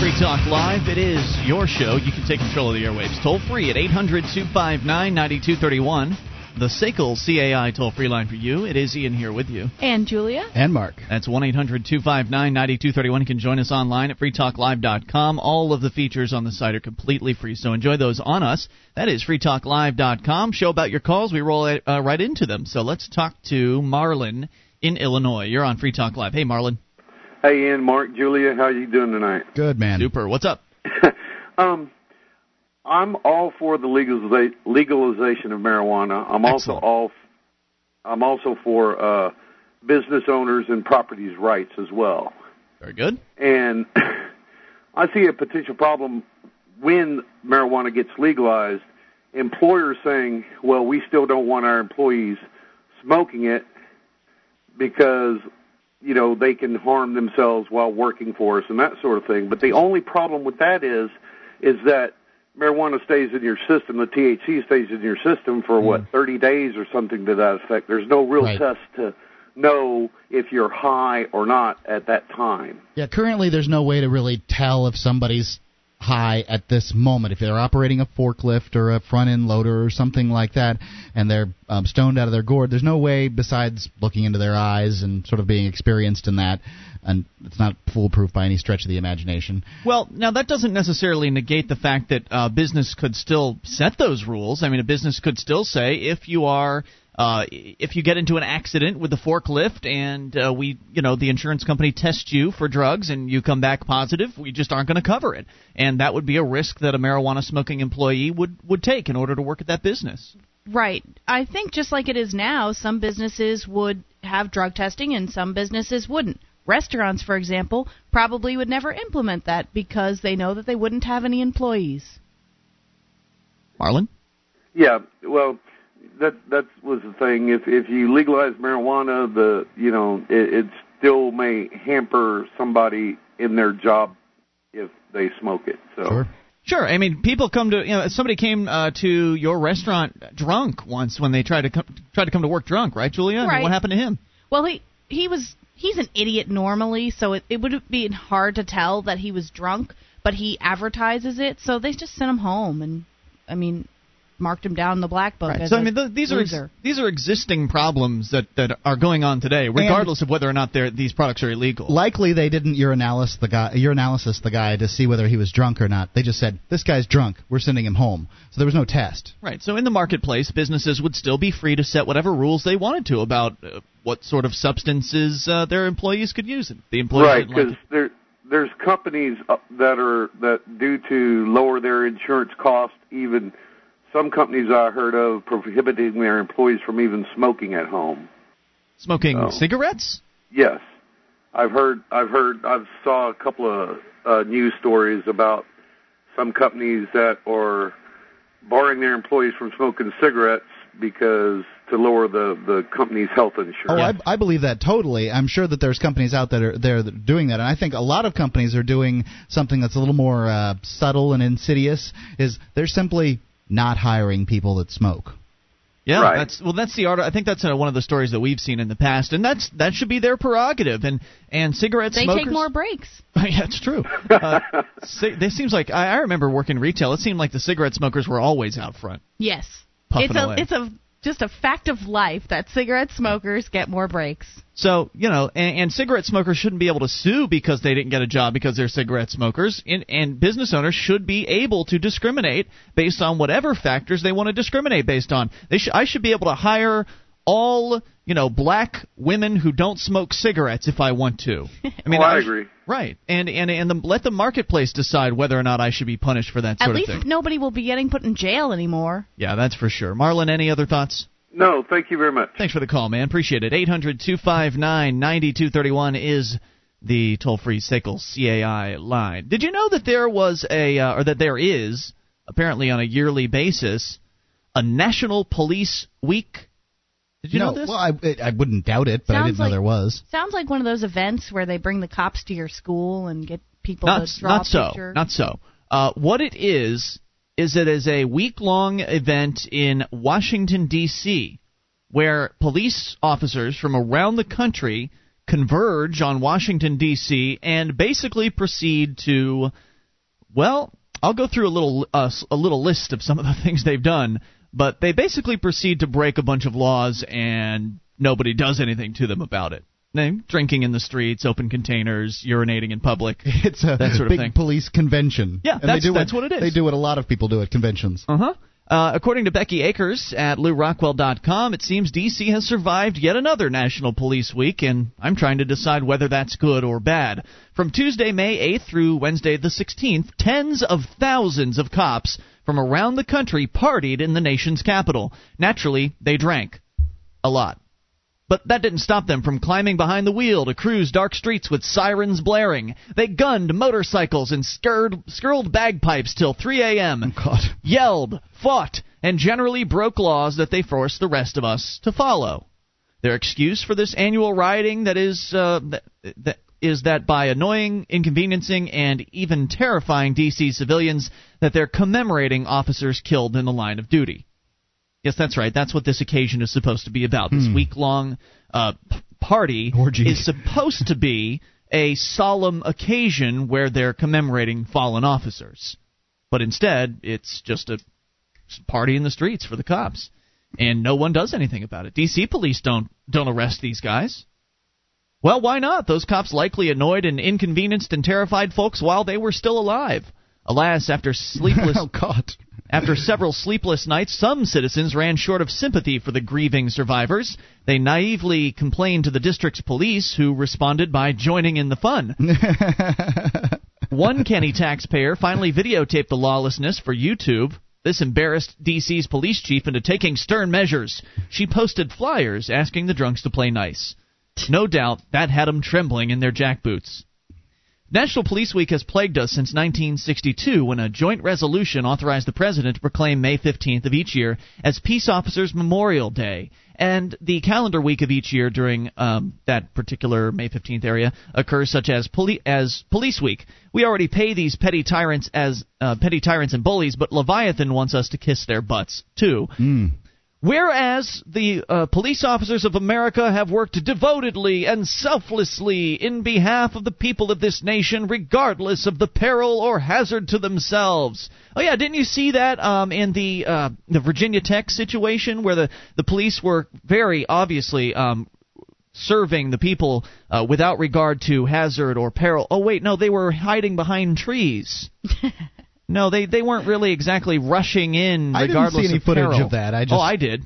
Free Talk Live. It is your show. You can take control of the airwaves. Toll free at 800 259 9231. The SACL CAI toll free line for you. It is Ian here with you. And Julia. And Mark. That's 1 800 259 9231. You can join us online at freetalklive.com. All of the features on the site are completely free, so enjoy those on us. That is freetalklive.com. Show about your calls. We roll uh, right into them. So let's talk to Marlon in Illinois. You're on Free Talk Live. Hey, Marlon. Hey, Ian, Mark, Julia, how you doing tonight? Good, man. Super. What's up? um, I'm all for the legaliza- legalization of marijuana. I'm Excellent. also all. I'm also for uh, business owners and properties rights as well. Very good. And I see a potential problem when marijuana gets legalized. Employers saying, "Well, we still don't want our employees smoking it because you know they can harm themselves while working for us and that sort of thing." But the only problem with that is, is that marijuana stays in your system. The THC stays in your system for hmm. what 30 days or something to that effect. There's no real Right. test to know if you're high or not at that time. Yeah, currently there's no way to really tell if somebody's high at this moment. If they're operating a forklift or a front end loader or something like that, and they're um, stoned out of their gourd, there's no way besides looking into their eyes and sort of being experienced in that. And it's not foolproof by any stretch of the imagination. Well, now that doesn't necessarily negate the fact that uh, business could still set those rules. I mean, a business could still say if you are uh, if you get into an accident with the forklift and uh, we, you know, the insurance company tests you for drugs and you come back positive, we just aren't going to cover it, and that would be a risk that a marijuana smoking employee would would take in order to work at that business. Right. I think just like it is now, some businesses would have drug testing and some businesses wouldn't. Restaurants, for example, probably would never implement that because they know that they wouldn't have any employees. Marlon, Yeah, well, that that was the thing. If if you legalize marijuana, the you know it, it still may hamper somebody in their job if they smoke it. So Sure. Sure. I mean, people come to you know somebody came uh, to your restaurant drunk once when they tried to come tried to come to work drunk, right, Julia? I mean, Right. what happened to him? Well, he he was he's an idiot normally, so it, it would be hard to tell that he was drunk, but he advertises it, so they just sent him home and I mean marked him down in the black book Right. as So I a mean, th- these are ex- these are existing problems that, that are going on today, regardless of whether or not these products are illegal. Likely they didn't urinalysis the guy, urinalysis the guy to see whether he was drunk or not. They just said this guy's drunk. We're sending him home. So there was no test. Right. So in the marketplace, businesses would still be free to set whatever rules they wanted to about uh, what sort of substances uh, their employees could use. The employees right, didn't like because there there's companies uh, that are that due to lower their insurance costs, even some companies I heard of prohibiting their employees from even smoking at home. smoking Oh. cigarettes. Yes, I've heard. I've heard. I've saw a couple of uh, news stories about some companies that are barring their employees from smoking cigarettes because to lower the the company's health insurance. Oh, I, I believe that totally. I'm sure that there's companies out that are there that are doing that, and I think a lot of companies are doing something that's a little more uh, subtle and insidious. Is they're simply not hiring people that smoke. Yeah, Right. that's well. That's the art. I think that's uh, one of the stories that we've seen in the past, and that's that should be their prerogative. And and cigarette They smokers. They take more breaks. yeah, it's true. Uh, ci- this seems like I, I remember working retail. It seemed like the cigarette smokers were always out front. Yes. Puffing it's a away. it's a just a fact of life that cigarette smokers get more breaks. So you know, and, and cigarette smokers shouldn't be able to sue because they didn't get a job because they're cigarette smokers. And, and business owners should be able to discriminate based on whatever factors they want to discriminate based on. They sh- I should be able to hire all you know black women who don't smoke cigarettes if I want to. I mean, Oh, I sh- agree. Right, and and and the, let the marketplace decide whether or not I should be punished for that At sort least of thing. nobody will be getting put in jail anymore. Yeah, that's for sure. Marlon, any other thoughts? no, thank you very much. Thanks for the call, man. Appreciate it. 800 259 9231 is the toll free SACL CAI line. Did you know that there was a, uh, or that there is, apparently on a yearly basis, a National Police Week? Did you no, know this? well, I, I wouldn't doubt it, but I didn't know like- there was. Sounds like one of those events where they bring the cops to your school and get people not, to draw not a so. picture. Not so. Uh, what it is, is it is a week long event in Washington, D.C., where police officers from around the country converge on Washington, D.C., and basically proceed to Well, I'll go through a little uh, a little list of some of the things they've done, but they basically proceed to break a bunch of laws and nobody does anything to them about it. They, drinking in the streets, open containers, urinating in public. It's a that sort of big thing. police convention. Yeah, and that's- they do that's what it is. They do what a lot of people do at conventions. Uh-huh. Uh, according to Becky Akers at LewRockwell.com, it seems D.C. has survived yet another National Police Week, and I'm trying to decide whether that's good or bad. From Tuesday, May 8th through Wednesday the 16th, tens of thousands of cops from around the country partied in the nation's capital. Naturally, they drank. A lot. But that didn't stop them from climbing behind the wheel to cruise dark streets with sirens blaring. They gunned motorcycles and skirred, skirled bagpipes till 3 a.m. God. Yelled, fought, and generally broke laws that they forced the rest of us to follow. Their excuse for this annual rioting that is uh, that, that is that by annoying, inconveniencing, and even terrifying D.C. civilians, that they're commemorating officers killed in the line of duty. Yes, that's right. That's what this occasion is supposed to be about. This week long uh, p- party Orgy. is supposed to be a solemn occasion where they're commemorating fallen officers. But instead, it's just a party in the streets for the cops. And no one does anything about it. DC police don't don't arrest these guys. Well, why not? Those cops likely annoyed and inconvenienced and terrified folks while they were still alive. Alas, after sleepless oh God. after several sleepless nights, some citizens ran short of sympathy for the grieving survivors. They naively complained to the district's police, who responded by joining in the fun. One canny taxpayer finally videotaped the lawlessness for YouTube. This embarrassed DC's police chief into taking stern measures. She posted flyers asking the drunks to play nice. No doubt that had 'em trembling in their jackboots. National Police Week has plagued us since 1962 when a joint resolution authorized the president to proclaim May 15th of each year as Peace Officers Memorial Day. And the calendar week of each year during um, that particular May 15th area occurs such as, poli- as Police Week. We already pay these petty tyrants as uh, petty tyrants and bullies, but Leviathan wants us to kiss their butts too. Whereas the uh, police officers of America have worked devotedly and selflessly in behalf of the people of this nation, regardless of the peril or hazard to themselves. Oh yeah, didn't you see that um, in the uh, the Virginia Tech situation where the the police were very obviously um, serving the people uh, without regard to hazard or peril? Oh wait, no, they were hiding behind trees. No, they they weren't really exactly rushing in I didn't regardless see any of footage peril. of that. I just- oh, I did.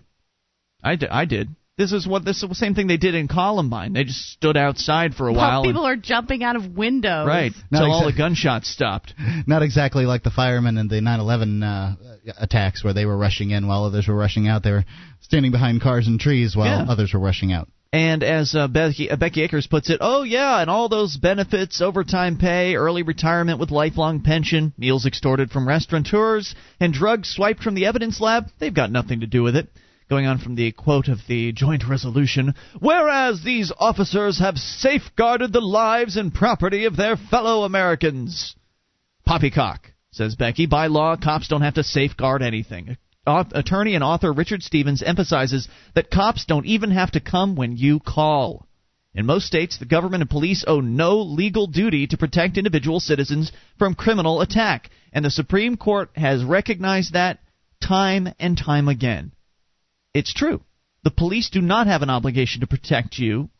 I did. I did. This is what this is the same thing they did in Columbine. They just stood outside for a While while. and- people are jumping out of windows. right Not until all the gunshots stopped. Not exactly like the firemen in the 9/11 uh, attacks, where they were rushing in while others were rushing out. They were standing behind cars and trees while Yeah. others were rushing out. And as uh, Becky, uh, Becky Akers puts it, oh yeah, and all those benefits, overtime pay, early retirement with lifelong pension, meals extorted from restaurateurs, and drugs swiped from the evidence lab, they've got nothing to do with it. Going on from the quote of the joint resolution, whereas these officers have safeguarded the lives and property of their fellow Americans. Poppycock, says Becky. By law, cops don't have to safeguard anything. Attorney and author Richard Stevens emphasizes that cops don't even have to come when you call. In most states, the government and police owe no legal duty to protect individual citizens from criminal attack, and the Supreme Court has recognized that time and time again. It's true. The police do not have an obligation to protect you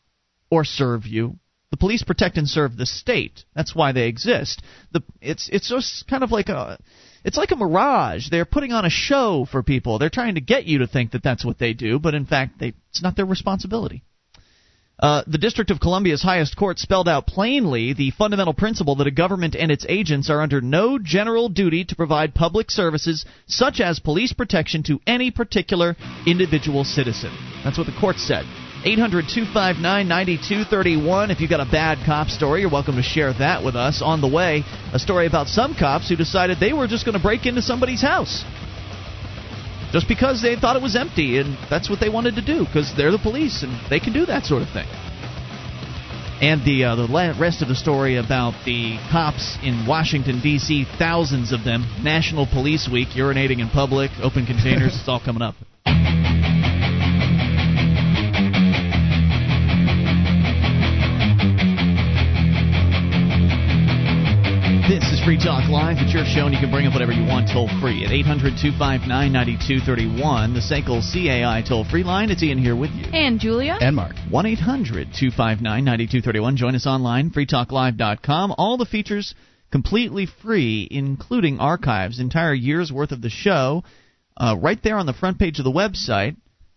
or serve you. The police protect and serve the state. That's why they exist. The it's it's just kind of like a it's like a mirage. They're putting on a show for people. They're trying to get you to think that that's what they do, but in fact, they it's not their responsibility. Uh, the District of Columbia's highest court spelled out plainly the fundamental principle that a government and its agents are under no general duty to provide public services such as police protection to any particular individual citizen. That's what the court said. 800 259 9231. If you've got a bad cop story, you're welcome to share that with us. On the way, a story about some cops who decided they were just going to break into somebody's house just because they thought it was empty, and that's what they wanted to do because they're the police and they can do that sort of thing. And the uh, the rest of the story about the cops in Washington D.C., thousands of them, National Police Week, urinating in public, open containers, it's all coming up. Free Talk Live. It's your show, and you can bring up whatever you want toll free at 800 259 9231. The SACL CAI toll free line. It's Ian here with you. And Julia. And Mark. 1 800 259 9231. Join us online, freetalklive.com. All the features completely free, including archives, entire year's worth of the show, uh, right there on the front page of the website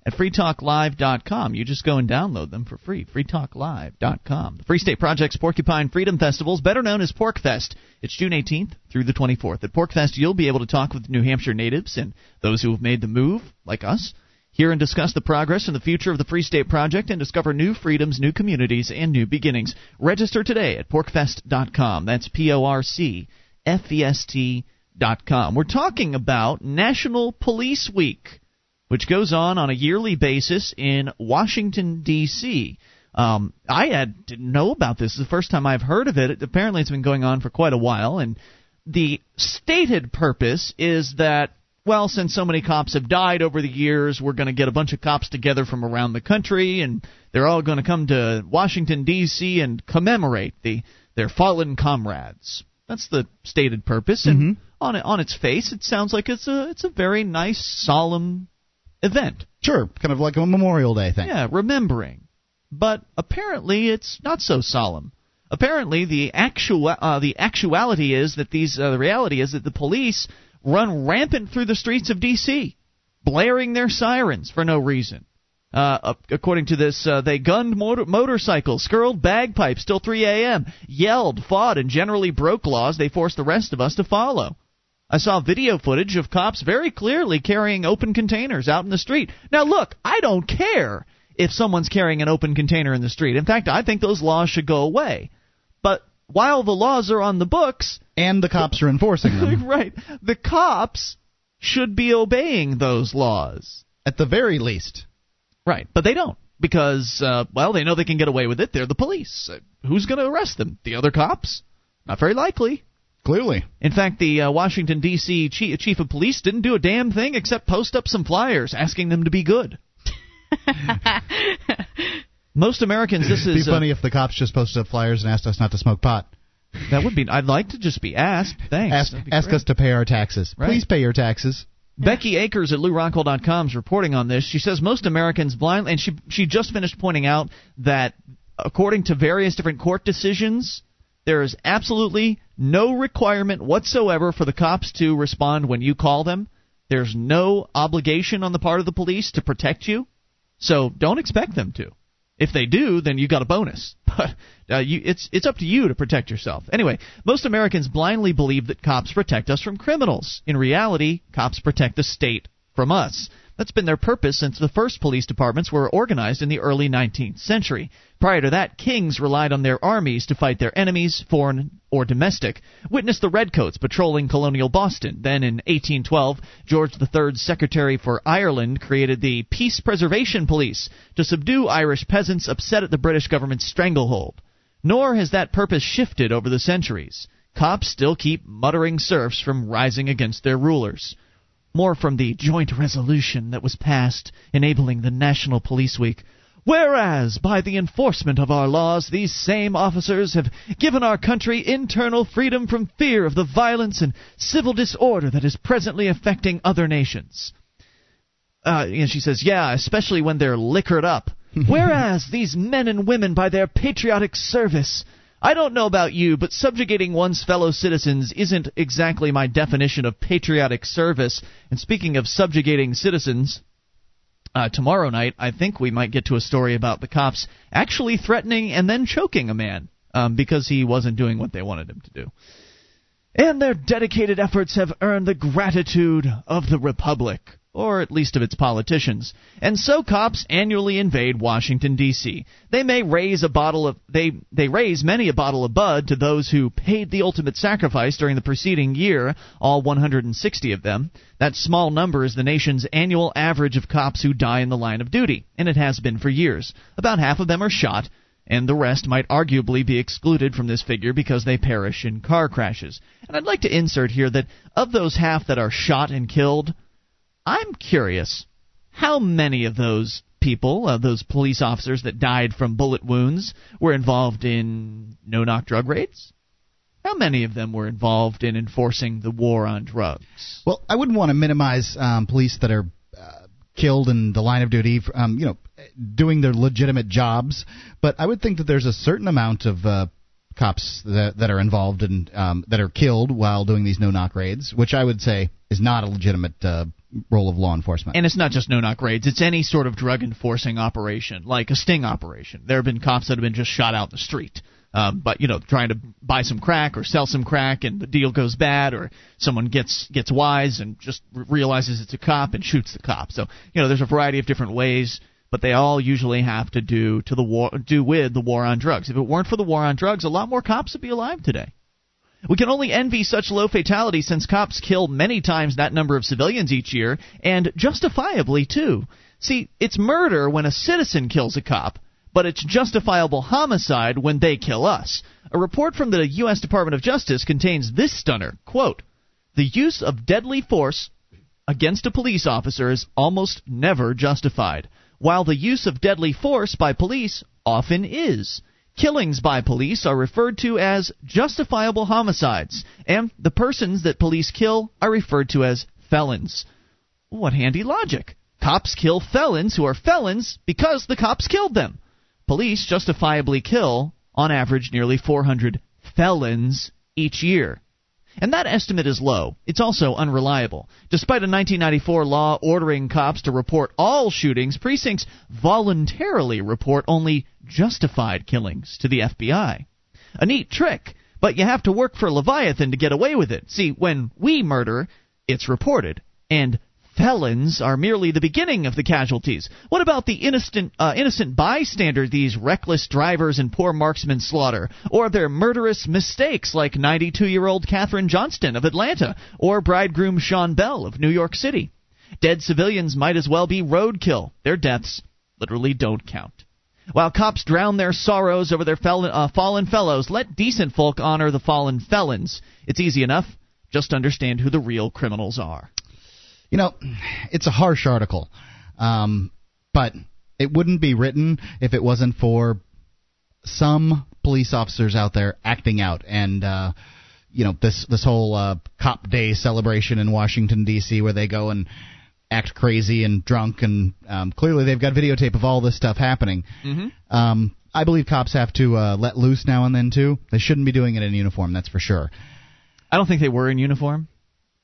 at freetalklive.com. You just go and download them for free. freetalklive.com. The Free State Project's Porcupine Freedom Festival is better known as PorcFest. It's June 18th through the 24th. At PorcFest, you'll be able to talk with New Hampshire natives and those who have made the move, like us. Hear and discuss the progress and the future of the Free State Project and discover new freedoms, new communities, and new beginnings. Register today at porcfest.com. That's P O R C F E S T.com. We're talking about National Police Week which goes on on a yearly basis in Washington D.C. Um, I had didn't know about this. It's the first time I've heard of it. it. Apparently, it's been going on for quite a while, and the stated purpose is that well, since so many cops have died over the years, we're going to get a bunch of cops together from around the country, and they're all going to come to Washington D.C. and commemorate the their fallen comrades. That's the stated purpose, and Mhm. on on its face, it sounds like it's a it's a very nice, solemn event. Sure, kind of like a Memorial Day thing. Yeah, remembering. But apparently, it's not so solemn. Apparently, the actual uh, the actuality is that these uh, the reality is that the police run rampant through the streets of D.C., blaring their sirens for no reason. Uh, according to this, uh, they gunned motor- motorcycles, skirled bagpipes till 3 a.m., yelled, fought, and generally broke laws they forced the rest of us to follow. I saw video footage of cops very clearly carrying open containers out in the street. Now, look, I don't care if someone's carrying an open container in the street. In fact, I think those laws should go away. But while the laws are on the books, And the cops are enforcing them. right, the cops should be obeying those laws. At the very least. Right, but they don't because uh, well, they know they can get away with it. They're the police. Uh, who's going to arrest them? The other cops? Not very likely. Clearly. In fact, the uh, Washington D.C. Chief, chief of police didn't do a damn thing except post up some flyers asking them to be good. Most Americans, this It'd be is uh, funny if the cops just posted up flyers and asked us not to smoke pot. that would be. I'd like to just be asked. Thanks. Ask, ask us to pay our taxes. Right. Please pay your taxes. Becky Akers at LewRockwell.com is reporting on this. She says most Americans blind, and she she just finished pointing out that according to various different court decisions, there is absolutely no requirement whatsoever for the cops to respond when you call them. There's no obligation on the part of the police to protect you, so don't expect them to. If they do, then you got a bonus. But uh, you, it's it's up to you to protect yourself. Anyway, most Americans blindly believe that cops protect us from criminals. In reality, cops protect the state from us. That's been their purpose since the first police departments were organized in the early 19th century. Prior to that, kings relied on their armies to fight their enemies, foreign or domestic. Witness the Redcoats patrolling colonial Boston. Then in 1812, George III's Secretary for Ireland created the Peace Preservation Police to subdue Irish peasants upset at the British government's stranglehold. Nor has that purpose shifted over the centuries. Cops still keep muttering serfs from rising against their rulers. More from the joint resolution that was passed enabling the National Police Week. Whereas, by the enforcement of our laws, these same officers have given our country internal freedom from fear of the violence and civil disorder that is presently affecting other nations. Uh, and she says, yeah, especially when they're liquored up. Whereas these men and women, by their patriotic service, I don't know about you, but subjugating one's fellow citizens isn't exactly my definition of patriotic service. And speaking of subjugating citizens, uh, tomorrow night, I think we might get to a story about the cops actually threatening and then choking a man um, because he wasn't doing what they wanted him to do. And their dedicated efforts have earned the gratitude of the Republic, or at least of its politicians. And so cops annually invade Washington D.C. They may raise a bottle of they they raise many a bottle of bud to those who paid the ultimate sacrifice during the preceding year, all 160 of them. That small number is the nation's annual average of cops who die in the line of duty, and it has been for years. About half of them are shot, and the rest might arguably be excluded from this figure because they perish in car crashes. And I'd like to insert here that of those half that are shot and killed, I'm curious how many of those people, uh, those police officers that died from bullet wounds, were involved in no knock drug raids? how many of them were involved in enforcing the war on drugs? Well, I wouldn't want to minimize um, police that are uh, killed in the line of duty, um, you know, doing their legitimate jobs. But I would think that there's a certain amount of uh, cops that, that are involved and um, that are killed while doing these no-knock raids, which I would say is not a legitimate uh, role of law enforcement. And it's not just no-knock raids; it's any sort of drug enforcing operation, like a sting operation. There have been cops that have been just shot out in the street. Um, but you know, trying to buy some crack or sell some crack, and the deal goes bad, or someone gets gets wise and just realizes it's a cop and shoots the cop. So you know, there's a variety of different ways but they all usually have to do to the war do with the war on drugs. If it weren't for the war on drugs, a lot more cops would be alive today. We can only envy such low fatality since cops kill many times that number of civilians each year, and justifiably too. See, it's murder when a citizen kills a cop, but it's justifiable homicide when they kill us. A report from the U.S. Department of Justice contains this stunner quote, The use of deadly force against a police officer is almost never justified while the use of deadly force by police often is. Killings by police are referred to as justifiable homicides, and the persons that police kill are referred to as felons. What handy logic! Cops kill felons who are felons because the cops killed them. Police justifiably kill, on average, nearly 400 felons each year. And that estimate is low. It's also unreliable. Despite a 1994 law ordering cops to report all shootings, precincts voluntarily report only justified killings to the FBI. A neat trick, but you have to work for Leviathan to get away with it. See, when we murder, it's reported, and felons are merely the beginning of the casualties. What about the innocent, uh, innocent bystander these reckless drivers and poor marksmen slaughter, or their murderous mistakes like 92-year-old Kathryn Johnston of Atlanta, or bridegroom Sean Bell of New York City? Dead civilians might as well be roadkill. Their deaths literally don't count. While cops drown their sorrows over their fel- uh, fallen fellows, let decent folk honor the fallen felons. It's easy enough. Just understand who the real criminals are. You know, it's a harsh article, um, but it wouldn't be written if it wasn't for some police officers out there acting out and. Uh, you know this this whole uh, cop day celebration in Washington D.C. where they go and act crazy and drunk and um, clearly they've got videotape of all this stuff happening. Mm-hmm. Um, I believe cops have to uh, let loose now and then too. They shouldn't be doing it in uniform, that's for sure. I don't think they were in uniform.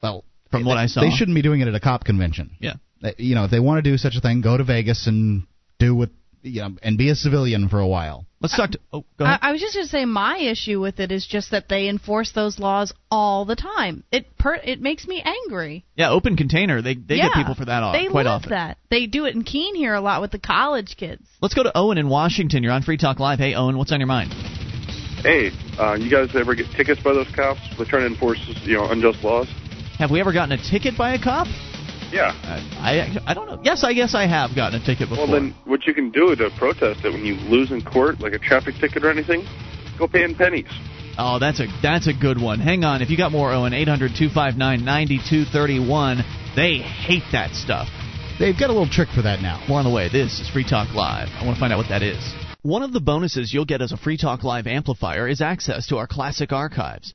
Well, from they, what I saw. They shouldn't be doing it at a cop convention. Yeah. They, you know, if they want to do such a thing, go to Vegas and do what you know, and be a civilian for a while. Let's talk to. Oh, go ahead. I, I was just going to say my issue with it is just that they enforce those laws all the time. It per, it makes me angry. Yeah, open container. They they yeah, get people for that off, they quite love often. that. They do it in Keene here a lot with the college kids. Let's go to Owen in Washington. You're on Free Talk Live. Hey, Owen, what's on your mind? Hey, uh, you guys ever get tickets by those cops? They're trying to enforce, you know, unjust laws. Have we ever gotten a ticket by a cop? Yeah. Uh, I I don't know. Yes, I guess I have gotten a ticket before. Well, then what you can do to protest it when you lose in court, like a traffic ticket or anything, go pay in pennies. Oh, that's a that's a good one. Hang on, if you got more, Owen, 800-259-9231. They hate that stuff. They've got a little trick for that now. More on the way. This is Free Talk Live. I want to find out what that is. One of the bonuses you'll get as a Free Talk Live amplifier is access to our classic archives.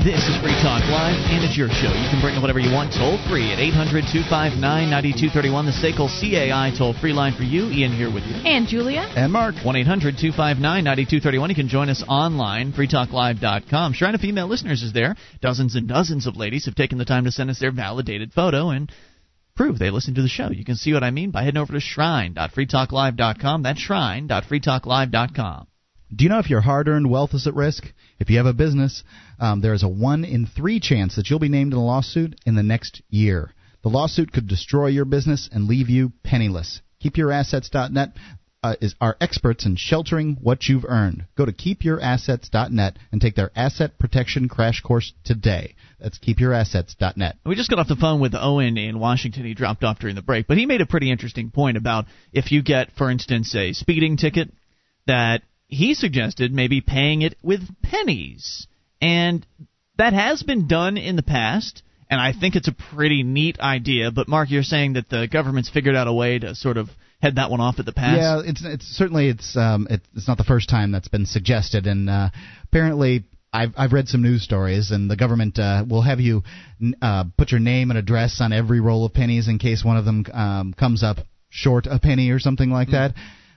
This is Free Talk Live, and it's your show. You can bring up whatever you want toll free at 800 259 9231, the SACL CAI toll free line for you. Ian here with you. And Julia. And Mark. 1 800 259 9231. You can join us online, freetalklive.com. Shrine of Female Listeners is there. Dozens and dozens of ladies have taken the time to send us their validated photo and prove they listen to the show. You can see what I mean by heading over to shrine.freetalklive.com. That's shrine.freetalklive.com. Do you know if your hard earned wealth is at risk? If you have a business, um, there is a 1 in 3 chance that you'll be named in a lawsuit in the next year. The lawsuit could destroy your business and leave you penniless. KeepYourAssets.net uh, is our experts in sheltering what you've earned. Go to KeepYourAssets.net and take their asset protection crash course today. That's KeepYourAssets.net. We just got off the phone with Owen in Washington. He dropped off during the break, but he made a pretty interesting point about if you get, for instance, a speeding ticket that he suggested maybe paying it with pennies. And that has been done in the past, and I think it's a pretty neat idea. But Mark, you're saying that the government's figured out a way to sort of head that one off at the pass. Yeah, it's it's certainly it's um it, it's not the first time that's been suggested, and uh, apparently. I've I've read some news stories, and the government uh, will have you uh, put your name and address on every roll of pennies in case one of them um, comes up short a penny or something like that.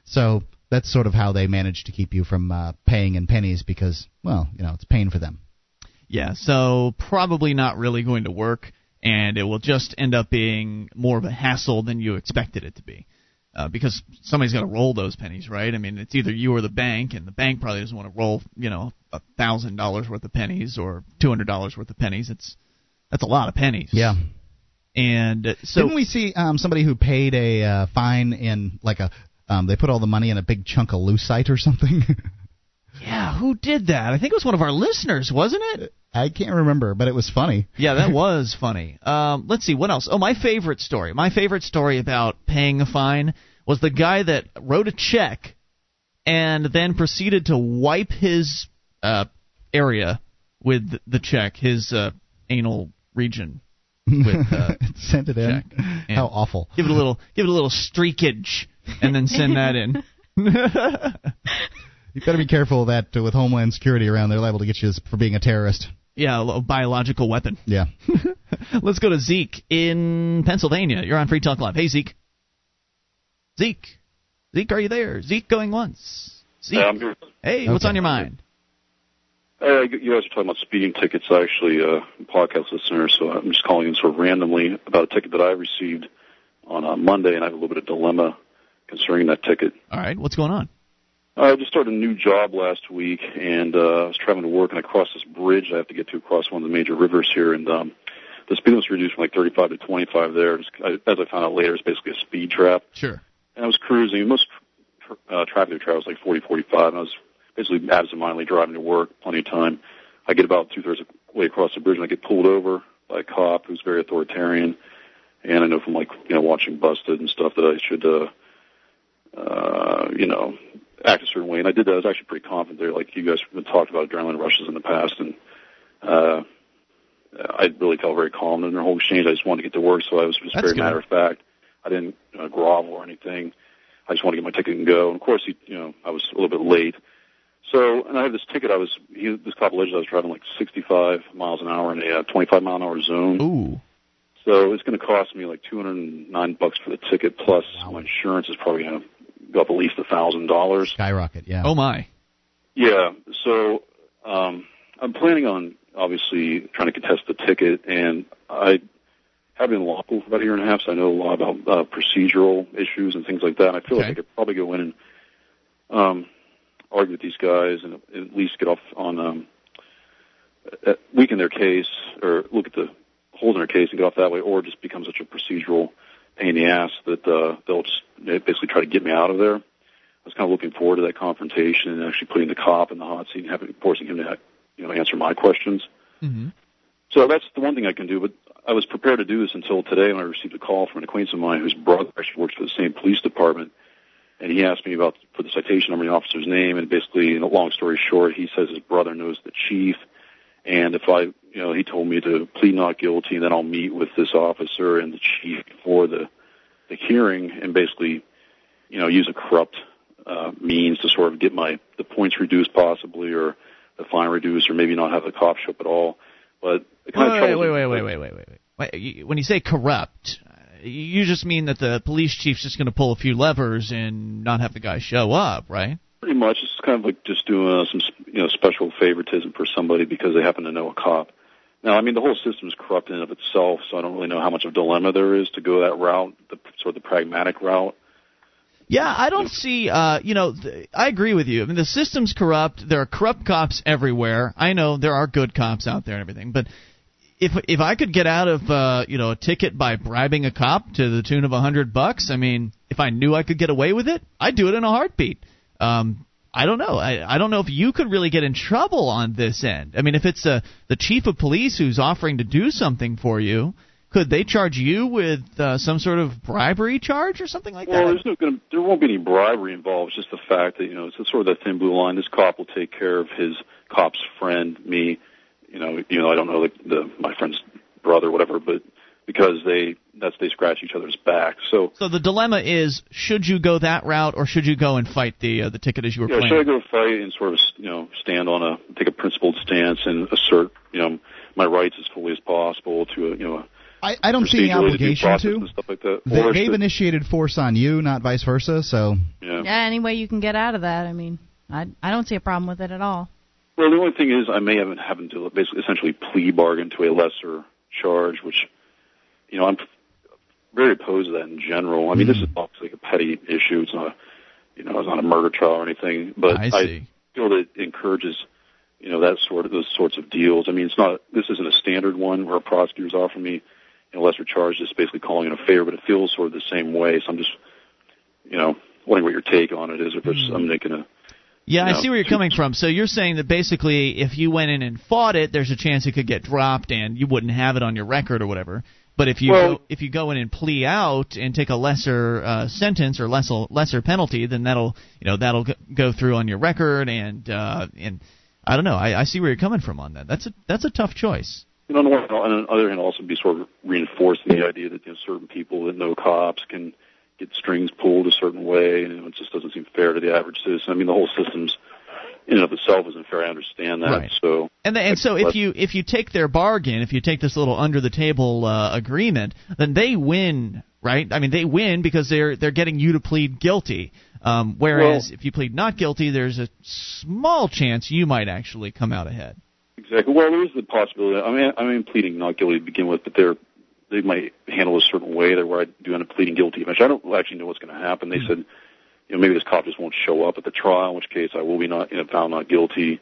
So that's sort of how they manage to keep you from uh, paying in pennies because, well, you know, it's pain for them. Yeah, so probably not really going to work, and it will just end up being more of a hassle than you expected it to be. Uh, because somebody's got to roll those pennies, right? I mean, it's either you or the bank, and the bank probably doesn't want to roll, you know, a thousand dollars worth of pennies or two hundred dollars worth of pennies. It's that's a lot of pennies. Yeah. And uh, so Didn't we see um, somebody who paid a uh, fine in like a um, they put all the money in a big chunk of lucite or something? yeah, who did that? I think it was one of our listeners, wasn't it? I can't remember, but it was funny. Yeah, that was funny. Um, let's see what else. Oh, my favorite story. My favorite story about paying a fine was the guy that wrote a check and then proceeded to wipe his uh, area with the check, his uh, anal region. With, uh, Sent it in. How awful. Give it a little, give it a little streakage, and then send that in. You better be careful of that uh, with Homeland Security around. They're liable to get you for being a terrorist. Yeah, a biological weapon. Yeah. Let's go to Zeke in Pennsylvania. You're on Free Talk Live. Hey, Zeke. Zeke. Zeke, are you there? Zeke going once. Zeke. Yeah, I'm here. Hey, what's on your mind? Uh, you guys are talking about speeding tickets. I actually uh, am a podcast listener, so I'm just calling in sort of randomly about a ticket that I received on uh, Monday, and I have a little bit of dilemma concerning that ticket. All right, what's going on? I just started a new job last week, and uh, I was traveling to work, and I crossed this bridge I have to get to across one of the major rivers here, and um, the speed was reduced from like 35 to 25 there. Just, I, as I found out later, it's basically a speed trap. Sure. And I was cruising. Most tr- uh, traffic I travel was like 40, 45, and I was basically absentmindedly driving to work, plenty of time. I get about two thirds of the way across the bridge, and I get pulled over by a cop who's very authoritarian. And I know from like you know watching Busted and stuff that I should, uh, uh, you know, act a certain way. And I did that. I was actually pretty confident there. Like you guys have talked about adrenaline rushes in the past, and uh, I really felt very calm in the whole exchange. I just wanted to get to work, so I was just That's very good. matter of fact. I didn't uh, grovel or anything. I just wanted to get my ticket and go. And of course, he, you know, I was a little bit late. So, and I have this ticket. I was he, this cop alleged I was driving like 65 miles an hour in a uh, 25 mile an hour zone. Ooh. So it's going to cost me like 209 bucks for the ticket. Plus, my insurance is probably going to go up at least a thousand dollars. Skyrocket, yeah. Oh my. Yeah. So um, I'm planning on obviously trying to contest the ticket, and I have been in law for about a year and a half, so I know a lot about uh, procedural issues and things like that. And I feel Okay. like I could probably go in and um, argue with these guys and at least get off on um, uh, weaken their case or look at the holes in their case and get off that way, or just become such a procedural pain in the ass that uh, they'll just they basically try to get me out of there. I was kind of looking forward to that confrontation and actually putting the cop in the hot seat and having forcing him to you know answer my questions. Mm-hmm. So that's the one thing I can do. But I was prepared to do this until today when I received a call from an acquaintance of mine whose brother actually works for the same police department, and he asked me about for the citation number and the officer's name. And basically, in a long story short, he says his brother knows the chief, and if I, you know, he told me to plead not guilty, and then I'll meet with this officer and the chief for the the hearing, and basically, you know, use a corrupt uh, means to sort of get my the points reduced possibly, or the fine reduced, or maybe not have the cop show up at all. But the kind of Wait, trouble wait, wait, wait, wait, wait, wait, wait. wait. When you say corrupt, you just mean that the police chief's just going to pull a few levers and not have the guy show up, right? Pretty much, it's kind of like just doing uh, some you know special favoritism for somebody because they happen to know a cop. Now, I mean, the whole system is corrupt in and of itself, so I don't really know how much of a dilemma there is to go that route, the sort of the pragmatic route. Yeah, I don't see. Uh, you know, th- I agree with you. I mean, the system's corrupt. There are corrupt cops everywhere. I know there are good cops out there and everything, but if if I could get out of uh, you know a ticket by bribing a cop to the tune of a hundred bucks, I mean, if I knew I could get away with it, I'd do it in a heartbeat. Um, I don't know. I, I don't know if you could really get in trouble on this end. I mean, if it's uh, the chief of police who's offering to do something for you, could they charge you with uh, some sort of bribery charge or something like Well, that? Well, there's no going to, there won't be any bribery involved. It's just the fact that you know it's sort of that thin blue line. This cop will take care of his cop's friend, me. you know, even though I don't know the, the my friend's brother, whatever, but because they that's they scratch each other's back. So So the dilemma is: should you go that route, or should you go and fight the uh, the ticket as you were yeah, playing? should I go fight and sort of you know stand on a take a principled stance and assert you know my rights as fully as possible to a you know I, I don't see any procedurally due obligation process to. and stuff like that. They, Or they've should- initiated force on you, not vice versa. So yeah. Yeah, any way you can get out of that. I mean, I I don't see a problem with it at all. Well, the only thing is, I may have having to basically essentially plea bargain to a lesser charge, which, you know, I'm very opposed to that in general. I mean, this hmm. is obviously a petty issue. It's not, a, you know, it's not a murder trial or anything. But I see. feel that it encourages, you know, that sort of those sorts of deals. I mean, it's not. This isn't a standard one where a prosecutor's offering me a lesser charge, just basically calling it a favor. But it feels sort of the same way. So I'm just, you know, wondering what your take on it is. If it's, I'm making a Yeah, I see where you're coming from. So you're saying that basically, if you went in and fought it, there's a chance it could get dropped, and you wouldn't have it on your record or whatever. But if you Well- go, if you go in and plea out and take a lesser uh, sentence or lesser lesser penalty, then that'll you know that'll go through on your record, and uh, and I don't know. I, I see where you're coming from on that. That's a that's a tough choice. You know, on the one hand, on the other hand, also be sort of reinforcing the idea that you know, certain people that know cops can get strings pulled a certain way, and it just doesn't seem fair to the average citizen. I mean, the whole system's in and of itself isn't fair. I understand that. Right. So, And the, and so if you if you take their bargain, if you take this little under the table uh, agreement, then they win, right? I mean, they win because they're they're getting you to plead guilty. Um, whereas Well- if you plead not guilty, there's a small chance you might actually come out ahead. exactly. Well, there is the possibility. I mean, I mean, pleading not guilty to begin with, but they're they might handle a certain way that where I do end up pleading guilty eventually. I don't actually know what's going to happen. They said, you know, maybe this cop just won't show up at the trial, in which case I will be not you know, found not guilty.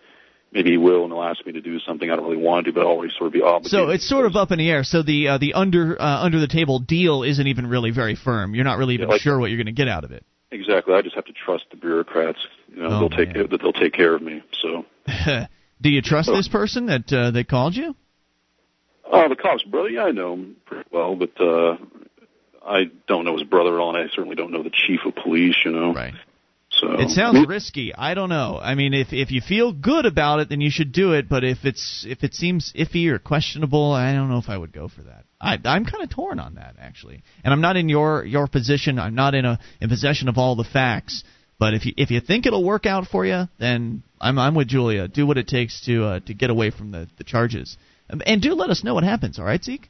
Maybe he will, and he'll ask me to do something I don't really want to do, but I'll always sort of be obligated. So it's sort of up in the air. So the uh, the under uh, under the table deal isn't even really very firm. You're not really even Yeah, like- sure what you're going to get out of it. exactly. I just have to trust the bureaucrats. You know, Oh, they'll take man. care, that they'll take care of me. So. Do you trust this person that uh, that called you? Oh, the cop's brother. Yeah, I know him pretty well, but uh I don't know his brother at all, and I certainly don't know the chief of police. You know, Right. so It sounds risky. I don't know. I mean, if if you feel good about it, then you should do it. But if it's if it seems iffy or questionable, I don't know if I would go for that. I, I'm kind of torn on that actually, and I'm not in your your position. I'm not in a in possession of all the facts. But if you if you think it'll work out for you, then I'm I'm with Julia. Do what it takes to uh, to get away from the the charges, and do let us know what happens. All right, Zeke.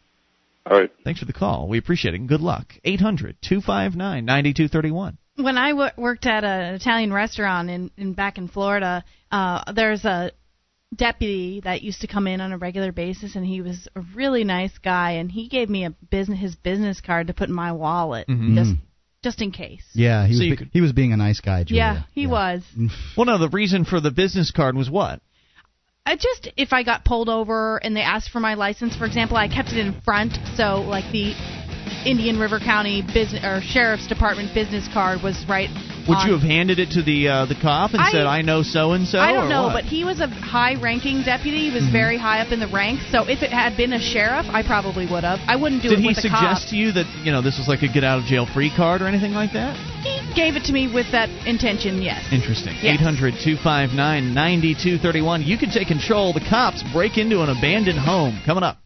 all right. Thanks for the call. We appreciate it. And good luck. Eight hundred two five nine ninety two thirty one. when I w- worked at an Italian restaurant in, in back in Florida, uh, there's a deputy that used to come in on a regular basis, and he was a really nice guy, and he gave me a business his business card to put in my wallet just just in case. yeah, he So was be- could- he was being a nice guy. Julia. Yeah, he was. Well, no, the reason for the business card was what? I just if I got pulled over and they asked for my license, for example, I kept it in front, so like the Indian River County business or sheriff's department business card was right. Would on- you have handed it to the uh, the cop and I- said, "I know so and so"? I don't know, what? but he was a high-ranking deputy. He was Mm-hmm. very high up in the ranks. So if it had been a sheriff, I probably would have. I wouldn't do it. did it he with a suggest cop. to you that you know this was like a get out of jail free card or anything like that? He gave it to me with that intention. Yes. Interesting. Yes. 800 259 9231. You can take control. The cops break into an abandoned home. Coming up.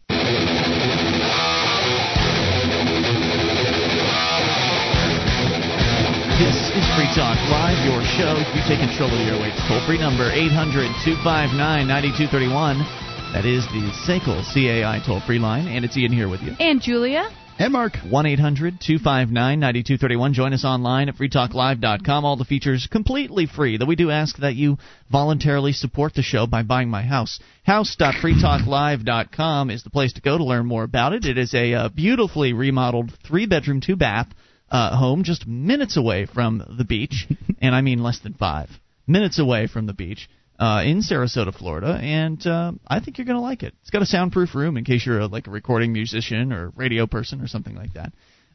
Is Free Talk Live, your show. You take control of your airwaves. Toll free number 800 259 9231. That is the SACL CAI toll free line, and it's Ian here with you. And Julia. And Mark. 1 800 259 9231. Join us online at freetalklive.com. All the features completely free, though we do ask that you voluntarily support the show by buying my house. House.freetalklive.com is the place to go to learn more about it. It is a uh, beautifully remodeled three bedroom, two bath uh, home just minutes away from the beach, and I mean less than five minutes away from the beach uh, in Sarasota, Florida, and uh, I think you're going to like it. It's got a soundproof room in case you're a, like a recording musician or radio person or something like that.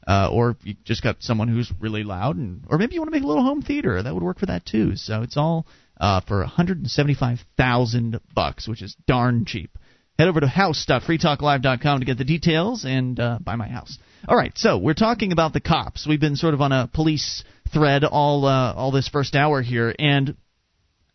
Uh, or you just got someone who's really loud, and or maybe you want to make a little home theater. That would work for that too. So it's all uh, for 175,000 bucks, which is darn cheap. Head over to house.freetalklive.com to get the details and uh, buy my house. All right, so we're talking about the cops. We've been sort of on a police thread all uh, all this first hour here, and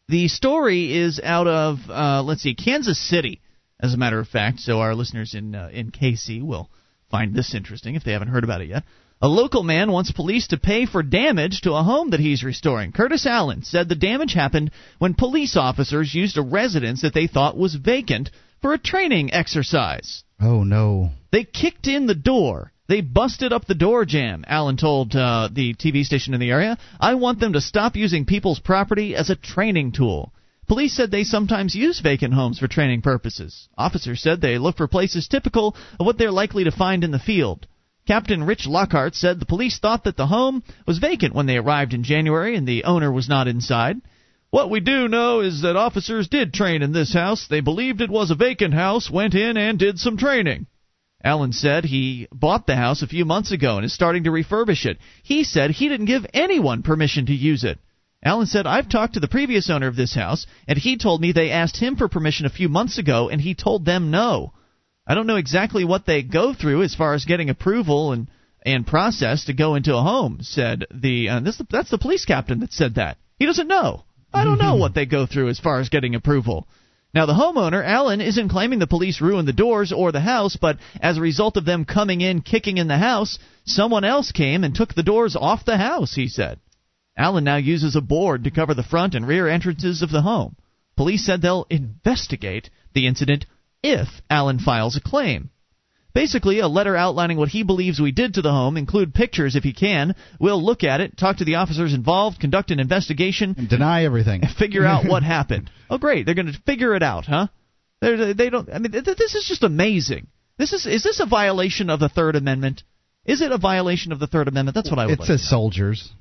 the story is out of uh, let's see, Kansas City. as a matter of fact. So our listeners in uh, in KC will find this interesting if they haven't heard about it yet. A local man wants police to pay for damage to a home that he's restoring. Curtis Allen said the damage happened when police officers used a residence that they thought was vacant for a training exercise. Oh no. They kicked in the door. They busted up the door jamb, Allen told uh, the TV station in the area. I want them to stop using people's property as a training tool. Police said they sometimes use vacant homes for training purposes. Officers said they look for places typical of what they're likely to find in the field. Captain Rich Lockhart said the police thought that the home was vacant when they arrived in January and the owner was not inside. What we do know is that officers did train in this house. They believed it was a vacant house, went in and did some training. Allen said he bought the house a few months ago and is starting to refurbish it. He said he didn't give anyone permission to use it. Allen said, I've talked to the previous owner of this house, and he told me they asked him for permission a few months ago, and he told them no. I don't know exactly what they go through as far as getting approval and and process to go into a home. Said the uh, this that's the police captain that said that. He doesn't know. I don't know what they go through as far as getting approval. Now the homeowner Allen isn't claiming the police ruined the doors or the house, but as a result of them coming in kicking in the house, someone else came and took the doors off the house. He said. Allen now uses a board to cover the front and rear entrances of the home. Police said they'll investigate the incident if Allen files a claim. Basically, a letter outlining what he believes we did to the home, include pictures if he can. We'll look at it, talk to the officers involved, conduct an investigation, and deny everything, and figure out what happened. Oh, great! They're going to figure it out, huh? They're, they don't. I mean, this is just amazing. This is is this a violation of the Third Amendment? Is it a violation of the Third Amendment? That's what I would. It like says soldiers.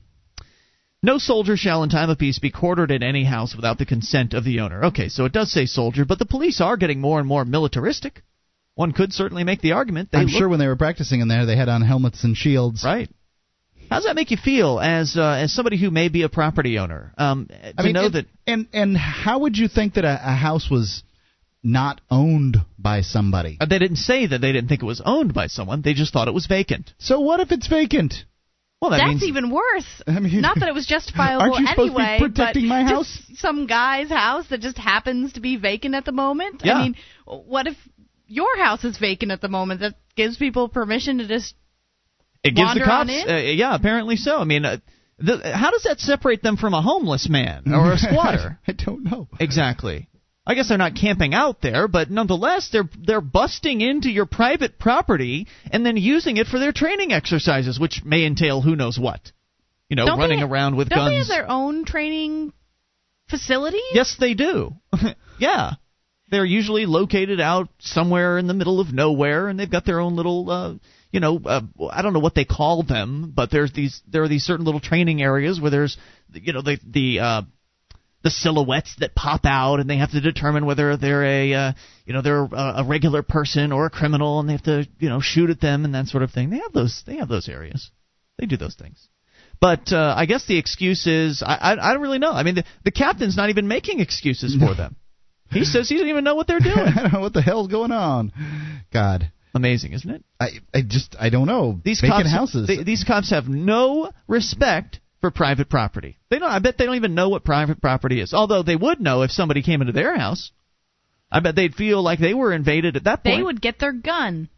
No soldier shall in time of peace be quartered in any house without the consent of the owner. Okay, so it does say soldier, but the police are getting more and more militaristic. One could certainly make the argument. They I'm look, sure when they were practicing in there, they had on helmets and shields. Right. How does that make you feel as uh, as somebody who may be a property owner? Um, to I mean, know and, that and and how would you think that a, a house was not owned by somebody? uh, they didn't say that they didn't think it was owned by someone. They just thought it was vacant. So what if it's vacant? Well, that That's means even worse. I mean- Not that it was justifiable Aren't you supposed to be anyway, protecting but my just house? some guy's house that just happens to be vacant at the moment. Yeah. I mean, what if your house is vacant at the moment? That gives people permission to just it gives the wander on cops. in? Uh, yeah, apparently so. I mean, uh, the, how does that separate them from a homeless man or a squatter? I don't know. Exactly. I guess they're not camping out there, but nonetheless, they're they're busting into your private property and then using it for their training exercises, which may entail who knows what. You know, Don't running they, around with don't guns. they have their own training facilities? Yes, they do. yeah. They're usually located out somewhere in the middle of nowhere, and they've got their own little, uh, you know, uh, I don't know what they call them, but there's these there are these certain little training areas where there's, you know, the the uh, the silhouettes that pop out, and they have to determine whether they're a, uh, you know, they're a, a regular person or a criminal, and they have to, you know, shoot at them and that sort of thing. They have those they have those areas. They do those things. But uh, I guess the excuse is I, I I don't really know. I mean, the, the captain's not even making excuses for them. He says he doesn't even know what they're doing. I don't know what the hell's going on. God, Amazing, isn't it? I I just I don't know. These vacant cops, houses. they- these cops have no respect for private property. They don't. I bet they don't even know what private property is. Although they would know if somebody came into their house. I bet they'd feel like they were invaded at that point. They would get their gun.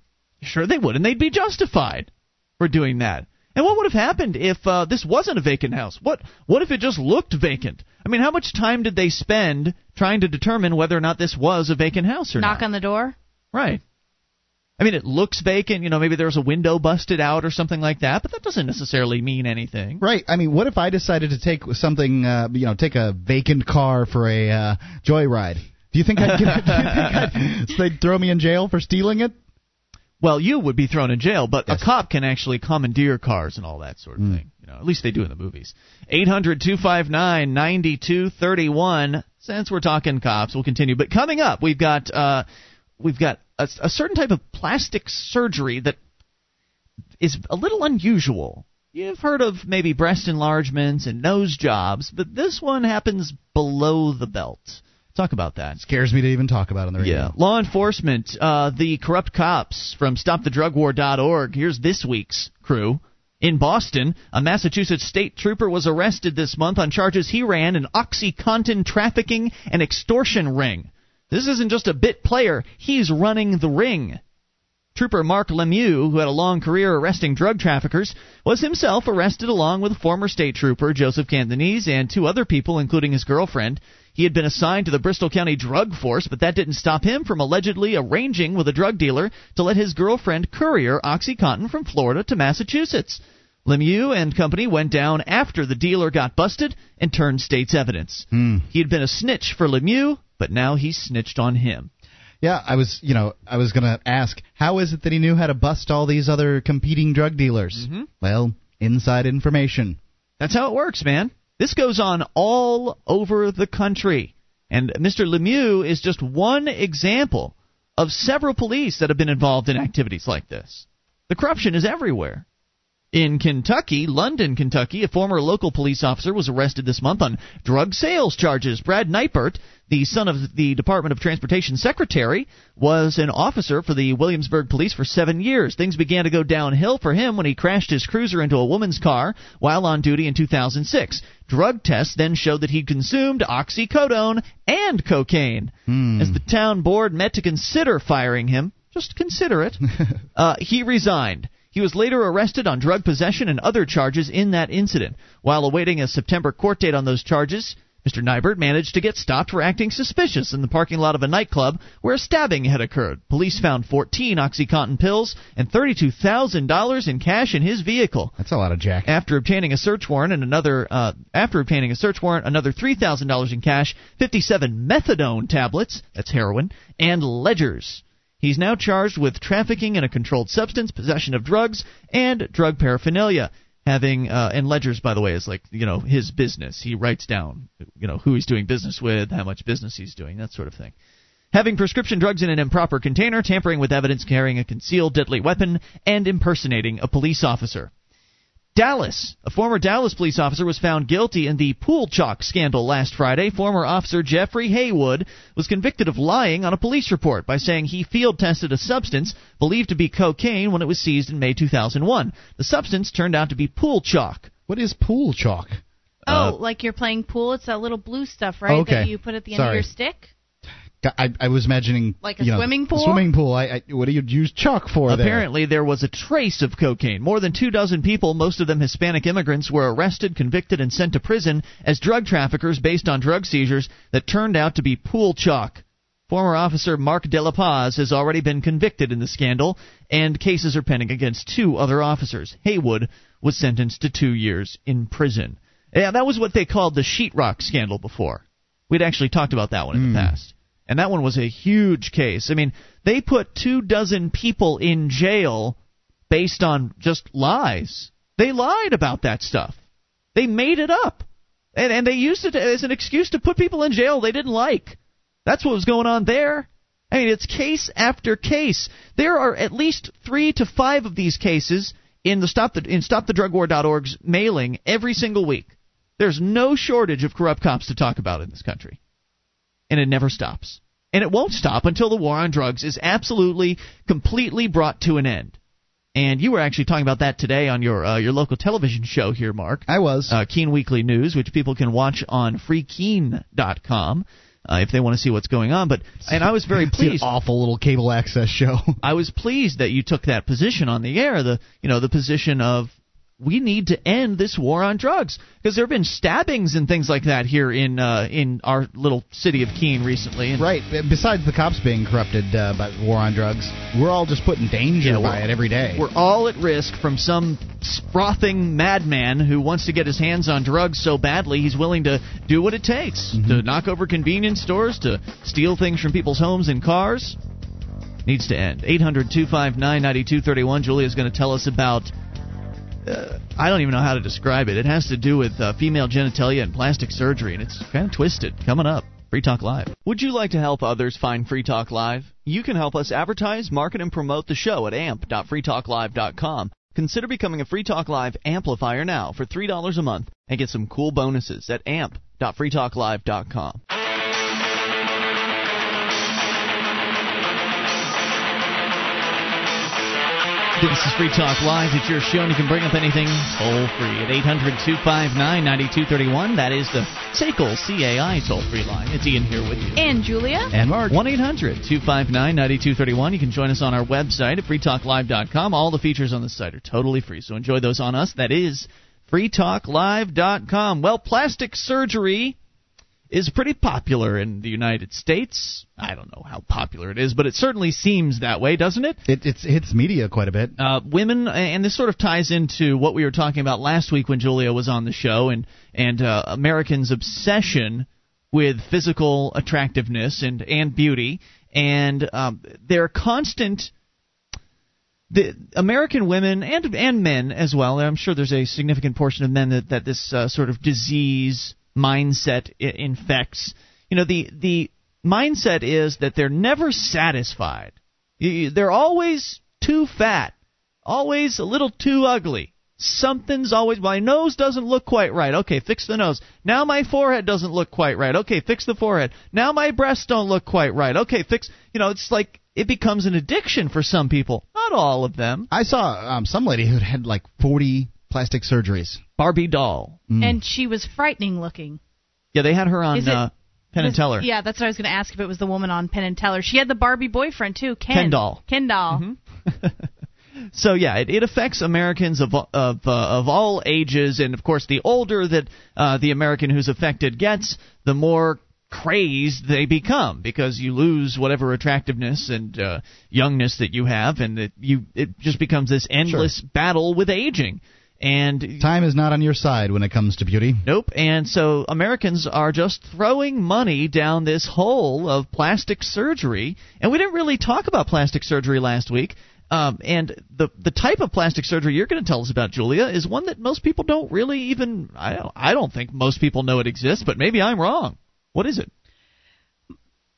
Sure, they would, and they'd be justified for doing that. And what would have happened if uh, this wasn't a vacant house? What What if it just looked vacant? I mean, how much time did they spend trying to determine whether or not this was a vacant house or Knock not? Knock on the door. Right. I mean, it looks vacant. You know, maybe there's a window busted out or something like that, but that doesn't necessarily mean anything. Right. I mean, what if I decided to take something, uh, you know, take a vacant car for a uh, joyride? Do you think I'd get? do you think I'd, so they'd throw me in jail for stealing it? Well, you would be thrown in jail, but Yes. a cop can actually commandeer cars and all that sort of thing. You know, at least they do in the movies. Eight hundred two five nine ninety two thirty one. Since we're talking cops, we'll continue. But coming up, we've got uh, we've got a, a certain type of plastic surgery that is a little unusual. You've heard of maybe breast enlargements and nose jobs, but this one happens below the belt. Talk about that. Scares me to even talk about on the radio. Yeah. Law enforcement, uh, the corrupt cops from StopTheDrugWar.org. Here's this week's crew. In Boston, a Massachusetts state trooper was arrested this month on charges he ran an OxyContin trafficking and extortion ring. This isn't just a bit player, he's running the ring. Trooper Mark Lemieux, who had a long career arresting drug traffickers, was himself arrested along with former state trooper Joseph Cantonese and two other people, including his girlfriend. He had been assigned to the Bristol County Drug Force, but that didn't stop him from allegedly arranging with a drug dealer to let his girlfriend courier OxyContin from Florida to Massachusetts. Lemieux and company went down after the dealer got busted and turned state's evidence. Hmm. He had been a snitch for Lemieux, but now he snitched on him. Yeah, I was, you know, I was gonna ask, how is it that he knew how to bust all these other competing drug dealers? Mhm. Well, inside information. That's how it works, man. This goes on all over the country. And Mr. Lemieux is just one example of several police that have been involved in activities like this. The corruption is everywhere. In Kentucky, London, Kentucky, a former local police officer was arrested this month on drug sales charges. Brad Nighbert, the son of the Department of Transportation secretary, was an officer for the Williamsburg police for seven years. Things began to go downhill for him when he crashed his cruiser into a woman's car while on duty in 2006. Drug tests then showed that he'd consumed oxycodone and cocaine. Hmm. As the town board met to consider firing him, just consider it, uh, he resigned. He was later arrested on drug possession and other charges in that incident. While awaiting a September court date on those charges, Mr. Nighbert managed to get stopped for acting suspicious in the parking lot of a nightclub where a stabbing had occurred. Police found 14 OxyContin pills and $32,000 in cash in his vehicle. That's a lot of jack. After obtaining a search warrant and another uh, after obtaining a search warrant, another three thousand dollars in cash, fifty-seven methadone tablets, that's heroin, and ledgers. He's now charged with trafficking in a controlled substance, possession of drugs, and drug paraphernalia. Having uh, and ledgers, by the way, is like you know his business. He writes down you know who he's doing business with, how much business he's doing, that sort of thing having prescription drugs in an improper container, tampering with evidence, carrying a concealed deadly weapon, and impersonating a police officer. Dallas. A former Dallas police officer was found guilty in the pool chalk scandal last Friday. Former officer Jeffrey Haywood was convicted of lying on a police report by saying he field tested a substance believed to be cocaine when it was seized in May 2001. The substance turned out to be pool chalk. What is pool chalk? Uh, Oh, like you're playing pool? It's that little blue stuff, right? Okay. That you put at the end Sorry. of your stick? I, I was imagining Like a you know, swimming pool? Swimming pool. I, I, what do you use chalk for? Apparently, there was a trace of cocaine. More than two dozen people, most of them Hispanic immigrants, were arrested, convicted, and sent to prison as drug traffickers based on drug seizures that turned out to be pool chalk. Former officer Mark De La Paz has already been convicted in the scandal, and cases are pending against two other officers. Haywood was sentenced to two years in prison. Yeah, that was what they called the sheetrock scandal before. We'd actually talked about that one in the hmm. past. And that one was a huge case. I mean, they put two dozen people in jail based on just lies. They lied about that stuff. They made it up. And, and they used it as an excuse to put people in jail they didn't like. That's what was going on there. I mean, it's case after case. There are at least three to five of these cases in the stop the in stopthedrugwar.org's mailing every single week. There's no shortage of corrupt cops to talk about in this country and it never stops. And it won't stop until the war on drugs is absolutely, completely brought to an end. And you were actually talking about that today on your uh, your local television show here, Mark. I was. Uh, Keene Weekly News, which people can watch on freekeene.com uh, if they want to see what's going on. But and I was very It's an pleased. awful little cable access show. I was pleased that you took that position on the air. The you know the position of we need to end this war on drugs because there have been stabbings and things like that here in uh, in our little city of Keene recently. And right. Besides the cops being corrupted uh, by the war on drugs, we're all just put in danger Yeah, by it every day. We're all at risk from some frothing madman who wants to get his hands on drugs so badly he's willing to do what it takes to knock over convenience stores, to steal things from people's homes and cars. Needs to end. 800 259 9231. Julia's going to tell us about. Uh, I don't even know how to describe it. It has to do with uh, female genitalia and plastic surgery, and it's kind of twisted. Coming up. Free Talk Live. Would you like to help others find Free Talk Live? You can help us advertise, market, and promote the show at amp.freetalklive.com. Consider becoming a Free Talk Live amplifier now for $3 a month and get some cool bonuses at amp.freetalklive.com. This is Free Talk Live. It's your show, and you can bring up anything toll free at 800 259 9231. That is the SACL CAI toll free line. It's Ian here with you. And Julia. And Mark. 1 800 259 9231. You can join us on our website at freetalklive.com. All the features on the site are totally free, so enjoy those on us. That is freetalklive.com. Well, plastic surgery is pretty popular in the United States. I don't know how popular it is, but it certainly seems that way, doesn't it? It it's, it hits media quite a bit. Uh, women, and this sort of ties into what we were talking about last week when Julia was on the show, and and uh, Americans' obsession with physical attractiveness and and beauty, and um, their constant. The American women and and men as well. I'm sure there's a significant portion of men that that this uh, sort of disease mindset infects. You know, the the mindset is that they're never satisfied. They're always too fat, always a little too ugly. Something's always my nose doesn't look quite right. Okay, fix the nose. Now my forehead doesn't look quite right. Okay, fix the forehead. Now my breasts don't look quite right. Okay, fix. You know, it's like it becomes an addiction for some people. Not all of them. I saw um, some lady who had like 40 plastic surgeries. Barbie doll. Mm. And she was frightening looking. Yeah, they had her on it, uh, Penn and Teller. Yeah, that's what I was going to ask if it was the woman on Penn and Teller. She had the Barbie boyfriend too, Ken. Ken doll. Ken doll. Mm-hmm. so yeah, it, it affects Americans of of uh, of all ages, and of course, the older that uh, the American who's affected gets, the more crazed they become because you lose whatever attractiveness and uh, youngness that you have, and it you it just becomes this endless sure. battle with aging. And time is not on your side when it comes to beauty. Nope. And so Americans are just throwing money down this hole of plastic surgery. And we didn't really talk about plastic surgery last week. Um, and the the type of plastic surgery you're going to tell us about, Julia, is one that most people don't really even. I don't, I don't think most people know it exists, but maybe I'm wrong. What is it?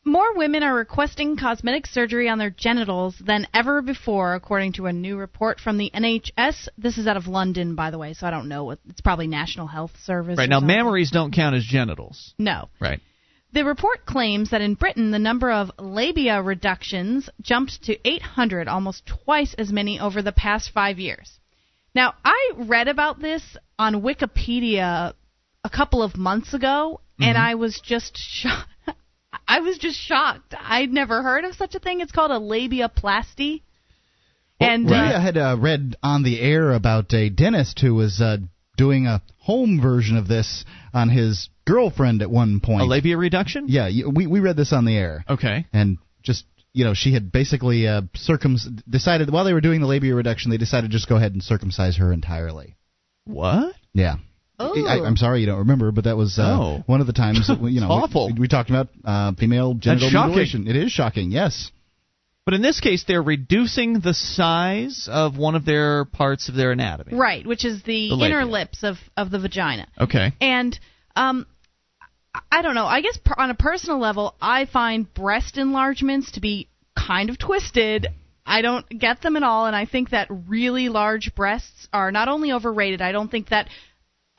More women are requesting cosmetic surgery on their genitals than ever before, according to a new report from the NHS. This is out of London, by the way, so I don't know what. It's probably National Health Service. Right now, something. mammaries don't count as genitals. No. Right. The report claims that in Britain, the number of labia reductions jumped to 800, almost twice as many over the past five years. Now, I read about this on Wikipedia a couple of months ago, mm-hmm. and I was just shocked. I was just shocked. I'd never heard of such a thing. It's called a labiaplasty. Well, and Maria uh, had uh, read on the air about a dentist who was uh, doing a home version of this on his girlfriend at one point. A labia reduction? Yeah, we we read this on the air. Okay. And just you know, she had basically uh, circum decided while they were doing the labia reduction, they decided to just go ahead and circumcise her entirely. What? Yeah. Oh. I, am sorry you don't remember, but that was uh, oh. one of the times that we, you know awful. We, we, talked about uh, female genital That's mutilation. It is shocking, yes. But in this case, they're reducing the size of one of their parts of their anatomy. Right, which is the, the inner lips of of the vagina. Okay. And um, I don't know. I guess on a personal level, I find breast enlargements to be kind of twisted. I don't get them at all, and I think that really large breasts are not only overrated. I don't think that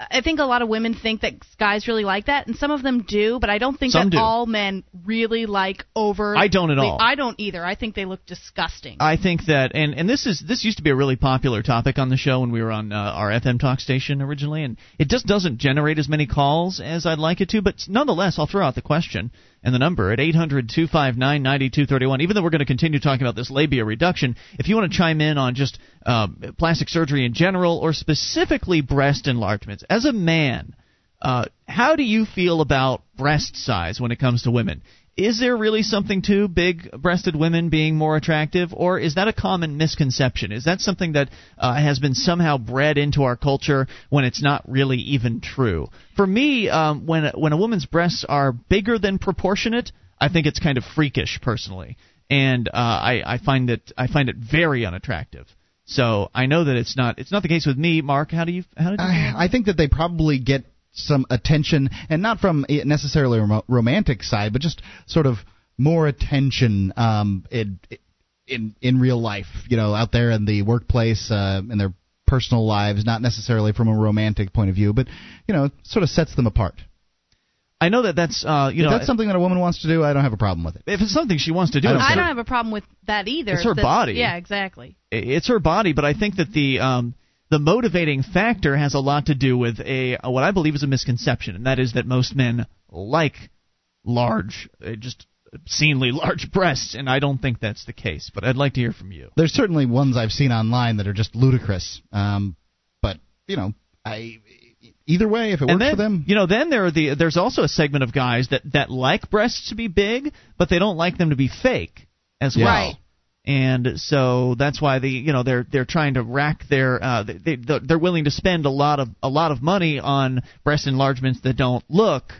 I think a lot of women think that guys really like that, and some of them do, but I don't think some that do. all men really like over. I don't at all. I don't either. I think they look disgusting. I think that, and and this is this used to be a really popular topic on the show when we were on uh, our FM talk station originally, and it just doesn't generate as many calls as I'd like it to. But nonetheless, I'll throw out the question and the number at 800-259-9231. Even though we're going to continue talking about this labia reduction, if you want to chime in on just uh, plastic surgery in general or specifically breast enlargements, as a man, uh, how do you feel about breast size when it comes to women? Is there really something to big breasted women being more attractive, or is that a common misconception? Is that something that uh, has been somehow bred into our culture when it's not really even true? For me, um, when, when a woman's breasts are bigger than proportionate, I think it's kind of freakish personally. And uh, I, I find it I find it very unattractive. So I know that it's not it's not the case with me. Mark, how do you how did you I, I think that they probably get some attention, and not from necessarily a romantic side, but just sort of more attention um, in in in real life. You know, out there in the workplace, uh, in their personal lives, not necessarily from a romantic point of view, but you know, sort of sets them apart. I know that that's uh, you if know that's something that a woman wants to do, I don't have a problem with it. if it's something she wants to do. I it's I don't have a problem with that either. It's her That- body. Yeah, exactly. it's her body, but I think that the um, the motivating factor has a lot to do with a what I believe is a misconception, and that is that most men like large, uh, just obscenely large breasts, and I don't think that's the case. But I'd like to hear from you. There's certainly ones I've seen online that are just ludicrous. Um, but you know, I either way, if it works and then, for them, you know, then there are the there's also a segment of guys that that like breasts to be big, but they don't like them to be fake as Yeah. well. Right. And so that's why the you know they're they're trying to rack their uh, they they're willing to spend a lot of a lot of money on breast enlargements that don't look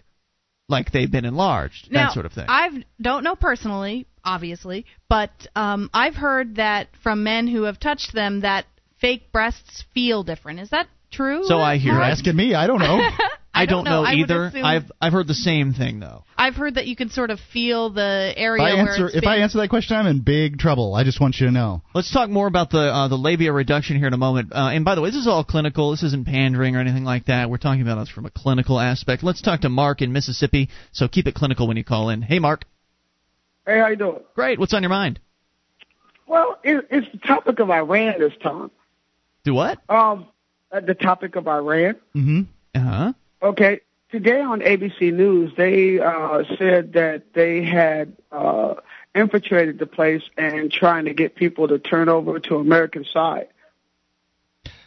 like they've been enlarged Now, that sort of thing. I don't know personally, obviously, but um, I've heard that from men who have touched them that fake breasts feel different. Is that true? So I hear. you're asking me. I don't know. I don't know, I either. assume- I've I've heard the same thing though. I've heard that you can sort of feel the if area I where answer it's if I answer that question, I'm in big trouble. I just want you to know. Let's talk more about the uh, the labia reduction here in a moment. Uh, and by the way, this is all clinical. This isn't pandering or anything like that. We're talking about this from a clinical aspect. Let's talk to Mark in Mississippi. So keep it clinical when you call in. Hey, Mark. Hey, how you doing? Great. What's on your mind? Well, it, it's the topic of Iran this time. Do what? Um, uh, the topic of Iran. Mm-hmm. Uh huh. Okay, today on ABC News, they uh, said that they had uh, infiltrated the place and trying to get people to turn over to American side.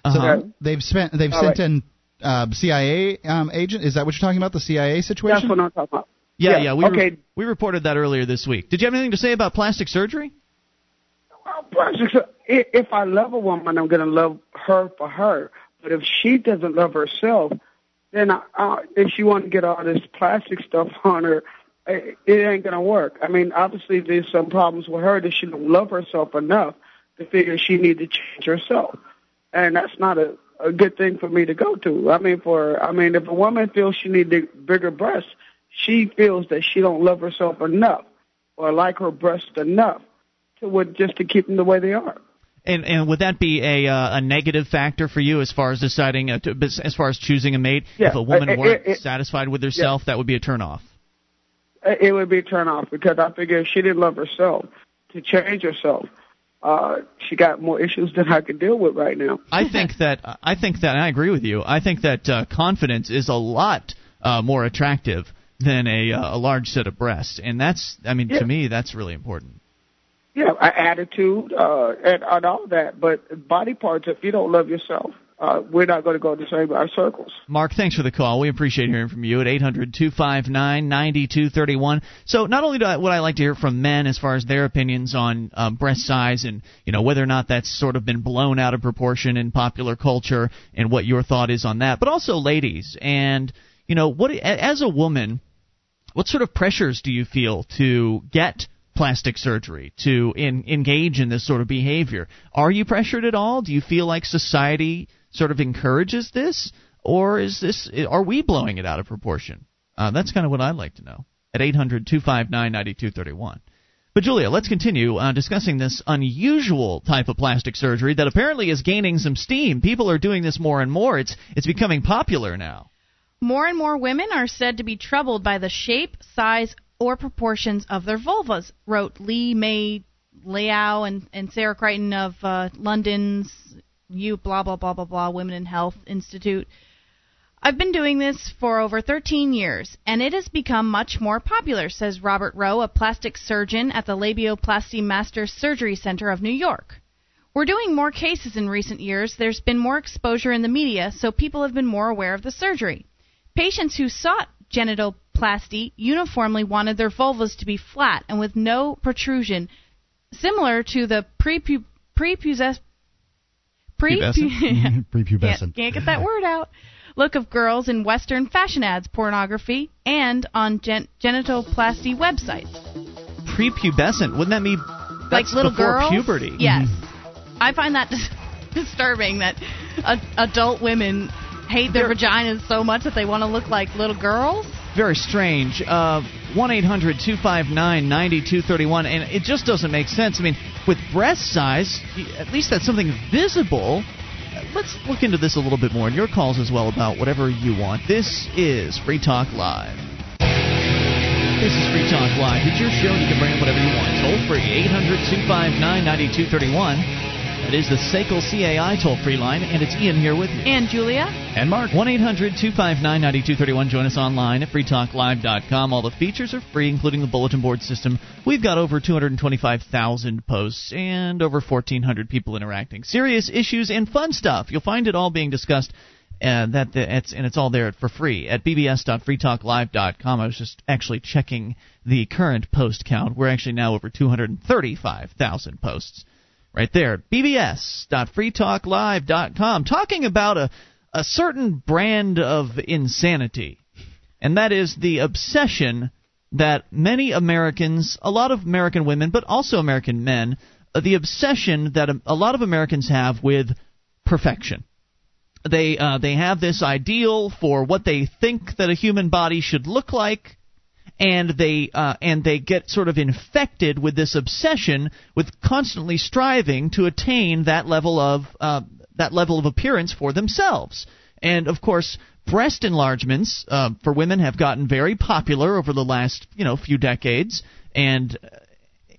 Uh-huh. Okay. They've spent they've sent right. in uh, CIA um, agent. Is that what you're talking about? The CIA situation? That's what I'm talking about. yeah, yeah, yeah. We okay. re- we reported that earlier this week. Did you have anything to say about plastic surgery? Well, plastics, uh, if I love a woman, I'm going to love her for her. But if she doesn't love herself, then I, uh, if she want to get all this plastic stuff on her, it, it ain't to work. I mean, obviously there's some problems with her that she don't love herself enough to figure she need to change herself, and that's not a, a good thing for me to go to. I mean, for I mean, if a woman feels she need bigger breasts, she feels that she don't love herself enough or like her breasts enough to would just to keep them the way they are. And and would that be a uh, a negative factor for you as far as deciding uh, to, as far as choosing a mate? Yeah, if a woman it- it- weren't it- satisfied with herself, that would be a turnoff. It would be a turn off because I figure if she didn't love herself to change herself, uh, she got more issues than I could deal with right now. I think that I think that and I agree with you. I think that uh, confidence is a lot uh, more attractive than a uh, a large set of breasts, and that's I mean Yeah. to me that's really important. Yeah, attitude uh, and, and all that, but body parts. If you don't love yourself, uh, we're not going to go the same our circles. Mark, thanks for the call. We appreciate hearing from you at 800-259-9231. So not only do I, would I like to hear from men as far as their opinions on um, breast size and you know whether or not that's sort of been blown out of proportion in popular culture and what your thought is on that, but also ladies and you know what as a woman, what sort of pressures do you feel to get plastic surgery to in, engage in this sort of behavior? Are you pressured at all? Do you feel like society sort of encourages this, or is this are we blowing it out of proportion? Uh, that's kind of what I'd like to know at 800-259-9231. But Julia, let's continue uh, discussing this unusual type of plastic surgery that apparently is gaining some steam. People are doing this more and more. It's it's becoming popular now. More and more women are said to be troubled by the shape, size, or proportions of their vulvas, wrote Lih-Mei Liao and, and Sarah Creighton of uh, London's U blah blah blah blah blah Women in Health Institute. I've been doing this for over 13 years, and it has become much more popular, says Robert Rowe, a plastic surgeon at the Labioplasty Master Surgery Center of New York. We're doing more cases in recent years. There's been more exposure in the media, so people have been more aware of the surgery. Patients who sought genitoplasty uniformly wanted their vulvas to be flat and with no protrusion, similar to the prepu- prepubes- pre- Pubescent? Prepubescent. can't, can't get that word out. Look of girls in Western fashion ads, pornography, and on gen- genitoplasty websites. Prepubescent, wouldn't that mean like that's little before girls. puberty? Yes, mm-hmm. I find that disturbing that adult women hate their vaginas so much that they want to look like little girls. very strange. Uh, One eight hundred two five nine ninety two thirty one, and it just doesn't make sense. I mean, with breast size, at least that's something visible. Let's look into this a little bit more, and your calls as well about whatever you want. This is Free Talk Live. This is Free Talk Live. It's your show, and you can bring up whatever you want. Toll free, 800 259 9231. That is the SACL CAI toll free line, and it's Ian here with you. And Julia? And Mark. 1 800 259 9231. Join us online at freetalklive.com. All the features are free, including the bulletin board system. We've got over 225,000 posts and over 1,400 people interacting. Serious issues and fun stuff. You'll find it all being discussed. And that it's and it's all there for free at bbs.freetalklive.com. I was just actually checking the current post count. We're actually now over 235,000 posts right there. bbs.freetalklive.com talking about a a certain brand of insanity. And that is the obsession that many Americans, a lot of American women, but also American men, uh, the obsession that a, lot of Americans have with perfection. They uh, they have this ideal for what they think that a human body should look like, and they uh, and they get sort of infected with this obsession with constantly striving to attain that level of uh, that level of appearance for themselves. And of course, breast enlargements uh, for women have gotten very popular over the last you know few decades, and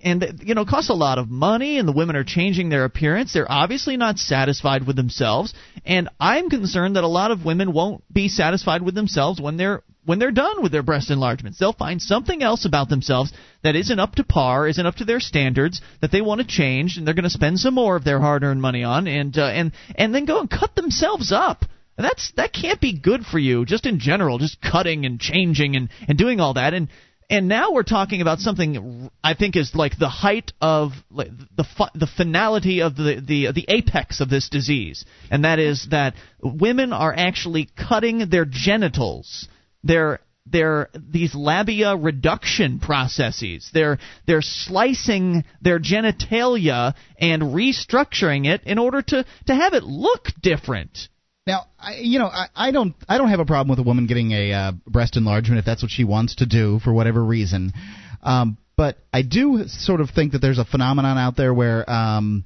and you know cost a lot of money and the women are changing their appearance. They're obviously not satisfied with themselves. And i'm concerned that a lot of women won't be satisfied with themselves when they're when they're done with their breast enlargements they'll find something else about themselves that isn't up to par isn't up to their standards that they want to change and they're going to spend some more of their hard-earned money on and uh, and and then go and cut themselves up. That's that can't be good for you just in general just cutting and changing and and doing all that. And and now we're talking about something I think is like the height of the the finality of the, the the apex of this disease, and that is that women are actually cutting their genitals, their their these labia reduction processes. They're they're slicing their genitalia and restructuring it in order to to have it look different. Now, I, you know, I, I don't, I don't have a problem with a woman getting a uh, breast enlargement if that's what she wants to do for whatever reason. Um, but I do sort of think that there's a phenomenon out there where um,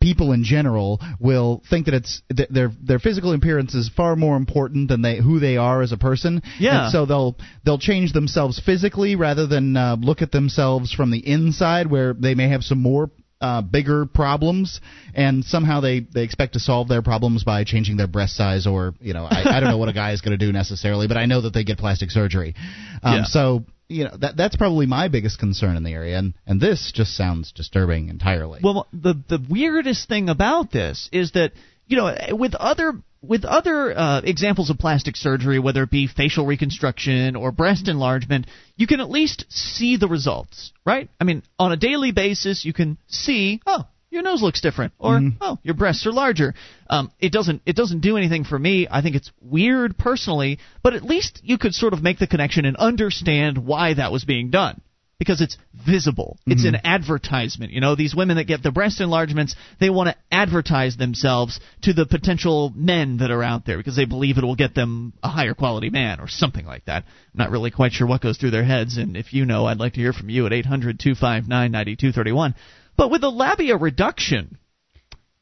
people in general will think that it's th- their their physical appearance is far more important than they who they are as a person. Yeah. And so they'll they'll change themselves physically rather than uh, look at themselves from the inside, where they may have some more uh, bigger problems, and somehow they they expect to solve their problems by changing their breast size, or you know, I, I don't know what a guy is going to do necessarily, but I know that they get plastic surgery. Um, Yeah. So you know that that's probably my biggest concern in the area, and and this just sounds disturbing entirely. Well, the the weirdest thing about this is that you know with other with other uh, examples of plastic surgery, whether it be facial reconstruction or breast enlargement, you can at least see the results, right? I mean, on a daily basis, you can see, oh, your nose looks different, or oh, your breasts are larger. Um, it doesn't it doesn't do anything for me. I think it's weird personally, but at least you could sort of make the connection and understand why that was being done because it's visible. It's an advertisement. You know, these women that get the breast enlargements, they want to advertise themselves to the potential men that are out there because they believe it will get them a higher quality man or something like that. I'm not really quite sure what goes through their heads, and if you know, I'd like to hear from you at 800 259 9231. But with the labia reduction,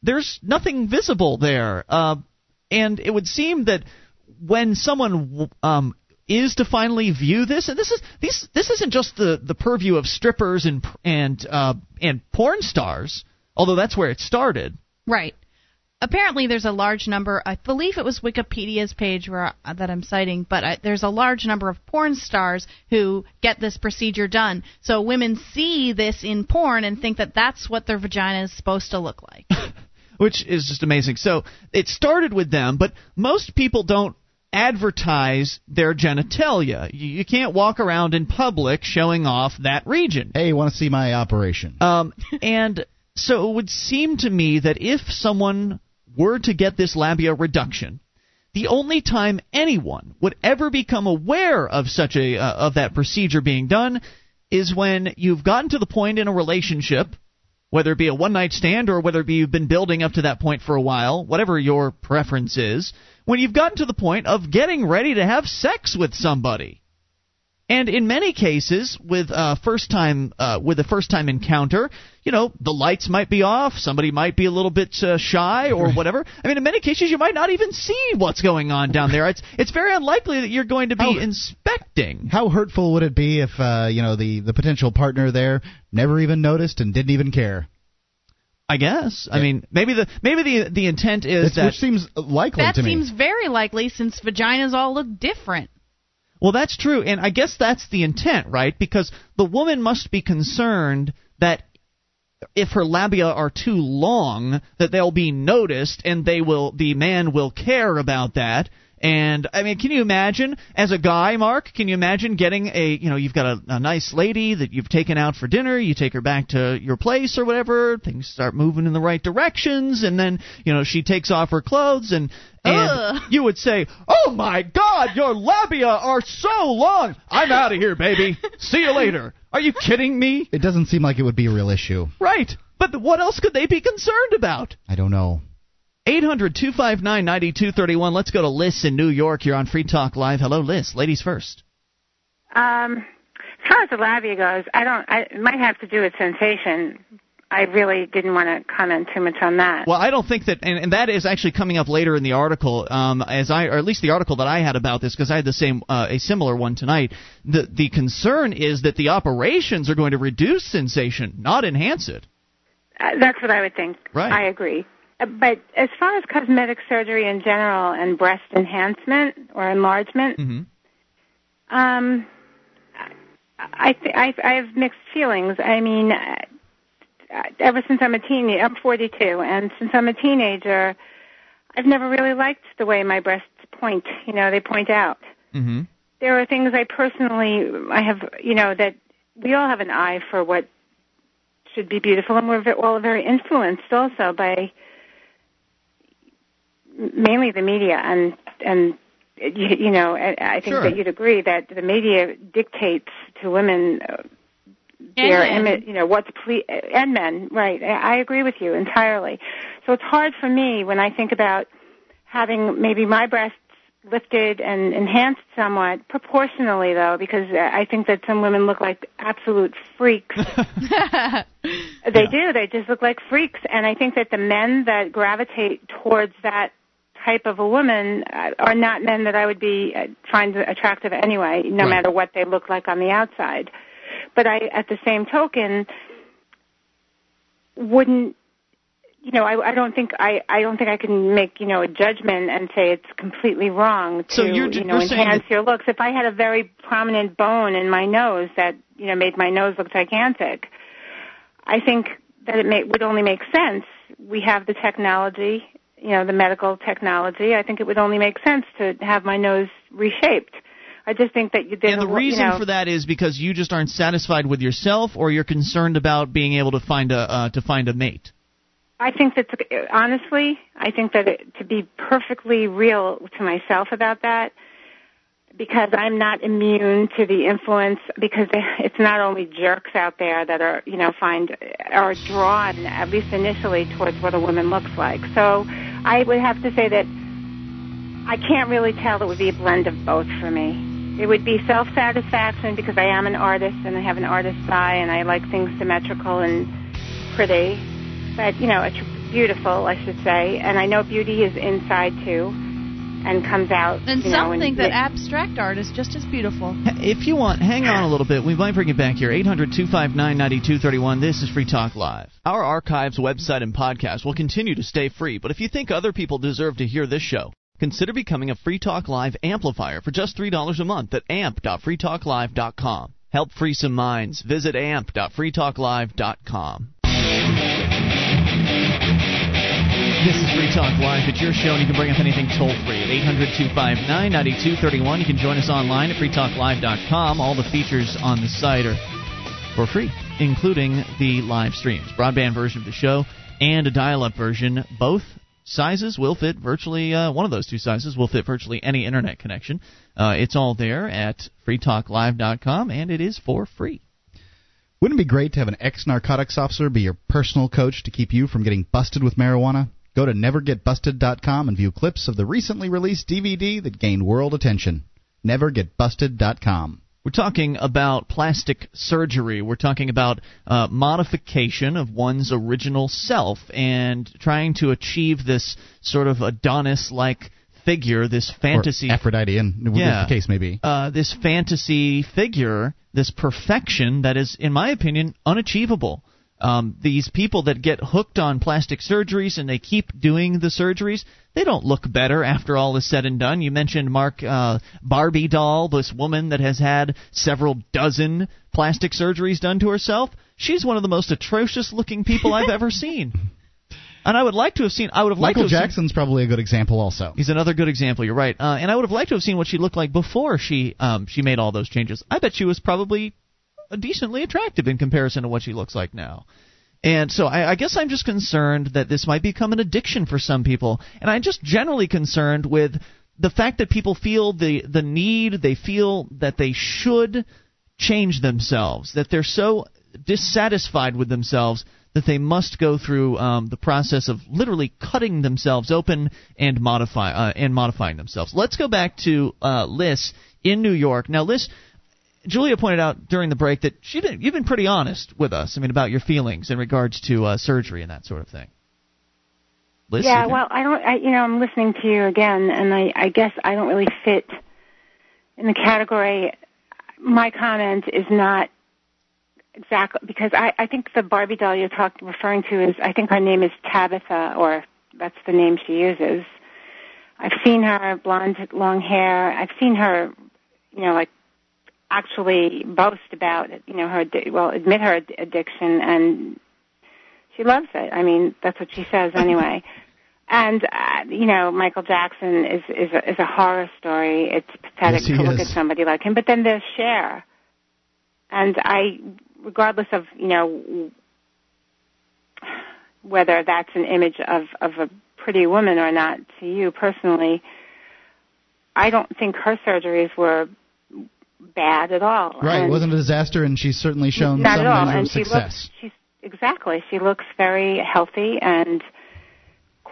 there's nothing visible there. Uh, and it would seem that when someone um, is to finally view this, and this is this this isn't just the, the purview of strippers and and uh, and porn stars, although that's where it started. Right. Apparently, there's a large number. I believe it was Wikipedia's page where that I'm citing, but I, there's a large number of porn stars who get this procedure done. So women see this in porn and think that that's what their vagina is supposed to look like. which is just amazing. So it started with them, but most people don't advertise their genitalia. You, you can't walk around in public showing off that region. hey, you want to see my operation? Um, and so it would seem to me that if someone were to get this labia reduction, the only time anyone would ever become aware of such a uh, of that procedure being done is when you've gotten to the point in a relationship whether it be a one night stand or whether it be you've been building up to that point for a while, whatever your preference is, when you've gotten to the point of getting ready to have sex with somebody. And in many cases, with uh, first time uh, with a first time encounter, you know, the lights might be off, somebody might be a little bit uh, shy or whatever. I mean, in many cases, you might not even see what's going on down there. It's it's very unlikely that you're going to be How- inspecting. How hurtful would it be if uh, you know the the potential partner there never even noticed and didn't even care? I guess. I mean, maybe the maybe the the intent is It's- that which seems likely That to me. seems very likely since vaginas all look different. Well, that's true, and I guess that's the intent, right? Because the woman must be concerned that if her labia are too long, that they'll be noticed, and they will, the man will care about that. And I mean, can you imagine, as a guy, Mark? Can you imagine getting a, you know, you've got a, a nice lady that you've taken out for dinner, you take her back to your place or whatever, things start moving in the right directions, and then, you know, she takes off her clothes, and and Ugh. you would say, "Oh my God, your labia are so long! I'm out of here, baby. See you later." Are you kidding me? it doesn't seem like it would be a real issue. Right. But what else could they be concerned about? I don't know. 800 259 9231. Let's go to Liz in New York. You're on Free Talk Live. Hello, Liz. Ladies first. Um, as far as the labia goes, I don't. I, it might have to do with sensation. I really didn't want to comment too much on that. Well, I don't think that, and, and that is actually coming up later in the article, um, as I, or at least the article that I had about this, because I had the same, uh, a similar one tonight. The the concern is that the operations are going to reduce sensation, not enhance it. Uh, that's what I would think. Right. I agree. Uh, But as far as cosmetic surgery in general and breast enhancement or enlargement, hmm um, I, th- I I have mixed feelings. I mean, uh, uh, ever since I'm a teenager, I'm 42, and since I'm a teenager, I've never really liked the way my breasts point. You know, they point out. hmm there are things I personally I have you know that we all have an eye for what should be beautiful, and we're all very influenced also by mainly the media and and you, you know I I think Sure. that you'd agree that the media dictates to women uh, their image, you know, what's ple- and men, right? I I agree with you entirely. So it's hard for me when I think about having maybe my breasts lifted and enhanced somewhat proportionally though because I think that some women look like absolute freaks. they do. They just look like freaks and I think that the men that gravitate towards that type of a woman uh, are not men that I would be uh, find attractive anyway no Right. matter what they look like on the outside. But I at the same token wouldn't you know, I, I don't think I, I don't think I can make you know a judgment and say it's completely wrong to So you're- you know you're enhance your looks. If I had a very prominent bone in my nose that you know made my nose look gigantic, I think that it may, would only make sense. We have the technology, you know, the medical technology. I think it would only make sense to have my nose reshaped. I just think that you did. And the you reason know, for that is because you just aren't satisfied with yourself, or you're concerned about being able to find a uh, to find a mate. I think that honestly, I think that it, to be perfectly real to myself about that, because I'm not immune to the influence. Because it's not only jerks out there that are, you know, find are drawn at least initially towards what a woman looks like. So I would have to say that I can't really tell. It would be a blend of both for me. It would be self satisfaction because I am an artist and I have an artist's eye and I like things symmetrical and pretty but you know, it's beautiful, I should say. And I know beauty is inside too, and mm. comes out. And you some know, think and that abstract art is just as beautiful. If you want, hang on a little bit. We might bring it back here. 800 259 9231. This is Free Talk Live. Our archives, website, and podcast will continue to stay free, but if you think other people deserve to hear this show, consider becoming a Free Talk Live amplifier for just $3 a month at amp.freetalklive.com. Help free some minds. Visit amp.freetalklive.com. This is Free Talk Live. It's your show, and you can bring up anything toll free at 800 259 9231. You can join us online at freetalklive.com. All the features on the site are for free, including the live streams, broadband version of the show, and a dial up version. Both sizes will fit virtually, uh, one of those two sizes will fit virtually any internet connection. Uh, it's all there at freetalklive.com, and it is for free. Wouldn't it be great to have an ex narcotics officer be your personal coach to keep you from getting busted with marijuana? Go to nevergetbusted.com and view clips of the recently released DVD that gained world attention. Nevergetbusted.com. We're talking about plastic surgery. We're talking about uh, modification of one's original self and trying to achieve this sort of Adonis like figure, this fantasy. Or Aphrodite, and yeah, the case may be. Uh, this fantasy figure, this perfection that is, in my opinion, unachievable. Um, these people that get hooked on plastic surgeries and they keep doing the surgeries, they don't look better after all is said and done. You mentioned Mark uh, Barbie doll, this woman that has had several dozen plastic surgeries done to herself. She's one of the most atrocious looking people I've ever seen. And I would like to have seen. I would have Michael liked to Jackson's seen, probably a good example, also. He's another good example. You're right. Uh, and I would have liked to have seen what she looked like before she um, she made all those changes. I bet she was probably decently attractive in comparison to what she looks like now. And so I, I guess I'm just concerned that this might become an addiction for some people, and I'm just generally concerned with the fact that people feel the the need, they feel that they should change themselves, that they're so dissatisfied with themselves that they must go through um, the process of literally cutting themselves open and modify uh, and modifying themselves. Let's go back to uh, Liz in New York. Now, Liz, Julia pointed out during the break that she been, you've been pretty honest with us. I mean, about your feelings in regards to uh, surgery and that sort of thing. Liz, yeah, well, I don't. I, you know, I'm listening to you again, and I, I guess I don't really fit in the category. My comment is not exactly because I, I think the Barbie doll you're talking referring to is I think her name is Tabitha or that's the name she uses. I've seen her blonde long hair. I've seen her, you know, like actually boast about you know her well admit her addiction and she loves it. I mean that's what she says anyway. And uh, you know, Michael Jackson is is a, is a horror story. It's pathetic yes, to look is. at somebody like him. But then there's Cher, and I regardless of you know whether that's an image of of a pretty woman or not to you personally, I don't think her surgeries were bad at all. Right, and it wasn't a disaster, and she's certainly shown not some at all. measure and of she success. looks, she's exactly. She looks very healthy and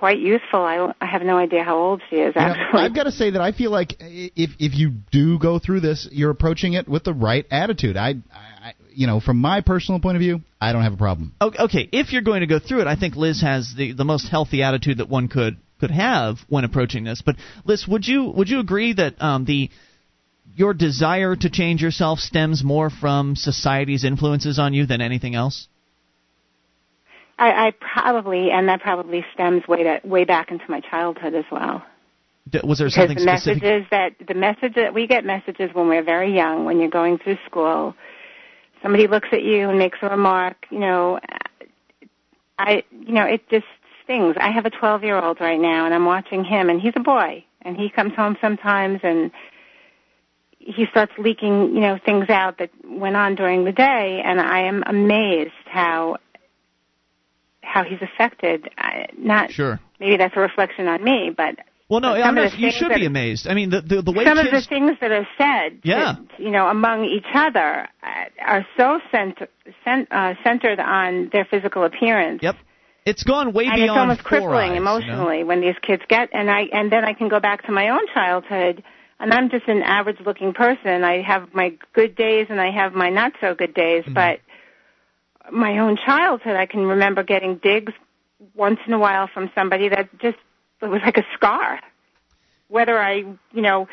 quite youthful. I, I have no idea how old she is. You know, Actually, I've got to say that I feel like if if you do go through this, you're approaching it with the right attitude. I, I you know, from my personal point of view, I don't have a problem. Okay, if you're going to go through it, I think Liz has the the most healthy attitude that one could could have when approaching this. But Liz, would you would you agree that um, the your desire to change yourself stems more from society's influences on you than anything else? I, I probably, and that probably stems way to, way back into my childhood as well. D- Was there Because something the specific? messages that the message that we get messages when we're very young, when you're going through school, somebody looks at you and makes a remark. You know, I, you know, it just stings. I have a 12 year old right now, and I'm watching him, and he's a boy, and he comes home sometimes and he starts leaking, you know, things out that went on during the day, and I am amazed how how he's affected. I, not Sure. maybe that's a reflection on me, but Well, no, some I'm not, you should that- be amazed. I mean, the the, the way some kids. of the things that are said, Yeah. you know, among each other, uh, are so cent- cent- uh, centered on their physical appearance. Yep. It's gone way and beyond it's almost crippling eyes, you know? emotionally when these kids get and I and then I can go back to my own childhood and I'm just an average looking person. I have my good days and I have my not so good days, Mm-hmm. but my own childhood I can remember getting digs once in a while from somebody that just it was like a scar. Whether I, you know,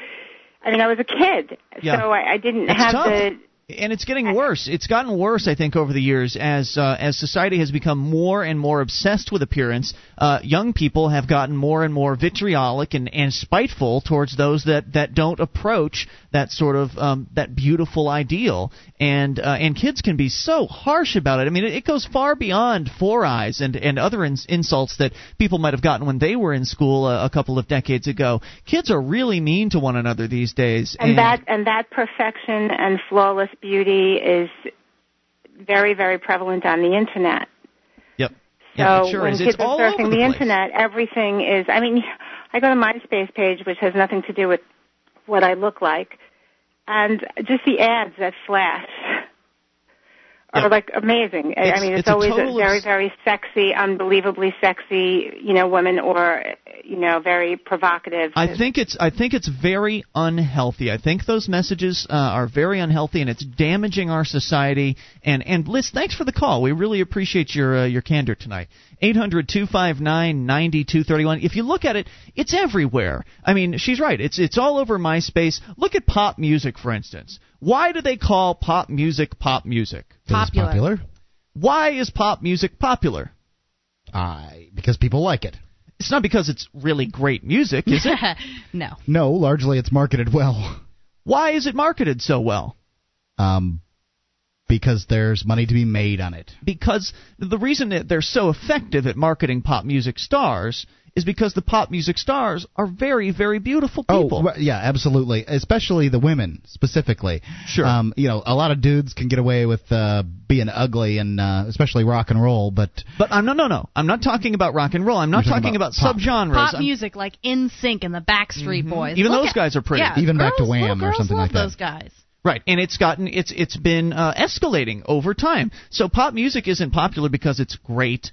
I mean I was a kid, Yeah. so I, I didn't It's have tough. the and it's getting worse. It's gotten worse, I think, over the years as uh, as society has become more and more obsessed with appearance. Uh, young people have gotten more and more vitriolic and, and spiteful towards those that, that don't approach that sort of um, that beautiful ideal. And uh, and kids can be so harsh about it. I mean, it, it goes far beyond four eyes and and other ins- insults that people might have gotten when they were in school a, a couple of decades ago. Kids are really mean to one another these days. and that and that perfection and flawless beauty is very very prevalent on the internet. Yep. So Yeah, sure when is. kids It's are surfing the, the internet, everything is. I mean, I go to MySpace page, which has nothing to do with what I look like, and just the ads that flash are Yeah. like amazing. I- It's- I mean, it's, it's always a total very very sexy, unbelievably sexy, you know, woman or you know, very provocative. I think it's I think it's very unhealthy. I think those messages uh, are very unhealthy, and it's damaging our society. And and Liz, thanks for the call. We really appreciate your uh, your candor tonight. Eight hundred two five nine ninety two thirty one. If you look at it, it's everywhere. I mean, she's right. It's it's all over MySpace. Look at pop music, for instance. Why do they call pop music pop music? Popular. popular. Why is pop music popular? Uh, because people like it. It's not because it's really great music, is it? no. No, largely it's marketed well. Why is it marketed so well? Um, because there's money to be made on it. Because the reason that they're so effective at marketing pop music stars is because the pop music stars are very, very beautiful people. Oh, yeah, absolutely. Especially the women, specifically. Sure. Um, you know, a lot of dudes can get away with uh, being ugly, and uh, especially rock and roll. But But I'm no, no, no. I'm not talking about rock and roll. I'm not talking talking about, about pop. subgenres. Pop I'm- music like In Sync and the Backstreet Boys. Even Look those at- guys are pretty. Yeah, Even back to girls- Wham or something love like that. Those guys. Right, and it's gotten it's it's been uh, escalating over time. So pop music isn't popular because it's great.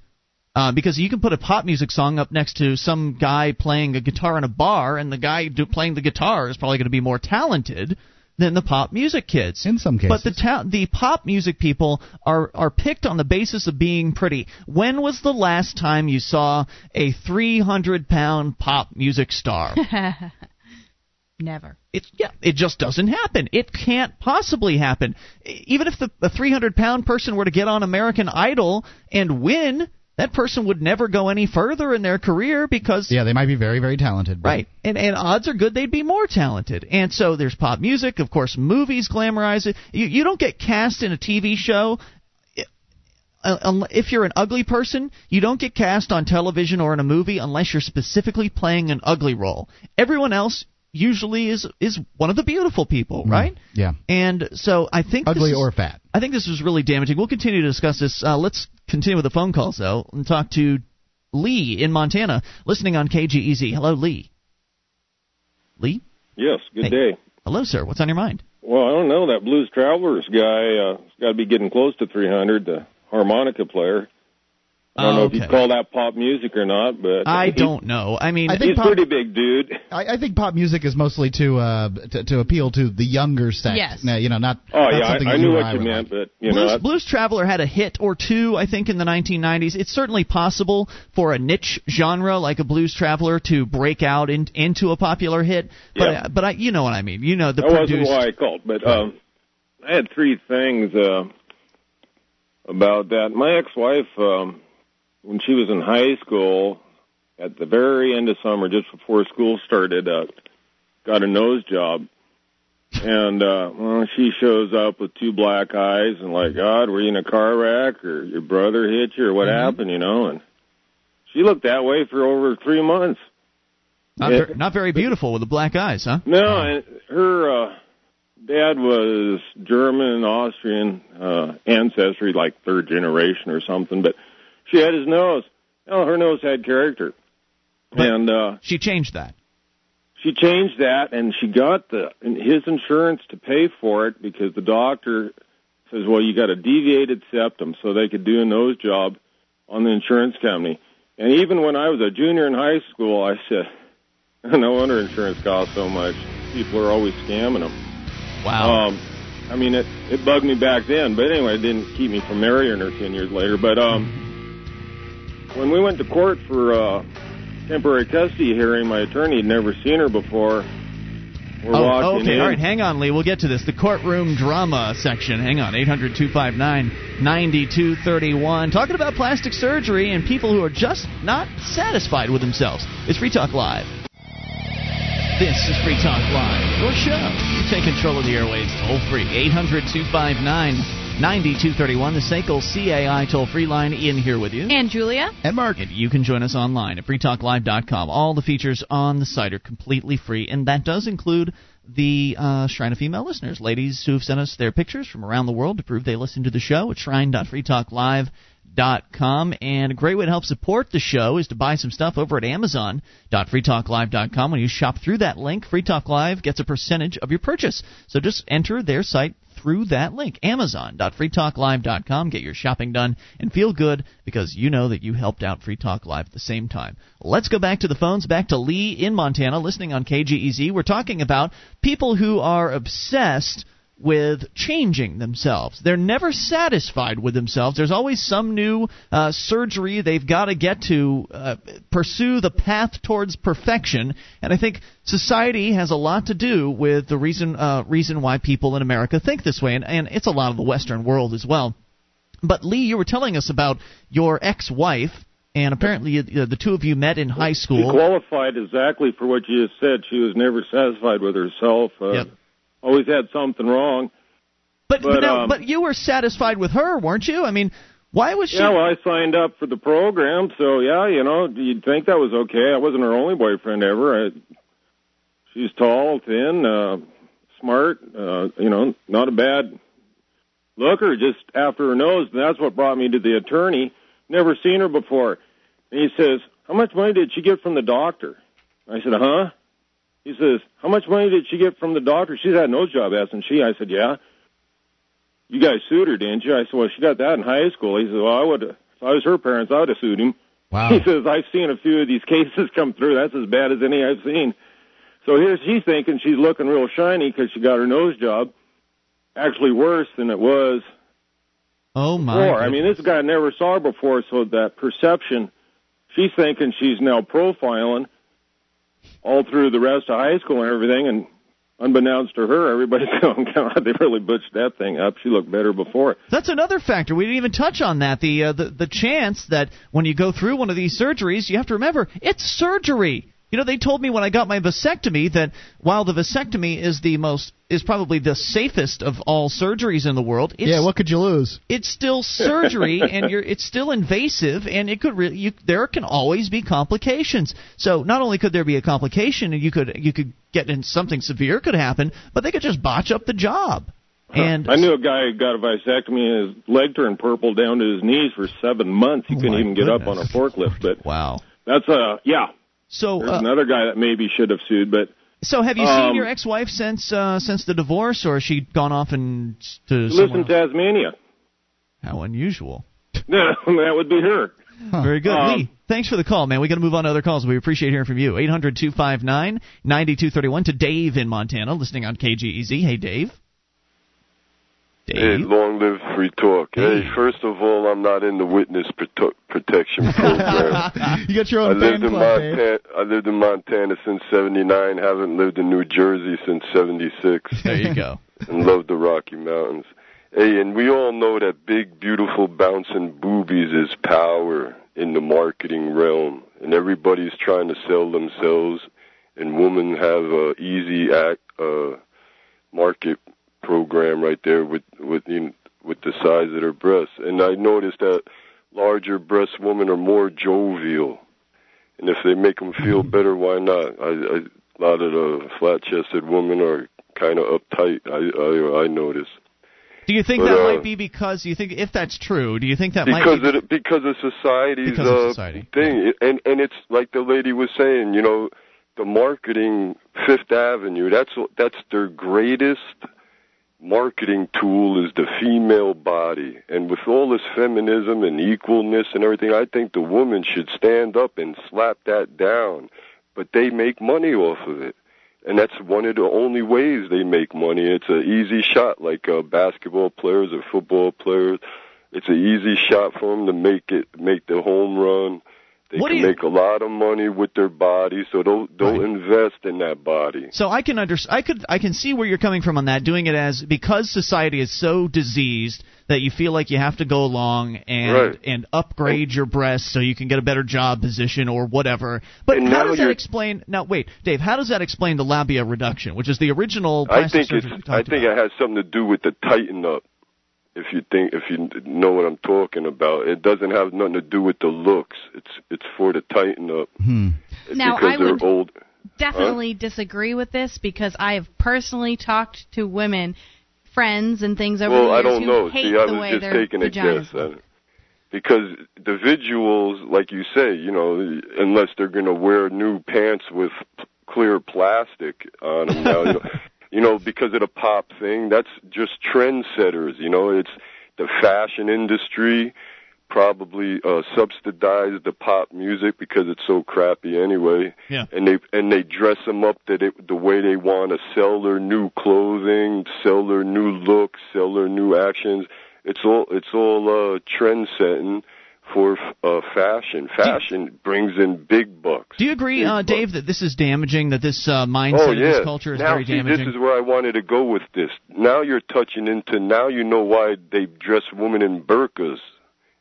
Uh, because you can put a pop music song up next to some guy playing a guitar in a bar, and the guy do, playing the guitar is probably going to be more talented than the pop music kids. In some cases. But the ta- the pop music people are are picked on the basis of being pretty. When was the last time you saw a 300 pound pop music star? Never. It yeah, it just doesn't happen. It can't possibly happen. Even if the a 300 pound person were to get on American Idol and win, that person would never go any further in their career because yeah, they might be very, very talented. but- Right, and and odds are good they'd be more talented. And so there's pop music, of course, movies glamorize it. You you don't get cast in a TV show. uh, If you're an ugly person, you don't get cast on television or in a movie unless you're specifically playing an ugly role. Everyone else usually is is one of the beautiful people, right? Yeah. And so I think this Ugly is- or fat. I think this was really damaging. We'll continue to discuss this. Uh, let's continue with the phone calls though and talk to Lee in Montana, listening on KGEZ. Hello, Lee. Lee. Yes, good Hey. day. Hello, sir. What's on your mind? Well, I don't know that Blues Travelers guy. Uh, has got to be getting close to 300. The harmonica player. I don't know if Okay. you'd call that pop music or not, but I he's- don't know. I mean, I think He's pop- pretty big dude. I, I think pop music is mostly to uh to, to appeal to the younger sex. Yes. Now, you know, not. Oh not yeah, something I, I knew what I you meant, like. but you Blues, know, Blues Traveler had a hit or two, I think, in the 1990s. It's certainly possible for a niche genre like a Blues Traveler to break out in, into a popular hit. But Yeah. but I, you know what I mean. You know the that wasn't produced. why I called. But um, I had three things uh, about that. My ex-wife, um, when she was in high school, at the very end of summer, just before school started, uh, got a nose job. And uh well, she shows up with two black eyes and like, God, were you in a car wreck or your brother hit you or what happened, you know? And she looked that way for over three months. Not, ver- not very beautiful with the black eyes, huh? No, and her uh, dad was German, Austrian uh, ancestry, like third generation or something. But she had his nose. Oh, her nose had character, and uh, She changed that. she changed that, and she got the his insurance to pay for it because the doctor says, "Well, you got a deviated septum, so they could do a nose job on the insurance company." And even when I was a junior in high school, I said, "No wonder insurance costs so much. People are always scamming them." Wow. Um, I mean, it it bugged me back then, but anyway, it didn't keep me from marrying her ten years later. But um, when we went to court for uh, temporary custody hearing, my attorney had never seen her before. We're Oh, okay. in. All right, hang on, Lee. We'll get to this. The courtroom drama section. Hang on. 800 259 9231. Talking about plastic surgery and people who are just not satisfied with themselves. It's Free Talk Live. This is Free Talk Live, your show. You take control of the airwaves toll free. 800 259 9231. The SACL CAI toll free line. Ian here with you. And Julia? And Mark. And you can join us online at freetalklive.com. All the features on the site are completely free, and that does include the uh, Shrine of Female listeners, ladies who have sent us their pictures from around the world to prove they listen to the show at shrine.freetalklive.com. And a great way to help support the show is to buy some stuff over at amazon.freetalklive.com. When you shop through that link, Free Talk Live gets a percentage of your purchase. So just enter their site through that link, amazon.freetalklive.com. Get your shopping done and feel good because you know that you helped out Free Talk Live at the same time. Let's go back to the phones, back to Lee in Montana, listening on KGEZ. We're talking about people who are obsessed with changing themselves. They're never satisfied with themselves. There's always some new uh, surgery they've got to get to uh, pursue the path towards perfection. And I think society has a lot to do with the reason uh, reason why people in America think this way, and, and it's a lot of the Western world as well. But Lee, you were telling us about your ex-wife. And apparently, uh, the two of you met in high school. She qualified exactly for what you just said. She was never satisfied with herself. Uh, Yep. Always had something wrong. But but, But, now, um, but you were satisfied with her, weren't you? I mean, why was she? Yeah, well, I signed up for the program, so yeah, you know, you'd think that was okay. I wasn't her only boyfriend ever. I, she's tall, thin, uh, smart, uh, you know, not a bad looker. Just after her nose, and that's what brought me to the attorney. Never seen her before, and he says, "How much money did she get from the doctor?" I said, "Huh?" He says, "How much money did she get from the doctor?" She's had a nose job, hasn't she? I said, "Yeah." You guys sued her, didn't you? I said, "Well, she got that in high school." He said, "Well, I would." If I was her parents, I would have sued him. Wow. He says, I've seen a few of these cases come through. That's as bad as any I've seen. So here's she's thinking she's looking real shiny because she got her nose job. Actually, worse than it was oh my! before. I mean, this guy never saw her before, so that perception, she's thinking she's now profiling all through the rest of high school and everything. And unbeknownst to her, everybody's going, God, they really butched that thing up. She looked better before. That's another factor. We didn't even touch on that. The, uh, the the chance that when you go through one of these surgeries, you have to remember it's surgery. You know, they told me when I got my vasectomy that while the vasectomy is the most is probably the safest of all surgeries in the world, it's yeah, what could you lose? it's still surgery and you're it's still invasive and it could really you there can always be complications so not only could there be a complication and you could you could get in something severe could happen but they could just botch up the job and I knew a guy who got a vasectomy and his leg turned purple down to his knees for seven months. He Oh, couldn't my even get up on a forklift. But wow that's a yeah. So There's uh, another guy that maybe should have sued, but so have you seen um, your ex-wife since uh since the divorce or has she gone off and to he lives in? Tasmania. how unusual Yeah, that would be her. Very good. Um, Lee, thanks for the call, man. we got to move on to other calls. We appreciate hearing from you. 800 259 9231 to Dave in Montana, listening on KGEZ. Hey, Dave. Hey, long live free talk. Hey. Hey, first of all, I'm not in the witness prote- protection program. you got your own I lived in club, Dave. Montana. I lived in Montana since '79. Haven't lived in New Jersey since '76, There you go. and love the Rocky Mountains. Hey, and we all know that big, beautiful, bouncing boobies is power in the marketing realm, and everybody's trying to sell themselves. And women have a easy act, uh, market program right there with with the with the size of their breasts. And I noticed that larger breast women are more jovial, and if they make them feel better, why not? I, I a lot of the flat-chested women are kind of uptight. I I, I notice Do you think But, that uh, might be because you think if that's true? Do you think that because might be of because of society's Because of uh, society, thing, and and it's like the lady was saying, you know, the marketing Fifth Avenue. That's that's their greatest marketing tool is the female body, and with all this feminism and equalness and everything, I think the woman should stand up and slap that down. But they make money off of it. And that's one of the only ways they make money. It's an easy shot, like uh, basketball players or football players. It's an easy shot for them to make it, make the home run. They What can you- make a lot of money with their body, so they'll they'll Right. invest in that body. So I can under I could I can see where you're coming from on that. Doing it as because society is so diseased that you feel like you have to go along and Right. and upgrade your breasts so you can get a better job position or whatever. But how does that explain? Now wait, Dave. How does that explain the labia reduction, which is the original I think it's I think about? it has something to do with the tighten up. If you think if you know what I'm talking about, it doesn't have nothing to do with the looks. It's it's for the tighten up. Hmm. Now, because I they're would- old. definitely disagree with this because I have personally talked to women, friends, and things over well, the I years don't who know. hate See, I the way just their taking a vaginas guess. look. because the visuals, like you say, you know, unless they're going to wear new pants with clear plastic on them now, you know, you know, because of the pop thing. That's just trendsetters. You know, it's the fashion industry probably uh subsidize the pop music because it's so crappy anyway Yeah. and they and they dress them up that it, the way they want to sell their new clothing sell their new looks sell their new actions it's all it's all uh trend setting for uh fashion fashion brings in big bucks Do you agree, uh. Dave, that this is damaging? That this uh, mindset Oh of yeah. this culture is now, very see, damaging? This is where I wanted to go with this. Now you're touching into. Now you know why they dress women in burqas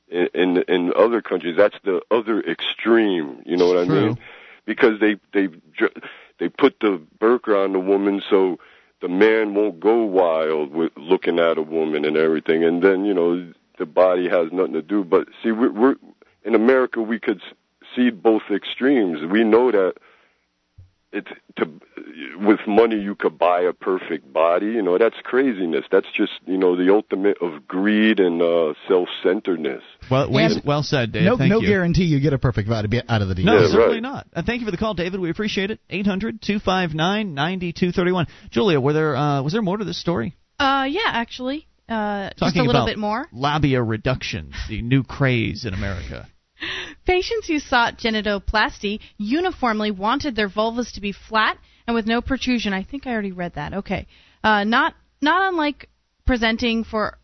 in in, in other countries. That's the other extreme. You know what I True. mean? Because they they dr- they put the burqa on the woman so the man won't go wild with looking at a woman and everything, and then you know the body has nothing to do. But see, we're, we're in America. We could see both extremes. We know that it's to with money you could buy a perfect body you know that's craziness that's just you know the ultimate of greed and uh self-centeredness well, well, And well said, Dave. no Thank no you. guarantee you get a perfect body out of the deal. No, Yeah, certainly right. not. Uh, thank you for the call, David. We appreciate it. Eight hundred two five nine ninety two thirty one. Julia, were there uh, was there more to this story? Uh, yeah, actually, uh, just a little about bit more. labia reductions, the new craze in America. Patients who sought genitoplasty uniformly wanted their vulvas to be flat and with no protrusion. I think I already read that. Okay, uh, not not unlike presenting for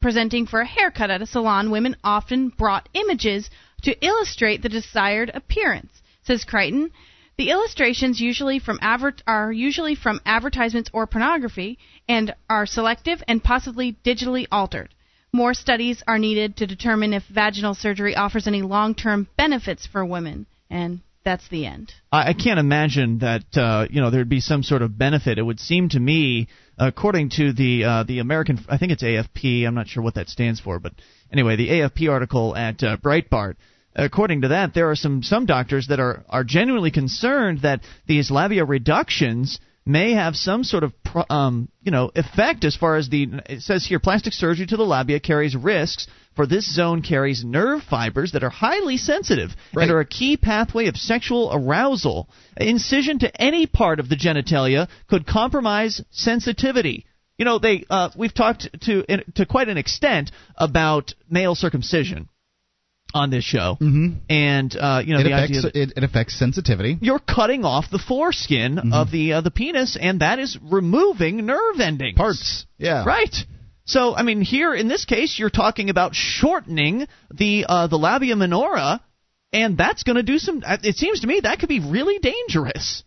presenting for a haircut at a salon, women often brought images to illustrate the desired appearance. Says Creighton. The illustrations usually from adver- are usually from advertisements or pornography and are selective and possibly digitally altered. More studies are needed to determine if vaginal surgery offers any long-term benefits for women, and that's the end. I, can't imagine that uh, you know there'd be some sort of benefit. It would seem to me, according to the uh, the American, I think it's AFP. I'm not sure what that stands for, but anyway, the AFP article at uh, Breitbart. According to that, there are some some doctors that are are genuinely concerned that these labia reductions may have some sort of um, you know effect as far as the it says here plastic surgery to the labia carries risks for this zone carries nerve fibers that are highly sensitive Right. and are a key pathway of sexual arousal. Incision to any part of the genitalia could compromise sensitivity. You know, they uh, we've talked to in, to quite an extent about male circumcision on this show, Mhm. and uh, you know it the affects idea that it, it affects sensitivity. you're cutting off the foreskin Mm-hmm. of the uh, the penis, and that is removing nerve endings. Parts. Yeah. Right. So, I mean, here in this case, you're talking about shortening the uh, the labia minora, and that's going to do some. uh, It seems to me that could be really dangerous.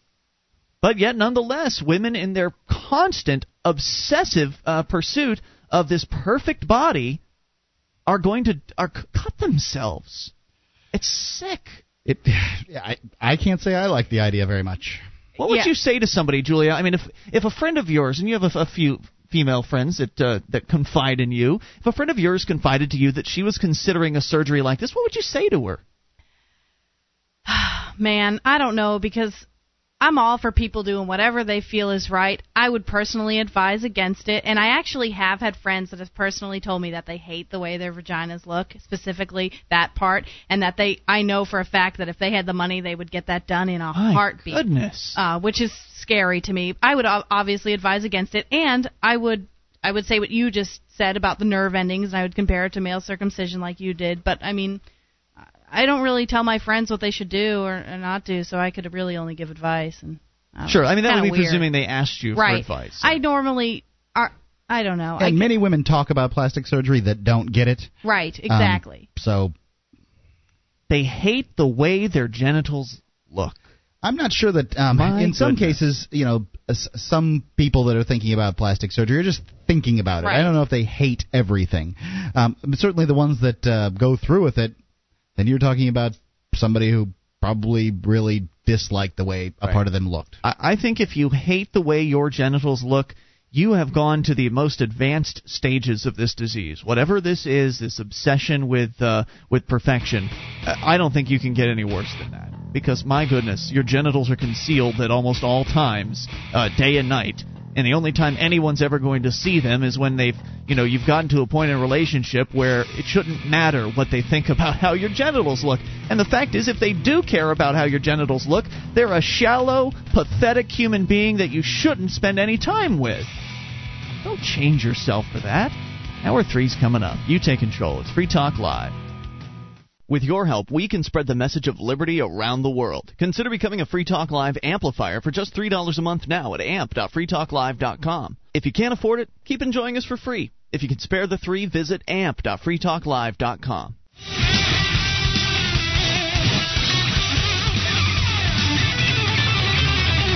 But yet, nonetheless, women in their constant obsessive uh, pursuit of this perfect body are going to are cut themselves. It's sick. It. I I can't say I like the idea very much. What would Yeah. you say to somebody, Julia? I mean, if if a friend of yours, and you have a, a few female friends that uh, that confide in you, if a friend of yours confided to you that she was considering a surgery like this, what would you say to her? Man, I don't know because I'm all for people doing whatever they feel is right. I would personally advise against it, and I actually have had friends that have personally told me that they hate the way their vaginas look, specifically that part, and that they I know for a fact that if they had the money, they would get that done in a My heartbeat. goodness. uh, which is scary to me. I would obviously advise against it, and I would I would say what you just said about the nerve endings, and I would compare it to male circumcision like you did. But I mean, I don't really tell my friends what they should do or, or not do, so I could really only give advice. And I sure. know, I mean, that would be weird. presuming they asked you right. for advice. I normally are. I don't know. I, And many women talk about plastic surgery that don't get it. right, Um, exactly. so they hate the way their genitals look. I'm not sure that um, My in some goodness. cases, you know, s- some people that are thinking about plastic surgery are just thinking about it. I don't know if they hate everything. Um, but certainly the ones that uh, go through with it, then you're talking about somebody who probably really disliked the way a Right. part of them looked. I, I think if you hate the way your genitals look, you have gone to the most advanced stages of this disease. Whatever this is, this obsession with uh, with perfection, I don't think you can get any worse than that. Because my goodness, your genitals are concealed at almost all times, uh, day and night, and the only time anyone's ever going to see them is when they've, you know, you've gotten to a point in a relationship where it shouldn't matter what they think about how your genitals look. And the fact is, if they do care about how your genitals look, they're a shallow, pathetic human being that you shouldn't spend any time with. Don't change yourself for that. Hour three's coming up. You take control. It's Free Talk Live. With your help, we can spread the message of liberty around the world. Consider becoming a Free Talk Live amplifier for just $3 a month now at amp.freetalklive.com. If you can't afford it, keep enjoying us for free. If you can spare the three, visit amp.freetalklive.com.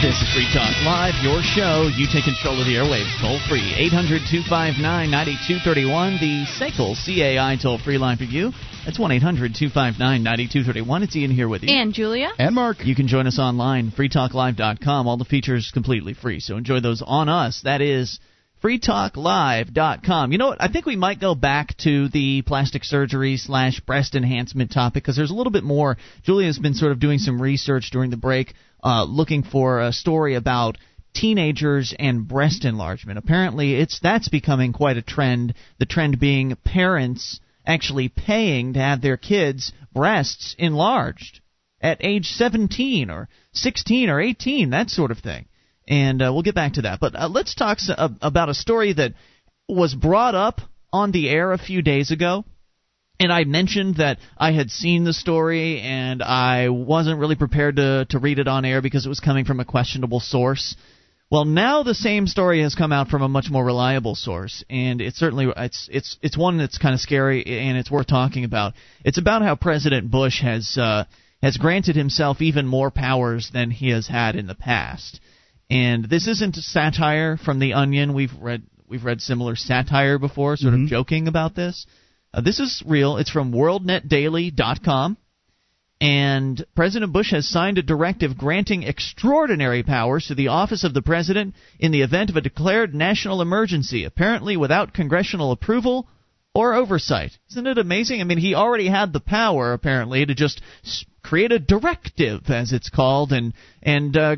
This is Free Talk Live, your show. You take control of the airwaves toll free. 800 259 9231, the SACL CAI toll free line for you. That's 1 800 259 9231. It's Ian here with you. And Julia. And Mark. You can join us online, freetalklive.com. All the features completely free, so enjoy those on us. That is freetalklive.com. You know what? I think we might go back to the plastic surgery slash breast enhancement topic because there's a little bit more. Julia's been sort of doing some research during the break, uh, looking for a story about teenagers and breast enlargement. Apparently, it's that's becoming quite a trend. The trend being parents actually paying to have their kids' breasts enlarged at age 17 or 16 or 18, that sort of thing. And uh, we'll get back to that. But uh, let's talk s- uh, about a story that was brought up on the air a few days ago. And I mentioned that I had seen the story and I wasn't really prepared to, to read it on air because it was coming from a questionable source. Well, now the same story has come out from a much more reliable source, and it's certainly it's it's it's one that's kind of scary and it's worth talking about. It's about how President Bush has uh, has granted himself even more powers than he has had in the past. And this isn't satire from The Onion. We've read we've read similar satire before, sort of joking about this. Uh, this is real. It's from WorldNetDaily.com. And President Bush has signed a directive granting extraordinary powers to the office of the president in the event of a declared national emergency, apparently without congressional approval or oversight. Isn't it amazing? I mean, he already had the power apparently to just create a directive, as it's called, and and uh,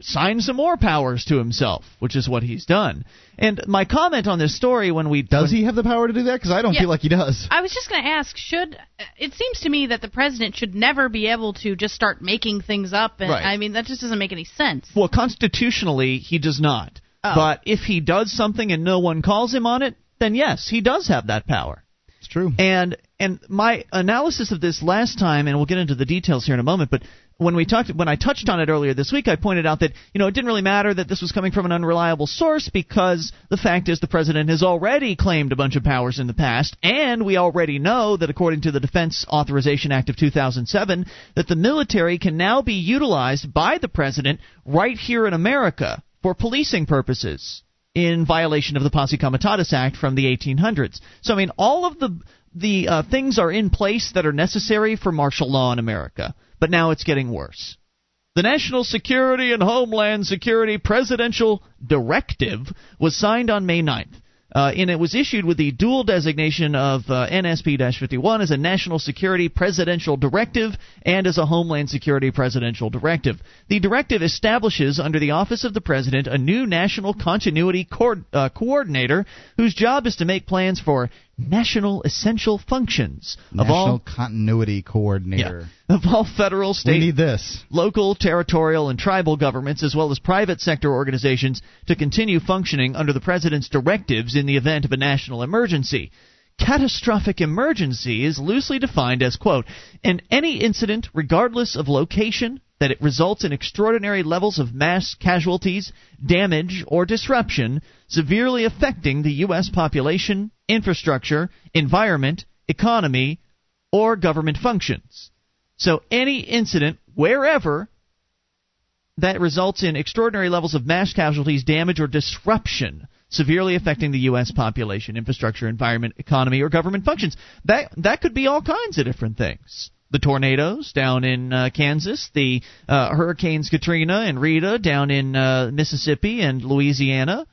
sign some more powers to himself, which is what he's done. And my comment on this story when we Does he have the power to do that? Because I don't Yeah. feel like he does. I was just going to ask, should it seems to me that the president should never be able to just start making things up and Right. I mean that just doesn't make any sense. Well, constitutionally, he does not. Oh. But if he does something and no one calls him on it, then yes, he does have that power. It's true. And and my analysis of this last time, and we'll get into the details here in a moment, but when we talked when I touched on it earlier this week, I pointed out that you know it didn't really matter that this was coming from an unreliable source because the fact is the president has already claimed a bunch of powers in the past, and we already know that according to the Defense Authorization Act of 2007, that the military can now be utilized by the president right here in America for policing purposes in violation of the Posse Comitatus Act from the 1800s. So I mean, all of the the uh, things are in place that are necessary for martial law in America, but now it's getting worse. The National Security and Homeland Security Presidential Directive was signed on May 9th. Uh, and it was issued with the dual designation of uh, NSP-51 as a National Security Presidential Directive and as a Homeland Security Presidential Directive. The directive establishes under the Office of the President a new National Continuity Co- uh, Coordinator whose job is to make plans for national essential functions of National all Continuity Coordinator. of all federal, state, need this. local, territorial, and tribal governments, as well as private sector organizations, to continue functioning under the President's directives in the event of a national emergency. Catastrophic emergency is loosely defined as, quote, an any incident, regardless of location, that it results in extraordinary levels of mass casualties, damage, or disruption, severely affecting the U.S. population, infrastructure, environment, economy, or government functions. So any incident wherever that results in extraordinary levels of mass casualties, damage, or disruption severely affecting the U.S. population, infrastructure, environment, economy, or government functions. That that could be all kinds of different things. The tornadoes down in uh, Kansas, the uh, hurricanes Katrina and Rita down in uh, Mississippi and Louisiana,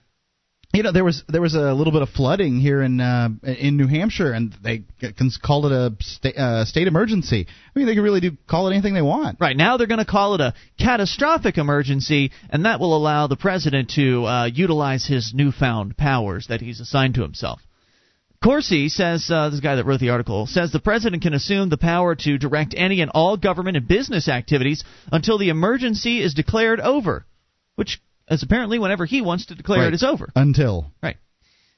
you know there was there was a little bit of flooding here in uh, in New Hampshire, and they can call it a sta- uh, state emergency. I mean, they can really do call it anything they want. Right now, they're going to call it a catastrophic emergency, and that will allow the president to uh, utilize his newfound powers that he's assigned to himself. Corsi says, uh, this guy that wrote the article, says the president can assume the power to direct any and all government and business activities until the emergency is declared over, which is apparently whenever he wants to declare Right. it is over. Until Right.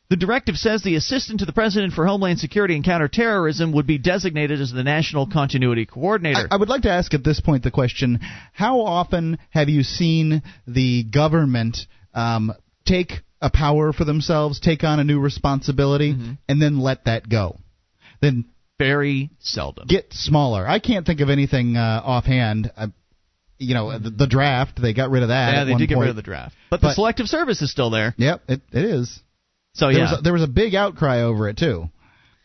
The directive says the assistant to the president for Homeland Security and counterterrorism would be designated as the national continuity coordinator. I, I would like to ask at this point the question: How often have you seen the government um, take a power for themselves, take on a new responsibility, Mm-hmm. and then let that go? Then Very seldom. get smaller. I can't think of anything uh, offhand. Uh, you know, the, the draft they got rid of that. yeah, they did get point. rid of the draft, but, the selective service is still there. Yep, it, it is. So There, yeah, was a, there was a big outcry over it too.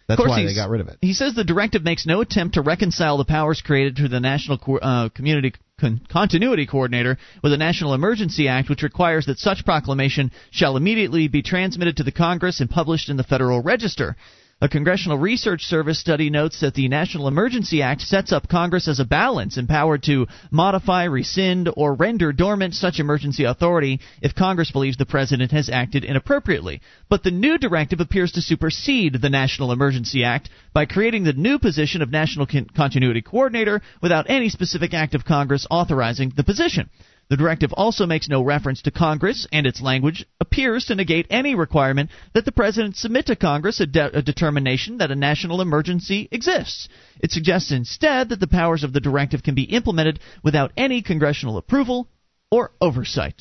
That's why they got rid of it. He says the directive makes no attempt to reconcile the powers created through the National Co- uh, Community Con- Continuity Coordinator with the National Emergency Act, which requires that such proclamation shall immediately be transmitted to the Congress and published in the Federal Register. A Congressional Research Service study notes that the National Emergency Act sets up Congress as a balance empowered to modify, rescind, or render dormant such emergency authority if Congress believes the President has acted inappropriately. But the new directive appears to supersede the National Emergency Act by creating the new position of National Con- Continuity Coordinator without any specific act of Congress authorizing the position. The directive also makes no reference to Congress, and its language appears to negate any requirement that the President submit to Congress a, de- a determination that a national emergency exists. It suggests instead that the powers of the directive can be implemented without any congressional approval or oversight.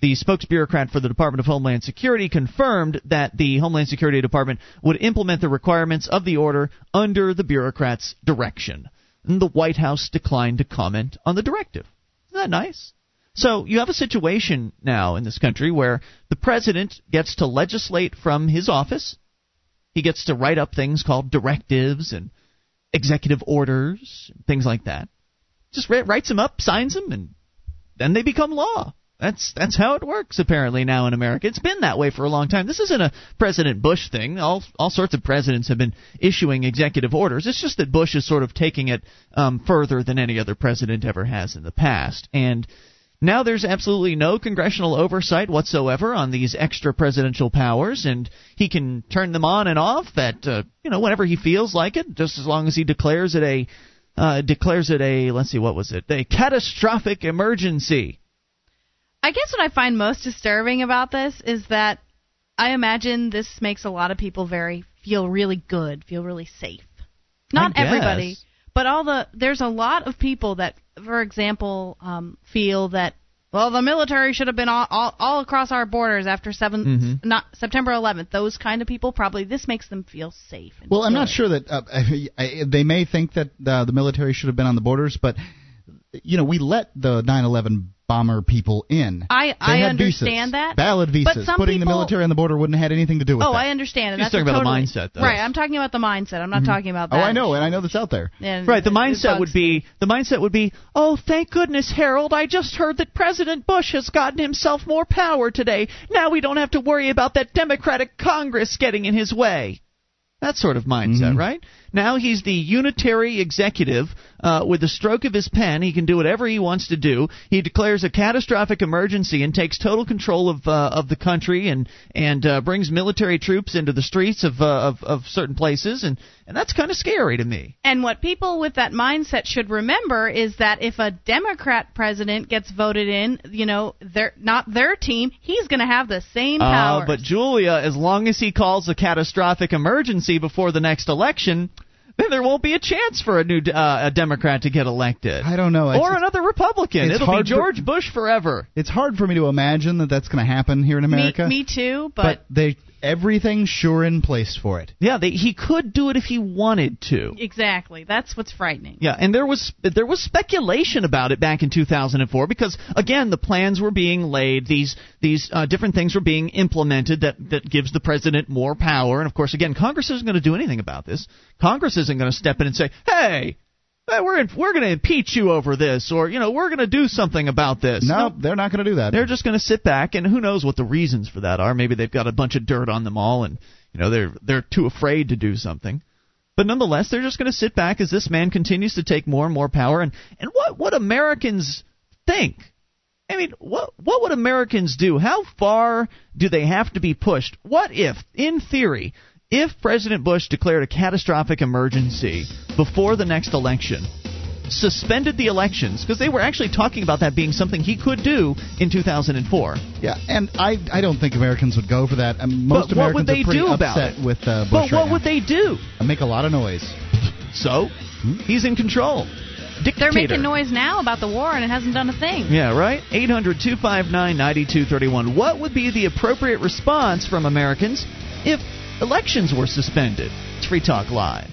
The spokesbureaucrat for the Department of Homeland Security confirmed that the Homeland Security Department would implement the requirements of the order under the bureaucrat's direction. And the White House declined to comment on the directive. Isn't that nice? So you have a situation now in this country where the president gets to legislate from his office. He gets to write up things called directives and executive orders, things like that. Just wri- writes them up, signs them, and then they become law. That's that's how it works apparently now in America. It's been that way for a long time. This isn't a President Bush thing. All all sorts of presidents have been issuing executive orders. It's just that Bush is sort of taking it um, further than any other president ever has in the past. And now there's absolutely no congressional oversight whatsoever on these extra presidential powers, and he can turn them on and off at uh, you know whenever he feels like it, just as long as he declares it a uh, declares it a let's see what was it a catastrophic emergency. I guess what I find most disturbing about this is that I imagine this makes a lot of people very feel really good, feel really safe. Not everybody, but all the there's a lot of people that, for example, um, feel that well the military should have been all, all, all across our borders after 7 Mhm. not September 11th. Those kind of people probably this makes them feel safe. Well, I'm not sure that uh, I, they may think that uh, the military should have been on the borders, but you know, we let the 9/11 bomber people in. I I had understand visas, that. valid But visas. some Putting the military on the border wouldn't have had anything to do with it. Oh, that. I understand. And He's that's talking a about the totally- mindset, though. Right, I'm talking about the mindset. I'm not talking about that. Oh, I know, and I know that's out there. And Right, the it- it mindset would be the mindset would be, "Oh, thank goodness, Harold, I just heard that President Bush has gotten himself more power today. Now we don't have to worry about that Democratic Congress getting in his way." That sort of mindset, Mhm. right? Now he's the unitary executive. Uh, with the stroke of his pen, he can do whatever he wants to do. He declares a catastrophic emergency and takes total control of uh, of the country and and uh, brings military troops into the streets of uh, of, of certain places, and and that's kind of scary to me. And what people with that mindset should remember is that if a Democrat president gets voted in, you know, they're not their team, he's going to have the same power. Uh, but Julia, as long as he calls a catastrophic emergency before the next election, then there won't be a chance for a new uh, a Democrat to get elected. I don't know. It's- or another Republican. It'll be hard for- George Bush forever. It's hard for me to imagine that that's going to happen here in America. me, me too, but, but, they everything's sure in place for it. Yeah, they, he could do it if he wanted to. exactly. That's what's frightening. Yeah, and there was there was speculation about it back in 2004 because again the plans were being laid, these these uh, different things were being implemented that that gives the president more power, and of course again Congress isn't going to do anything about this. Congress isn't going to step in and say, "Hey, eh, we're in, we're going to impeach you over this, or you know, we're going to do something about this. No, they're not going to do that. They're just going to sit back, and who knows what the reasons for that are? Maybe they've got a bunch of dirt on them all, and you know they're they're too afraid to do something. But nonetheless, they're just going to sit back as this man continues to take more and more power. And and what what Americans think? I mean, what what would Americans do? How far do they have to be pushed? What if, in theory, if President Bush declared a catastrophic emergency before the next election, suspended the elections because they were actually talking about that being something he could do in 2004. Yeah, and I I don't think Americans would go for that. Um, most but what Americans would they are pretty do upset it? with uh, Bush but right what now. would they do? I Make a lot of noise. So he's in control. Dictator. They're making noise now about the war, and it hasn't done a thing. Yeah, right? 800 259 9231. What would be the appropriate response from Americans if elections were suspended? It's Free Talk Live.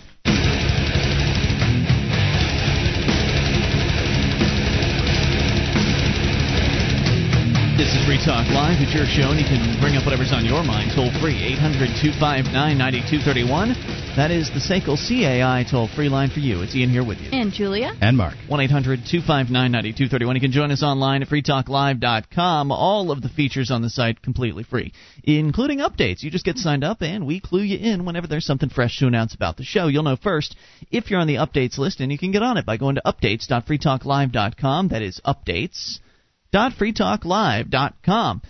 Free Talk Live. It's your show, and you can bring up whatever's on your mind toll free. 800 259 9231. That is the SACL CAI toll free line for you. It's Ian here with you. And Julia? And Mark. 1 800 259 9231. You can join us online at freetalklive.com. All of the features on the site completely free, including updates. You just get signed up and we clue you in whenever there's something fresh to announce about the show. You'll know first if you're on the updates list, and you can get on it by going to updates.freetalklive.com. That is updates.freetalklive.com.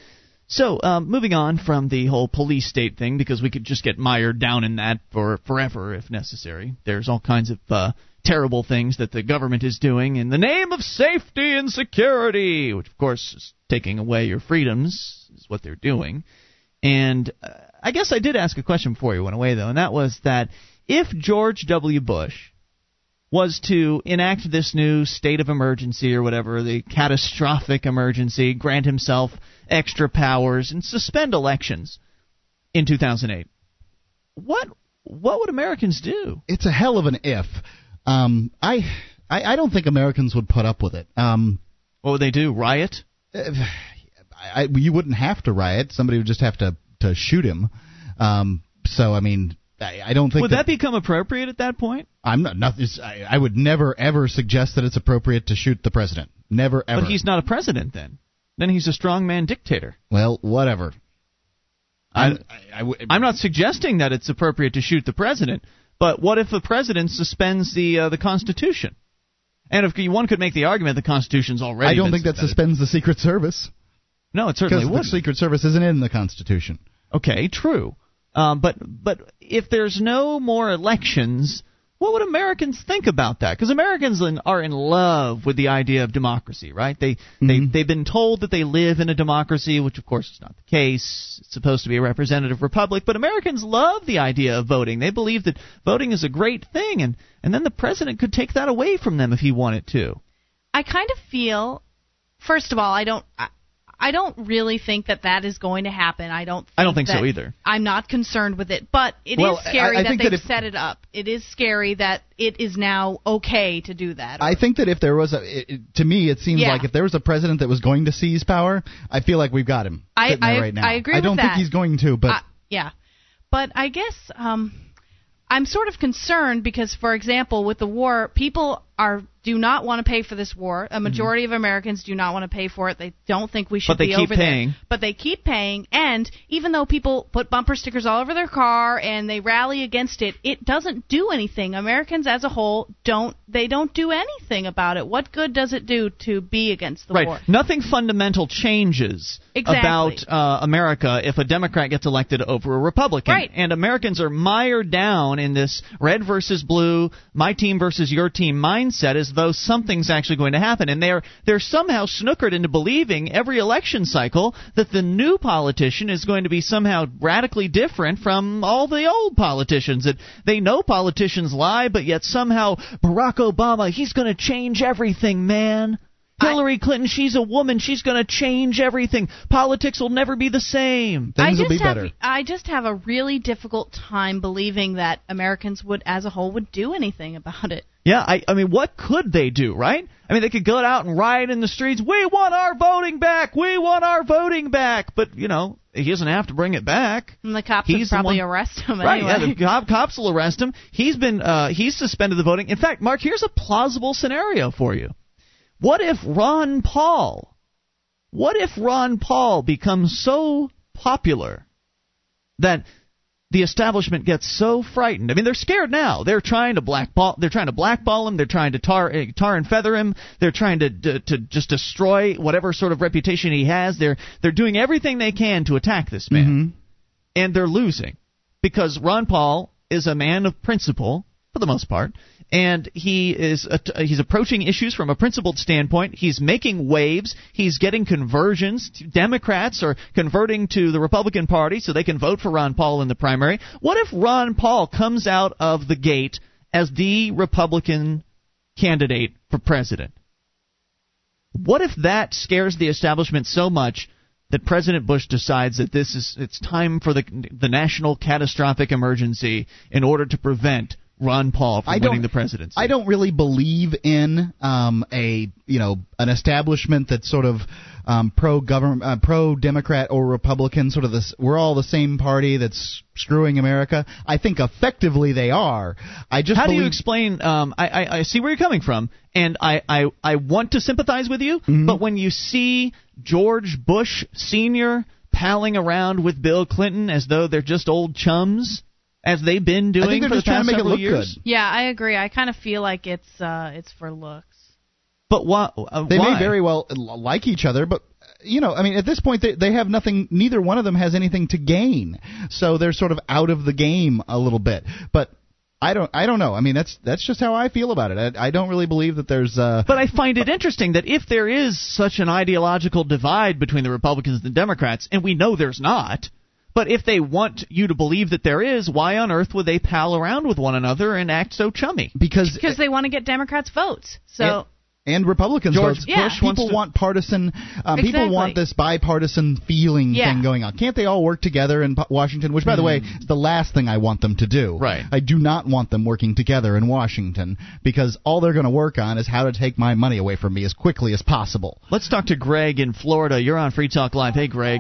So, um, moving on from the whole police state thing, because we could just get mired down in that for forever if necessary. There's all kinds of uh, terrible things that the government is doing in the name of safety and security, which of course is taking away your freedoms, is what they're doing. And uh, I guess I did ask a question before you went away, though, and that was that if George W. Bush was to enact this new state of emergency or whatever, the catastrophic emergency, grant himself extra powers, and suspend elections in 2008, what what would Americans do? It's a hell of an if. Um, I, I I don't think Americans would put up with it. Um, What would they do? Riot? I, I, you wouldn't have to riot. Somebody would just have to to shoot him. Um, so I mean, I, I don't think Would that become appropriate at that point? I'm not. Nothing. I, I would never ever suggest that it's appropriate to shoot the president. Never ever. But he's not a president then. Then he's a strongman dictator. well, whatever. I'm, I, I w- I'm not suggesting that it's appropriate to shoot the president, but what if the president suspends the uh, the Constitution? And if one could make the argument the Constitution's already I don't think that suspends the Secret Service No, it certainly because the. Secret Service isn't in the Constitution. Okay, true. Um, but but if there's no more elections, what would Americans think about that? Because Americans in, are in love with the idea of democracy, right? They they they've been told that they live in a democracy, which of course is not the case. It's supposed to be a representative republic, but Americans love the idea of voting. They believe that voting is a great thing, and and then the president could take that away from them if he wanted to. I kind of feel, first of all, I don't. I, I don't really think that that is going to happen. I don't. Think I don't think so either. I'm not concerned with it, but it is Well, scary I- I that they've that if- set it up. It is scary that it is now okay to do that. I think that if there was a, it, it- to me, it seems Yeah. like if there was a president that was going to seize power, I feel like we've got him I- I- right now. I agree with that. I don't think he's going to, but Uh, yeah, but I guess um, I'm sort of concerned because, for example, with the war, people are do not want to pay for this war. A majority of Americans do not want to pay for it. They don't think we should But they be keep over paying. there. But they keep paying, and even though people put bumper stickers all over their car and they rally against it, it doesn't do anything. Americans as a whole don't they don't do anything about it. What good does it do to be against the right. war? Nothing fundamental changes Exactly. about uh, America if a Democrat gets elected over a Republican. Right. And Americans are mired down in this red versus blue, my team versus your team mindset as though something's actually going to happen. And they're they're somehow snookered into believing every election cycle that the new politician is going to be somehow radically different from all the old politicians. That they know politicians lie, but yet somehow Barack Obama, he's going to change everything, man. Hillary Clinton, she's a woman. She's going to change everything. Politics will never be the same. things will be have, better. I just have a really difficult time believing that Americans would, as a whole, would do anything about it. Yeah, I, I mean, what could they do, right? I mean, they could go out and riot in the streets. We want our voting back. We want our voting back. But you know, he doesn't have to bring it back. And the cops He's would probably one- arrest him Anyway. Right? Yeah, the cop, cops will arrest him. He's been uh, he's suspended the voting. In fact, Mark, here's a plausible scenario for you. What if Ron Paul? What if Ron Paul becomes so popular that the establishment gets so frightened. I mean, they're scared now. They're trying to blackball. They're trying to blackball him. They're trying to tar, eh, tar and feather him. They're trying to, to to just destroy whatever sort of reputation he has. They're they're doing everything they can to attack this man, and they're losing because Ron Paul is a man of principle for the most part, and he is uh, he's approaching issues from a principled standpoint. He's making waves. He's getting conversions. Democrats are converting to the Republican Party so they can vote for Ron Paul in the primary. What if Ron Paul comes out of the gate as the Republican candidate for president? What if that scares the establishment so much that President Bush decides that this is it's time for the the national catastrophic emergency in order to prevent Ron Paul from I don't- winning the presidency? I don't really believe in um, a you know an establishment that's sort of um, pro government, uh, pro Democrat or Republican. Sort of this, we're all the same party that's screwing America. I think effectively they are. I just How do you explain? Um, I, I, I see where you're coming from, and I, I, I want to sympathize with you. Mm-hmm. But when you see George Bush Senior palling around with Bill Clinton as though they're just old chums, as they've been doing I think they're for just the trying past to make it several look years. good. yeah, I agree. I kind of feel like it's uh it's for looks. But why? Uh, They why? may very well l- like each other, but you know, I mean, at this point, they they have nothing. Neither one of them has anything to gain, so they're sort of out of the game a little bit. But I don't, I don't know. I mean, that's that's just how I feel about it. I, I don't really believe that there's. Uh, But I find it interesting that if there is such an ideological divide between the Republicans and the Democrats, and we know there's not, but if they want you to believe that there is, why on earth would they pal around with one another and act so chummy? because Because they want to get Democrats votes. So and, and Republicans George votes. Yeah. Bush wants people to- want partisan. Um, People want this bipartisan feeling Yeah. thing going on. Can't they all work together in Washington? Which, by the way, is the last thing I want them to do. Right. I do not want them working together in Washington because all they're going to work on is how to take my money away from me as quickly as possible. Let's talk to Greg in Florida. You're on Free Talk Live. Hey, Greg,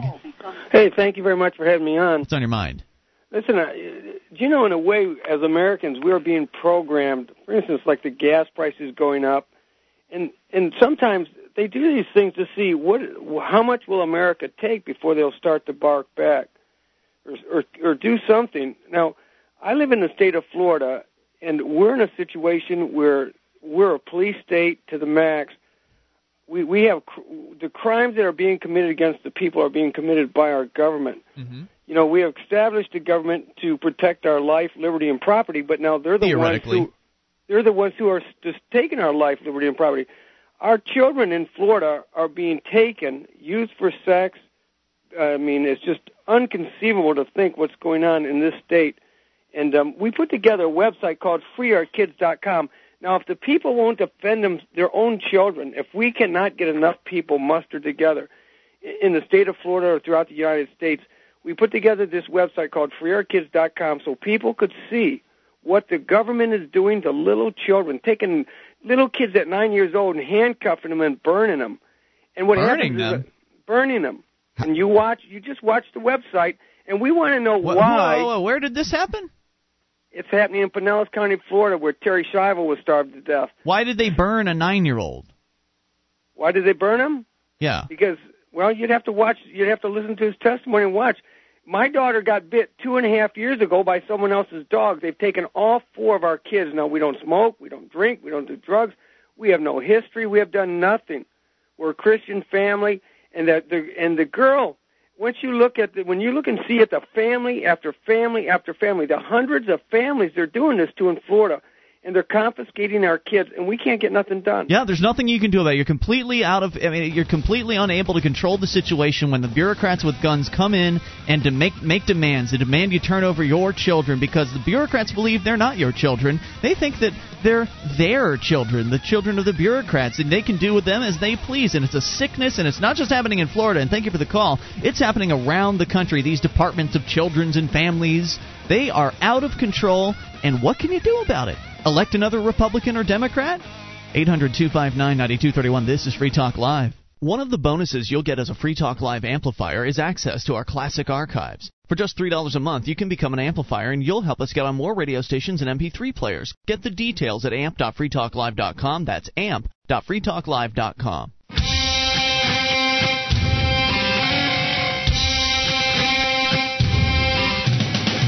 Hey, thank you very much for having me on. what's on your mind? Listen, uh, do you know, in a way, as Americans, we are being programmed. For instance, like the gas prices going up, and and sometimes they do these things to see what, how much will America take before they'll start to bark back, or or, or do something. Now, I live in the state of Florida, and we're in a situation where we're a police state to the max. We we have cr- the crimes that are being committed against the people are being committed by our government you know, we have established a government to protect our life, liberty, and property, but now they're the ones who they're the ones who are just taking our life, liberty, and property. Our children in Florida are being taken, used for sex. I mean, it's just unconceivable to think what's going on in this state. And um, we put together a website called FreeOurKids.com. Now, if the people won't defend them, their own children, if we cannot get enough people mustered together in the state of Florida or throughout the United States, we put together this website called FreeOurKids.com so people could see what the government is doing to little children, taking little kids at nine years old and handcuffing them and burning them. And what Burning happens them? is burning them. And you watch, you just watch the website, and we want to know Wha- why whoa, whoa, where did this happen? It's happening in Pinellas County, Florida, where Terri Schiavo was starved to death. Why did they burn a nine-year-old? Why did they burn him? Yeah. because well you'd have to watch you'd have to listen to his testimony and watch my daughter got bit two and a half years ago by someone else's dog they've taken all four of our kids now we don't smoke we don't drink we don't do drugs we have no history we have done nothing we're a christian family and that the and the girl once you look at the when you look and see at the family after family after family the hundreds of families they're doing this to in florida and they're confiscating our kids and we can't get nothing done Yeah, there's nothing you can do about it. You're completely out of. I mean, you're completely unable to control the situation when the bureaucrats with guns come in and to make make demands. They demand you turn over your children because the bureaucrats believe they're not your children. They think that they're their children, the children of the bureaucrats, and they can do with them as they please. And it's a sickness, and it's not just happening in Florida. And thank you for the call. It's happening around the country. These departments of children's and families, they are out of control. And what can you do about it? Elect another Republican or Democrat? 800 259 9231. This is Free Talk Live. One of the bonuses you'll get as a Free Talk Live amplifier is access to our classic archives. For just $3 a month, you can become an amplifier and you'll help us get on more radio stations and MP3 players. Get the details at amp.freetalklive.com. That's amp.freetalklive.com.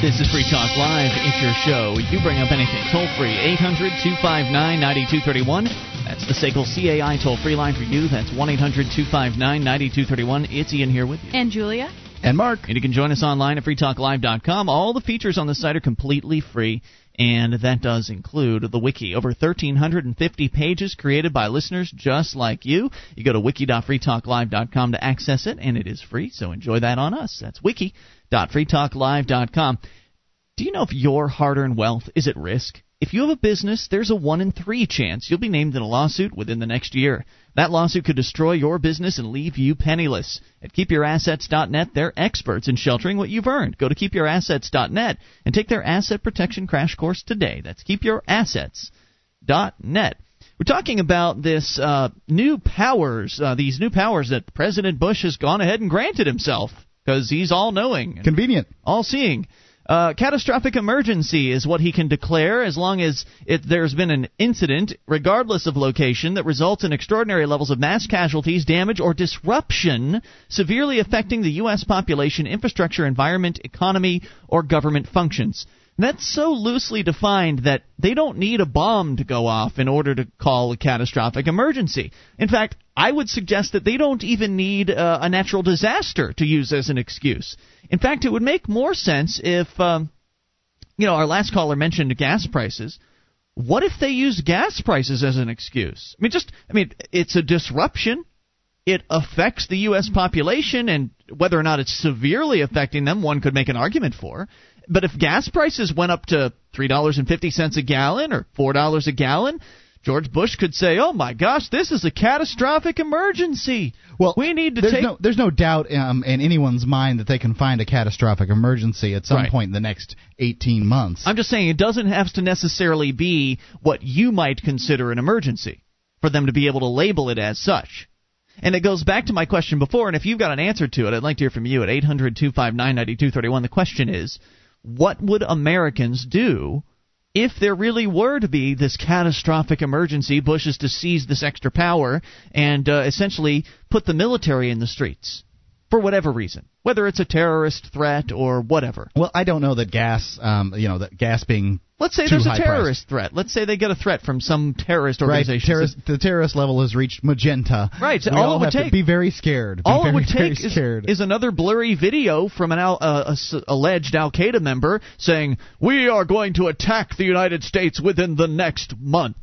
This is Free Talk Live. It's your show. You bring up anything. Toll free, 800 259 9231. That's the SACL CAI toll free line for you. That's 1 800 259 9231. It's Ian here with you. And Julia. And Mark. And you can join us online at freetalklive.com. All the features on the site are completely free, and that does include the wiki. Over 1,350 pages created by listeners just like you. You go to wiki.freetalklive.com to access it, and it is free, so enjoy that on us. That's wiki.freetalklive.com. Do you know if your hard earned wealth is at risk? If you have a business, there's a 1 in 3 chance you'll be named in a lawsuit within the next year. That lawsuit could destroy your business and leave you penniless. At keepyourassets.net, they're experts in sheltering what you've earned. Go to keepyourassets.net and take their asset protection crash course today. That's keepyourassets.net. We're talking about this uh, new powers, uh, these new powers that President Bush has gone ahead and granted himself because he's all knowing, Convenient. all seeing. Uh, catastrophic emergency is what he can declare as long as it, there's been an incident, regardless of location, that results in extraordinary levels of mass casualties, damage, or disruption severely affecting the U.S. population, infrastructure, environment, economy, or government functions. That's so loosely defined that they don't need a bomb to go off in order to call a catastrophic emergency. In fact, I would suggest that they don't even need uh, a natural disaster to use as an excuse. In fact, it would make more sense if, um, you know, our last caller mentioned gas prices. What if they use gas prices as an excuse? I mean, just, I mean, it's a disruption. It affects the U.S. population, and whether or not it's severely affecting them, one could make an argument for. But if gas prices went up to $3.50 a gallon or $4 a gallon, George Bush could say, "Oh my gosh, this is a catastrophic emergency. Well, we need to there's take no there's no doubt um, in anyone's mind that they can find a catastrophic emergency at some Right. point in the next 18 months. I'm just saying it doesn't have to necessarily be what you might consider an emergency for them to be able to label it as such. And it goes back to my question before, and if you've got an answer to it, I'd like to hear from you at 800 259 9231. The question is what would Americans do if there really were to be this catastrophic emergency? Bush is to seize this extra power and uh, essentially put the military in the streets for whatever reason, whether it's a terrorist threat or whatever. well, I don't know that gas, um, you know, that gas being Let's say there's a terrorist threat. Let's say they get a threat from some terrorist Right, organization. terrorist, the terrorist level has reached magenta. Right, so We all all it would take- be very scared. Be All very, it would take is, is another blurry video from an al, uh, a alleged Al Qaeda member saying, "We are going to attack the United States within the next month."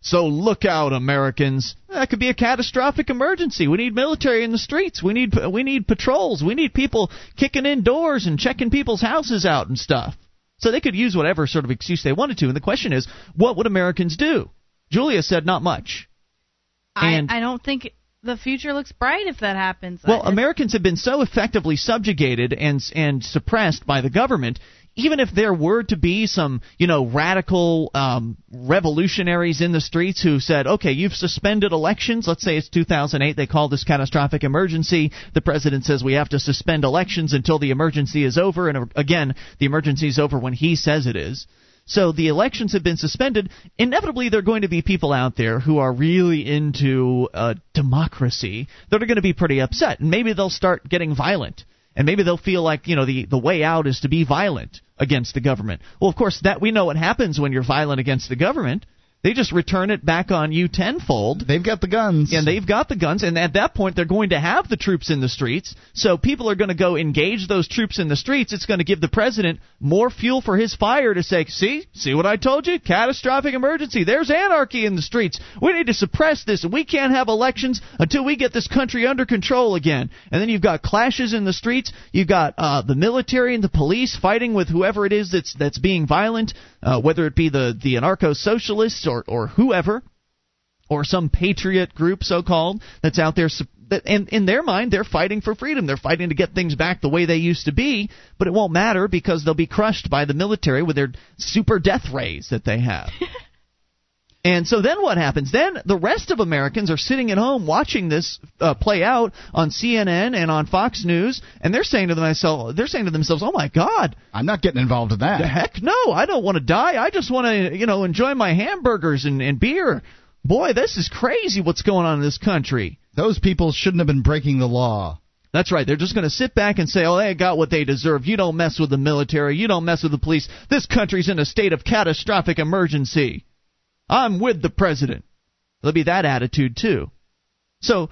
So look out, Americans. That could be a catastrophic emergency. We need military in the streets. We need we need patrols. We need people kicking in doors and checking people's houses out and stuff. So they could use whatever sort of excuse they wanted to. And the question is, what would Americans do? Julia said not much. I, And- I don't think the future looks bright if that happens. Well, Americans have been so effectively subjugated and and suppressed by the government. Even if there were to be some, you know, radical um, revolutionaries in the streets who said, "Okay, you've suspended elections." Let's say it's 2008. They call this catastrophic emergency. The president says we have to suspend elections until the emergency is over. And again, the emergency is over when he says it is. So the elections have been suspended. Inevitably, there are going to be people out there who are really into uh, democracy that are going to be pretty upset, and maybe they'll start getting violent, and maybe they'll feel like you know the the way out is to be violent against the government. Well, of course, that we know what happens when you're violent against the government. They just return it back on you tenfold. They've got the guns. And they've got the guns, and at that point, they're going to have the troops in the streets. So people are going to go engage those troops in the streets. It's going to give the president more fuel for his fire to say, "See, see what I told you? Catastrophic emergency. There's anarchy in the streets. We need to suppress this, we can't have elections until we get this country under control again." And then you've got clashes in the streets. You've got uh, the military and the police fighting with whoever it is that's that's being violent, uh, whether it be the the anarcho socialists or or whoever or some patriot group, so called, that's out there. that- And in their mind, they're fighting for freedom. They're fighting to get things back the way they used to be, but it won't matter because they'll be crushed by the military with their super death rays that they have. And so then what happens? Then the rest of Americans are sitting at home watching this uh, play out on CNN and on Fox News, and they're saying to themselves, they're saying to themselves, "Oh my God, I'm not getting involved in that." The heck no! I don't want to die. I just want to, you know, enjoy my hamburgers and, and beer. Boy, this is crazy. What's going on in this country? Those people shouldn't have been breaking the law. That's right. They're just going to sit back and say, "Oh, they got what they deserve. You don't mess with the military. You don't mess with the police. This country's in a state of catastrophic emergency." I'm with the president. There'll be that attitude too. So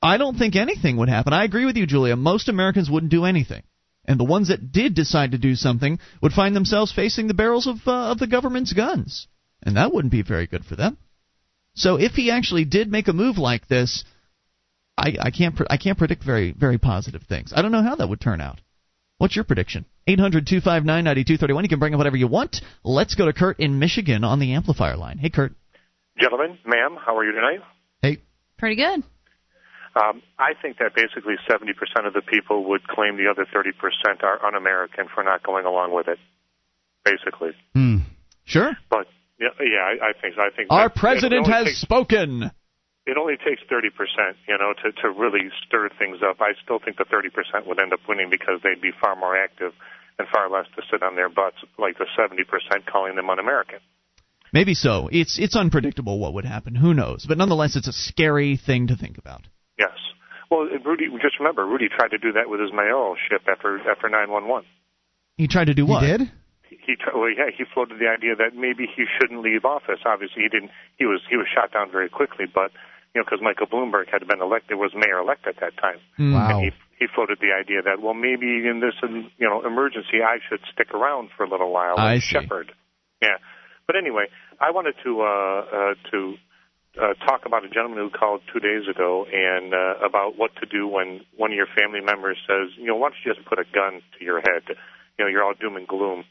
I don't think anything would happen. I agree with you, Julia. Most Americans wouldn't do anything. And the ones that did decide to do something would find themselves facing the barrels of, uh, of the government's guns. And that wouldn't be very good for them. So if he actually did make a move like this, I, I can't I can't predict very very positive things. I don't know how that would turn out. What's your prediction? 800 259 9231. You can bring up whatever you want. Let's go to Kurt in Michigan on the amplifier line. Hey, Kurt. Gentlemen, ma'am, how are you tonight? Hey. Pretty good. Um, I think that basically 70% of the people would claim the other 30% are un American for not going along with it. Basically. Hmm. Sure. But, yeah, yeah I, I think so. I think Our president has takes, spoken. It only takes 30%, you know, to, to really stir things up. I still think the 30% would end up winning because they'd be far more active and far less to sit on their butts, like the 70% calling them un American. Maybe so. It's it's unpredictable what would happen. Who knows? But nonetheless, it's a scary thing to think about. Yes. Well, Rudy, just remember, Rudy tried to do that with his mail ship after after 911. He tried to do what? He did. He well, yeah, he floated the idea that maybe he shouldn't leave office. Obviously, he didn't. He was he was shot down very quickly, but you know, because Michael Bloomberg had been elected, was mayor elect at that time. Mm. Wow. And he he floated the idea that well, maybe in this you know emergency, I should stick around for a little while I and see. shepherd. Yeah. But anyway, I wanted to uh, uh, to uh, talk about a gentleman who called two days ago and uh, about what to do when one of your family members says, you know, why don't you just put a gun to your head? You know, you're all doom and gloom.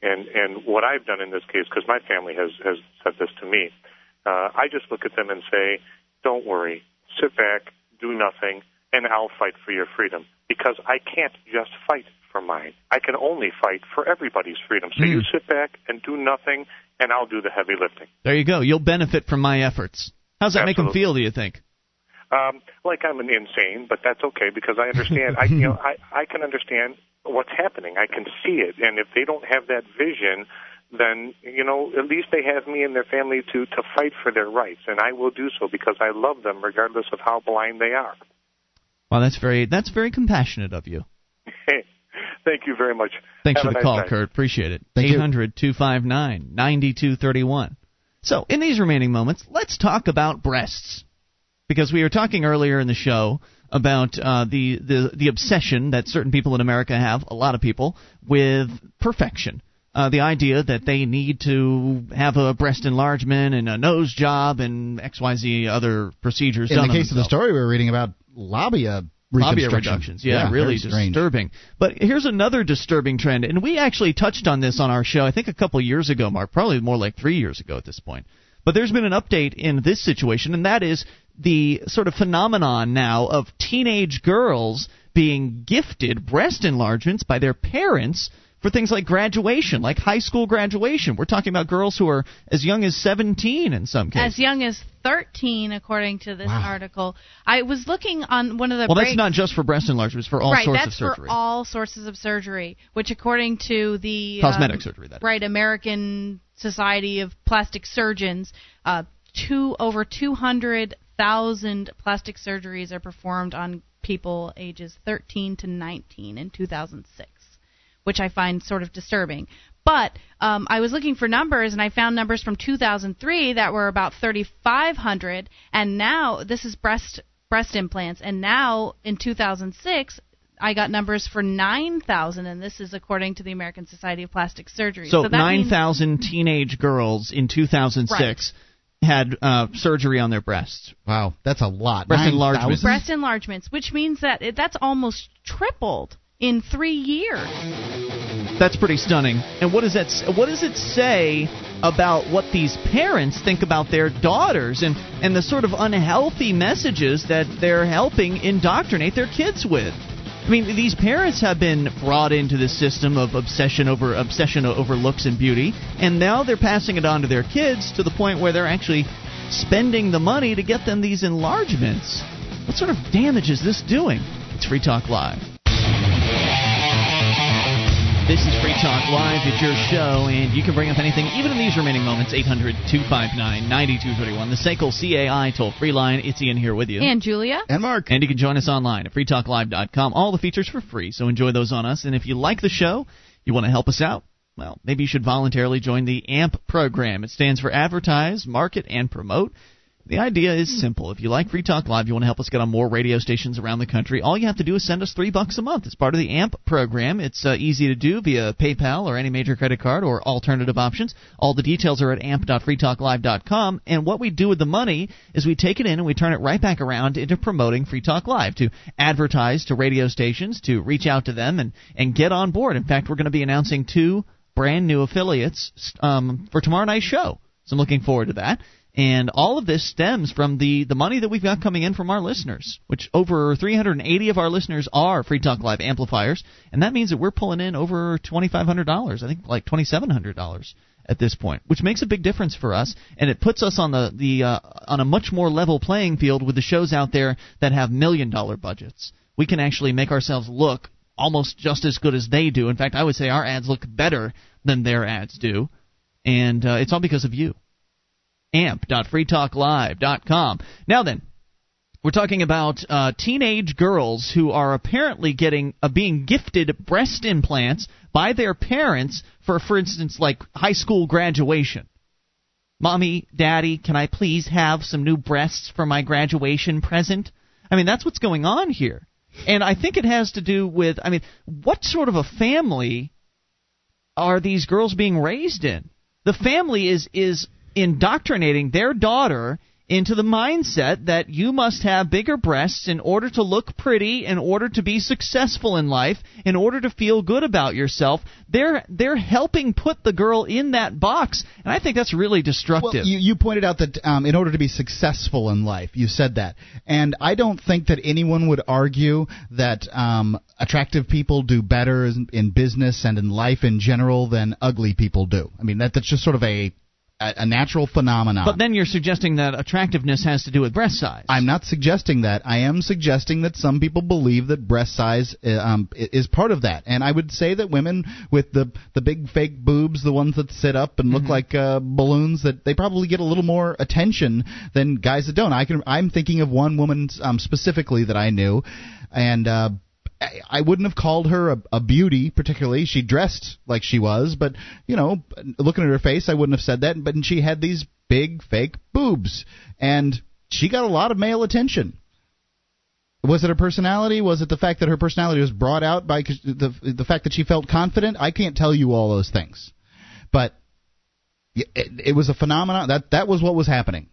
And and what I've done in this case, because my family has has said this to me, uh, I just look at them and say, don't worry, sit back, do nothing, and I'll fight for your freedom because I can't just fight for mine. I can only fight for everybody's freedom. So you sit back and do nothing, and I'll do the heavy lifting. There you go. You'll benefit from my efforts. How's that make them feel? Do you think? Um, like I'm an insane, but that's okay because I understand. I you know I I can understand what's happening. I can see it, and if they don't have that vision, then you know at least they have me and their family to to fight for their rights, and I will do so because I love them regardless of how blind they are. Well, that's very that's very compassionate of you. Thank you very much. Thanks Have for the nice call, night. Kurt. Appreciate it. Thank you. 800 259 9231. So, in these remaining moments, let's talk about breasts. Because we were talking earlier in the show about uh, the, the, the obsession that certain people in America have, a lot of people, with perfection. Uh, the idea that they need to have a breast enlargement and a nose job and XYZ other procedures In the case of the story we were reading about, labia Labia reductions. Yeah, really very strange. disturbing. But here's another disturbing trend, and we actually touched on this on our show, I think a couple years ago, Mark, probably more like three years ago at this point. But there's been an update in this situation, and that is the sort of phenomenon now of teenage girls being gifted breast enlargements by their parents for things like graduation, like high school graduation. We're talking about girls who are as young as 17 in some cases. As young as 13, according to this Wow. article. I was looking on one of the well, breaks. that's not just for breast enlargements, for all right, sorts that's of surgery. for all sources of surgery, which according to the Cosmetic um, surgery, that right American Society of Plastic Surgeons, uh, two over 200,000 plastic surgeries are performed on people ages 13 to 19 in 2006, which I find sort of disturbing. But um, I was looking for numbers, and I found numbers from 2003 that were about 3,500, and now this is breast breast implants, and now in 2006. I got numbers for 9,000, and this is according to the American Society of Plastic Surgery. So, that means- 9,000 teenage girls in 2006 had uh, surgery on their breasts. Wow, that's a lot. Breast 9,000? enlargement. breast enlargements, which means that it, that's almost tripled in three years. That's pretty stunning. And what does that what does it say about what these parents think about their daughters and and the sort of unhealthy messages that they're helping indoctrinate their kids with? I mean, these parents have been brought into this system of obsession over obsession over looks and beauty, and now they're passing it on to their kids to the point where they're actually spending the money to get them these enlargements. What sort of damage is this doing? It's Free Talk Live. This is Free Talk Live. It's your show, and you can bring up anything, even in these remaining moments. 800 259 9231. The SACL CAI toll free line. It's Ian here with you. And Julia. And Mark. And you can join us online at freetalklive.com. All the features for free, so enjoy those on us. And if you like the show, you want to help us out, well, maybe you should voluntarily join the AMP program. It stands for Advertise, Market, and Promote. The idea is simple. If you like Free Talk Live, you want to help us get on more radio stations around the country, all you have to do is send us three bucks a month. It's part of the AMP program. It's uh, easy to do via PayPal or any major credit card or alternative options. All the details are at amp.freetalklive.com. And what we do with the money is we take it in and we turn it right back around into promoting Free Talk Live, to advertise to radio stations, to reach out to them and, and get on board. In fact, we're going to be announcing two brand new affiliates um, for tomorrow night's show. So I'm looking forward to that. And all of this stems from the, the money that we've got coming in from our listeners, which over 380 of our listeners are Free Talk Live amplifiers, and that means that we're pulling in over $2,500, I think like $2,700 at this point, which makes a big difference for us, and it puts us on the the uh, on a much more level playing field with the shows out there that have million dollar budgets. We can actually make ourselves look almost just as good as they do. In fact, I would say our ads look better than their ads do, and uh, it's all because of you amp.freetalklive.com. Now then, we're talking about uh, teenage girls who are apparently getting uh, being gifted breast implants by their parents for, for instance, like high school graduation. Mommy, Daddy, can I please have some new breasts for my graduation present? I mean, that's what's going on here. And I think it has to do with, I mean, what sort of a family are these girls being raised in? The family is is indoctrinating their daughter into the mindset that you must have bigger breasts in order to look pretty, in order to be successful in life, in order to feel good about yourself. They're they're helping put the girl in that box, and I think that's really destructive. Well, you, you pointed out that um, in order to be successful in life, you said that, and I don't think that anyone would argue that um, attractive people do better in, in business and in life in general than ugly people do. I mean that that's just sort of a a, natural phenomenon. But then you're suggesting that attractiveness has to do with breast size. I'm not suggesting that. I am suggesting that some people believe that breast size uh, um, is part of that. And I would say that women with the the big fake boobs, the ones that sit up and look mm-hmm. like uh, balloons, that they probably get a little more attention than guys that don't. I can. I'm thinking of one woman um, specifically that I knew, and. Uh, I wouldn't have called her a, a beauty particularly. She dressed like she was, but you know, looking at her face, I wouldn't have said that. But she had these big fake boobs, and she got a lot of male attention. Was it her personality? Was it the fact that her personality was brought out by the the fact that she felt confident? I can't tell you all those things, but it, it was a phenomenon. That that was what was happening.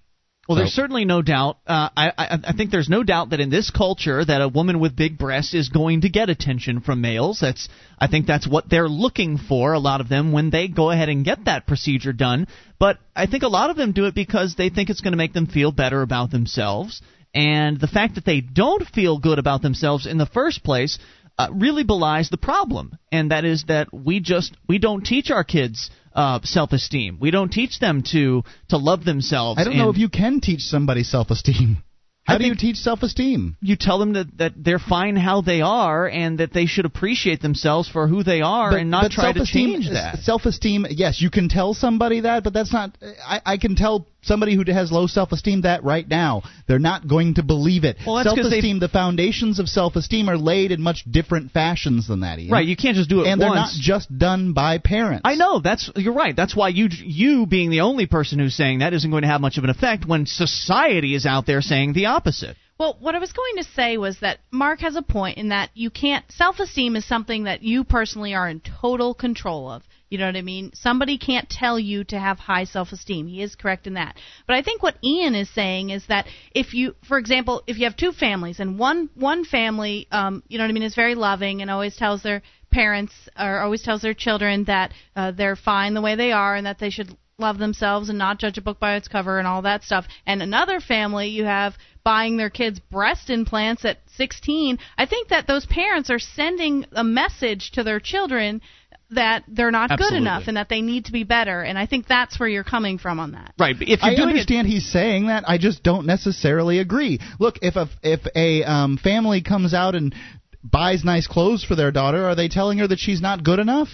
Well, there's certainly no doubt. Uh, I, I, I think there's no doubt that in this culture, that a woman with big breasts is going to get attention from males. That's, I think that's what they're looking for. A lot of them when they go ahead and get that procedure done. But I think a lot of them do it because they think it's going to make them feel better about themselves. And the fact that they don't feel good about themselves in the first place uh, really belies the problem, and that is that we just we don't teach our kids uh, self-esteem. We don't teach them to to love themselves. I don't know if you can teach somebody self-esteem. How do you teach self-esteem? You tell them that, that they're fine how they are and that they should appreciate themselves for who they are but, and not try to change that. Self-esteem, yes, you can tell somebody that, but that's not. I, I can tell somebody who has low self-esteem that right now. They're not going to believe it. Well, self-esteem, the foundations of self-esteem are laid in much different fashions than that. Ian. Right, you can't just do it once. and once. they're not just done by parents. I know that's you're right. That's why you you being the only person who's saying that isn't going to have much of an effect when society is out there saying the opposite. Well, what I was going to say was that Mark has a point in that you can't self esteem is something that you personally are in total control of. You know what I mean? Somebody can't tell you to have high self esteem. He is correct in that. But I think what Ian is saying is that if you, for example, if you have two families and one one family, um, you know what I mean, is very loving and always tells their parents or always tells their children that uh, they're fine the way they are and that they should love themselves and not judge a book by its cover and all that stuff. And another family you have buying their kids breast implants at 16. I think that those parents are sending a message to their children that they're not Absolutely. good enough and that they need to be better. And I think that's where you're coming from on that. Right. But if you're I doing understand he's saying that. I just don't necessarily agree. Look, if a if a um, family comes out and buys nice clothes for their daughter, are they telling her that she's not good enough?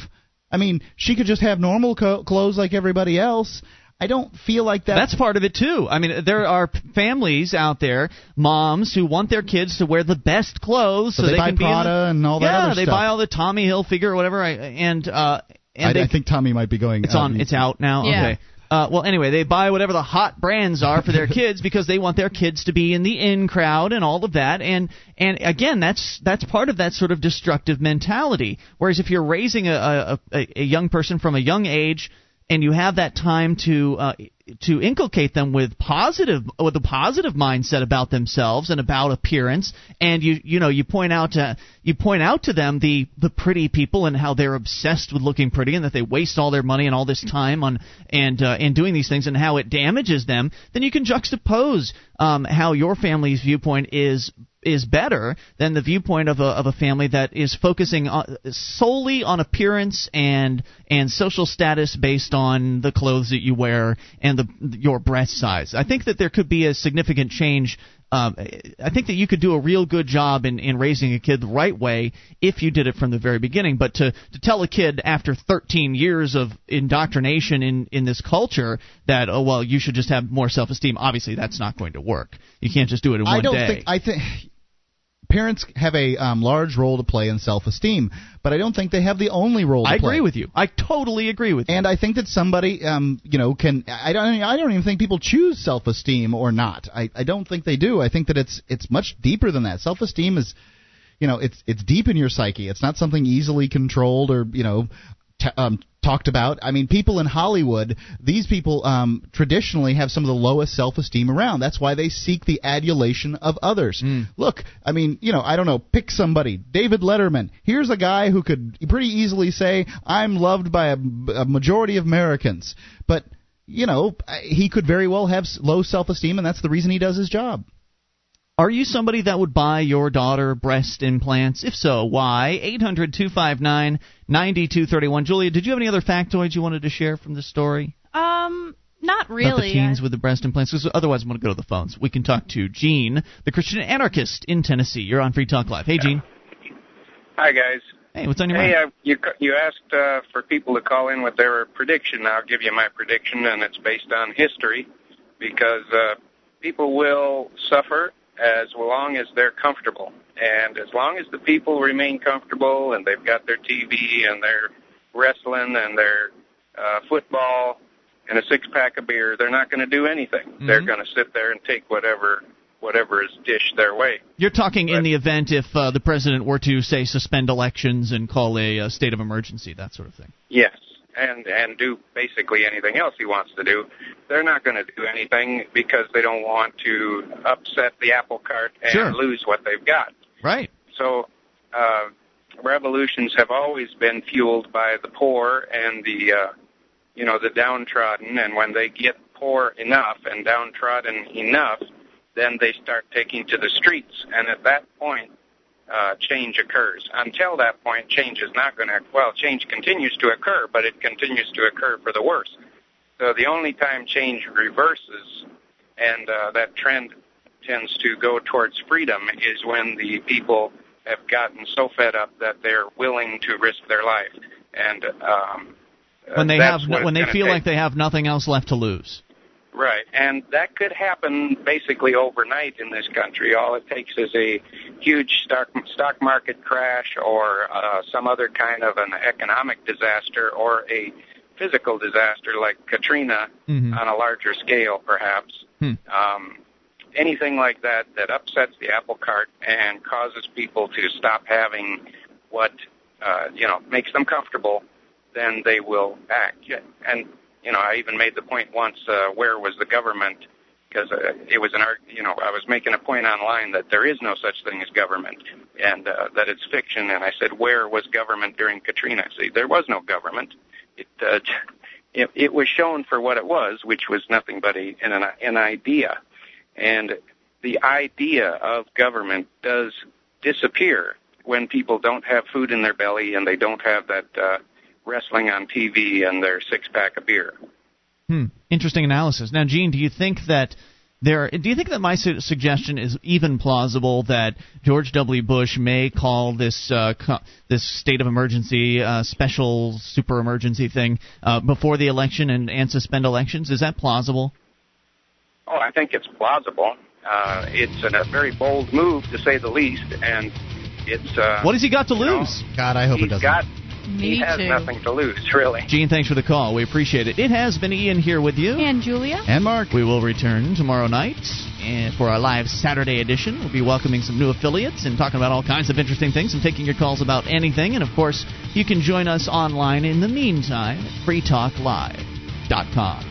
I mean, she could just have normal co- clothes like everybody else. I don't feel like that. That's part of it too. I mean, there are families out there, moms who want their kids to wear the best clothes, So so, they buy can be in the- and all that yeah, other they stuff. buy all the Tommy Hilfiger or whatever. I, and uh, and I, they, I think Tommy might be going. it's on. It's out now. Yeah. Okay. Uh, well, anyway, they buy whatever the hot brands are for their kids because they want their kids to be in the in crowd and all of that. And and again, that's that's part of that sort of destructive mentality. Whereas if you're raising a a, a, a young person from a young age and you have that time to uh, to inculcate them with positive with a positive mindset about themselves and about appearance. And you you know you point out to you point out to them the the pretty people and how they're obsessed with looking pretty and that they waste all their money and all this time on and uh, and doing these things and how it damages them. Then you can juxtapose um, how your family's viewpoint is is better than the viewpoint of a of a family that is focusing on, solely on appearance and and social status based on the clothes that you wear and the your breast size. I think that there could be a significant change. Um, I think that you could do a real good job in, in raising a kid the right way if you did it from the very beginning. But to, to tell a kid after 13 years of indoctrination in, in this culture that oh well you should just have more self esteem, obviously that's not going to work. You can't just do it in one I don't day. think. I think parents have a um, large role to play in self-esteem, but I don't think they have the only role. to I play. agree with you. I totally agree with you. And I think that somebody, um, you know, can. I don't. I don't even think people choose self-esteem or not. I, I don't think they do. I think that it's it's much deeper than that. Self-esteem is, you know, it's it's deep in your psyche. It's not something easily controlled or you know. T- um, talked about. I mean, people in Hollywood, these people um, traditionally have some of the lowest self-esteem around. That's why they seek the adulation of others. Look, I mean, you know, I don't know, pick somebody. David Letterman. Here's a guy who could pretty easily say, "I'm loved by a, a majority of Americans," but you know, he could very well have low self-esteem, and that's the reason he does his job. Are you somebody that would buy your daughter breast implants? If so, why? 800 259 9231. Julia, did you have any other factoids you wanted to share from this story? Um, not About really. the teens with the breast implants? 'Cause otherwise, I'm going to go to the phones. We can talk to Gene, the Christian anarchist in Tennessee. You're on Free Talk Live. Hey, Gene. Hi guys. Hey, what's on your Hey, mind? uh, you c- you asked uh, for people to call in with their prediction. I'll give you my prediction, and it's based on history, because uh, people will suffer as long as they're comfortable, and as long as the people remain comfortable and they've got their TV and their wrestling and their uh, football and a six pack of beer, they're not going to do anything. They're Mhm. going to sit there and take whatever whatever is dished their way. You're talking in the event if uh, the president were to, say, suspend elections and call a, uh state of emergency, that sort of thing. Yes, and and do basically anything else he wants to do. They're not going to do anything because they don't want to upset the apple cart and Sure. lose what they've got. Right. So, uh, revolutions have always been fueled by the poor and the uh, you know the downtrodden, and when they get poor enough and downtrodden enough, then they start taking to the streets, and at that point uh, change occurs. Until that point, change is not going to, well, change continues to occur, but it continues to occur for the worse. So the only time change reverses and uh, that trend tends to go towards freedom is when the people have gotten so fed up that they're willing to risk their life. And um, When they have, when they feel take. like they have nothing else left to lose. Right, and that could happen basically overnight in this country. All it takes is a huge stock stock market crash, or uh, some other kind of an economic disaster, or a physical disaster like Katrina Mhm. on a larger scale, perhaps. Hmm. Um, anything like that that upsets the apple cart and causes people to stop having what uh, you know makes them comfortable, then they will act. And you know, I even made the point once: uh, where was the government? Because uh, it was an art. You know, I was making a point online that there is no such thing as government, and uh, that it's fiction. And I said, where was government during Katrina? See, there was no government. It uh, it, it was shown for what it was, which was nothing but a, an, an idea. And the idea of government does disappear when people don't have food in their belly and they don't have that uh, wrestling on TV and their six pack of beer. Hmm. Interesting analysis. Now, Gene, do you think that there? Do you think that my su- suggestion is even plausible that George W. Bush may call this uh, co- this state of emergency, uh, special super emergency thing uh, before the election and, and suspend elections? Is that plausible? Oh, I think it's plausible. Uh, it's a very bold move, to say the least, and it's. Uh, what has he got to lose? Know, God, I hope it doesn't. Got, Me he has too. nothing to lose, really. Gene, thanks for the call. We appreciate it. It has been Ian here with you. And Julia. And Mark. We will return tomorrow night and for our live Saturday edition. We'll be welcoming some new affiliates and talking about all kinds of interesting things and taking your calls about anything. And of course, you can join us online in the meantime at freetalklive.com.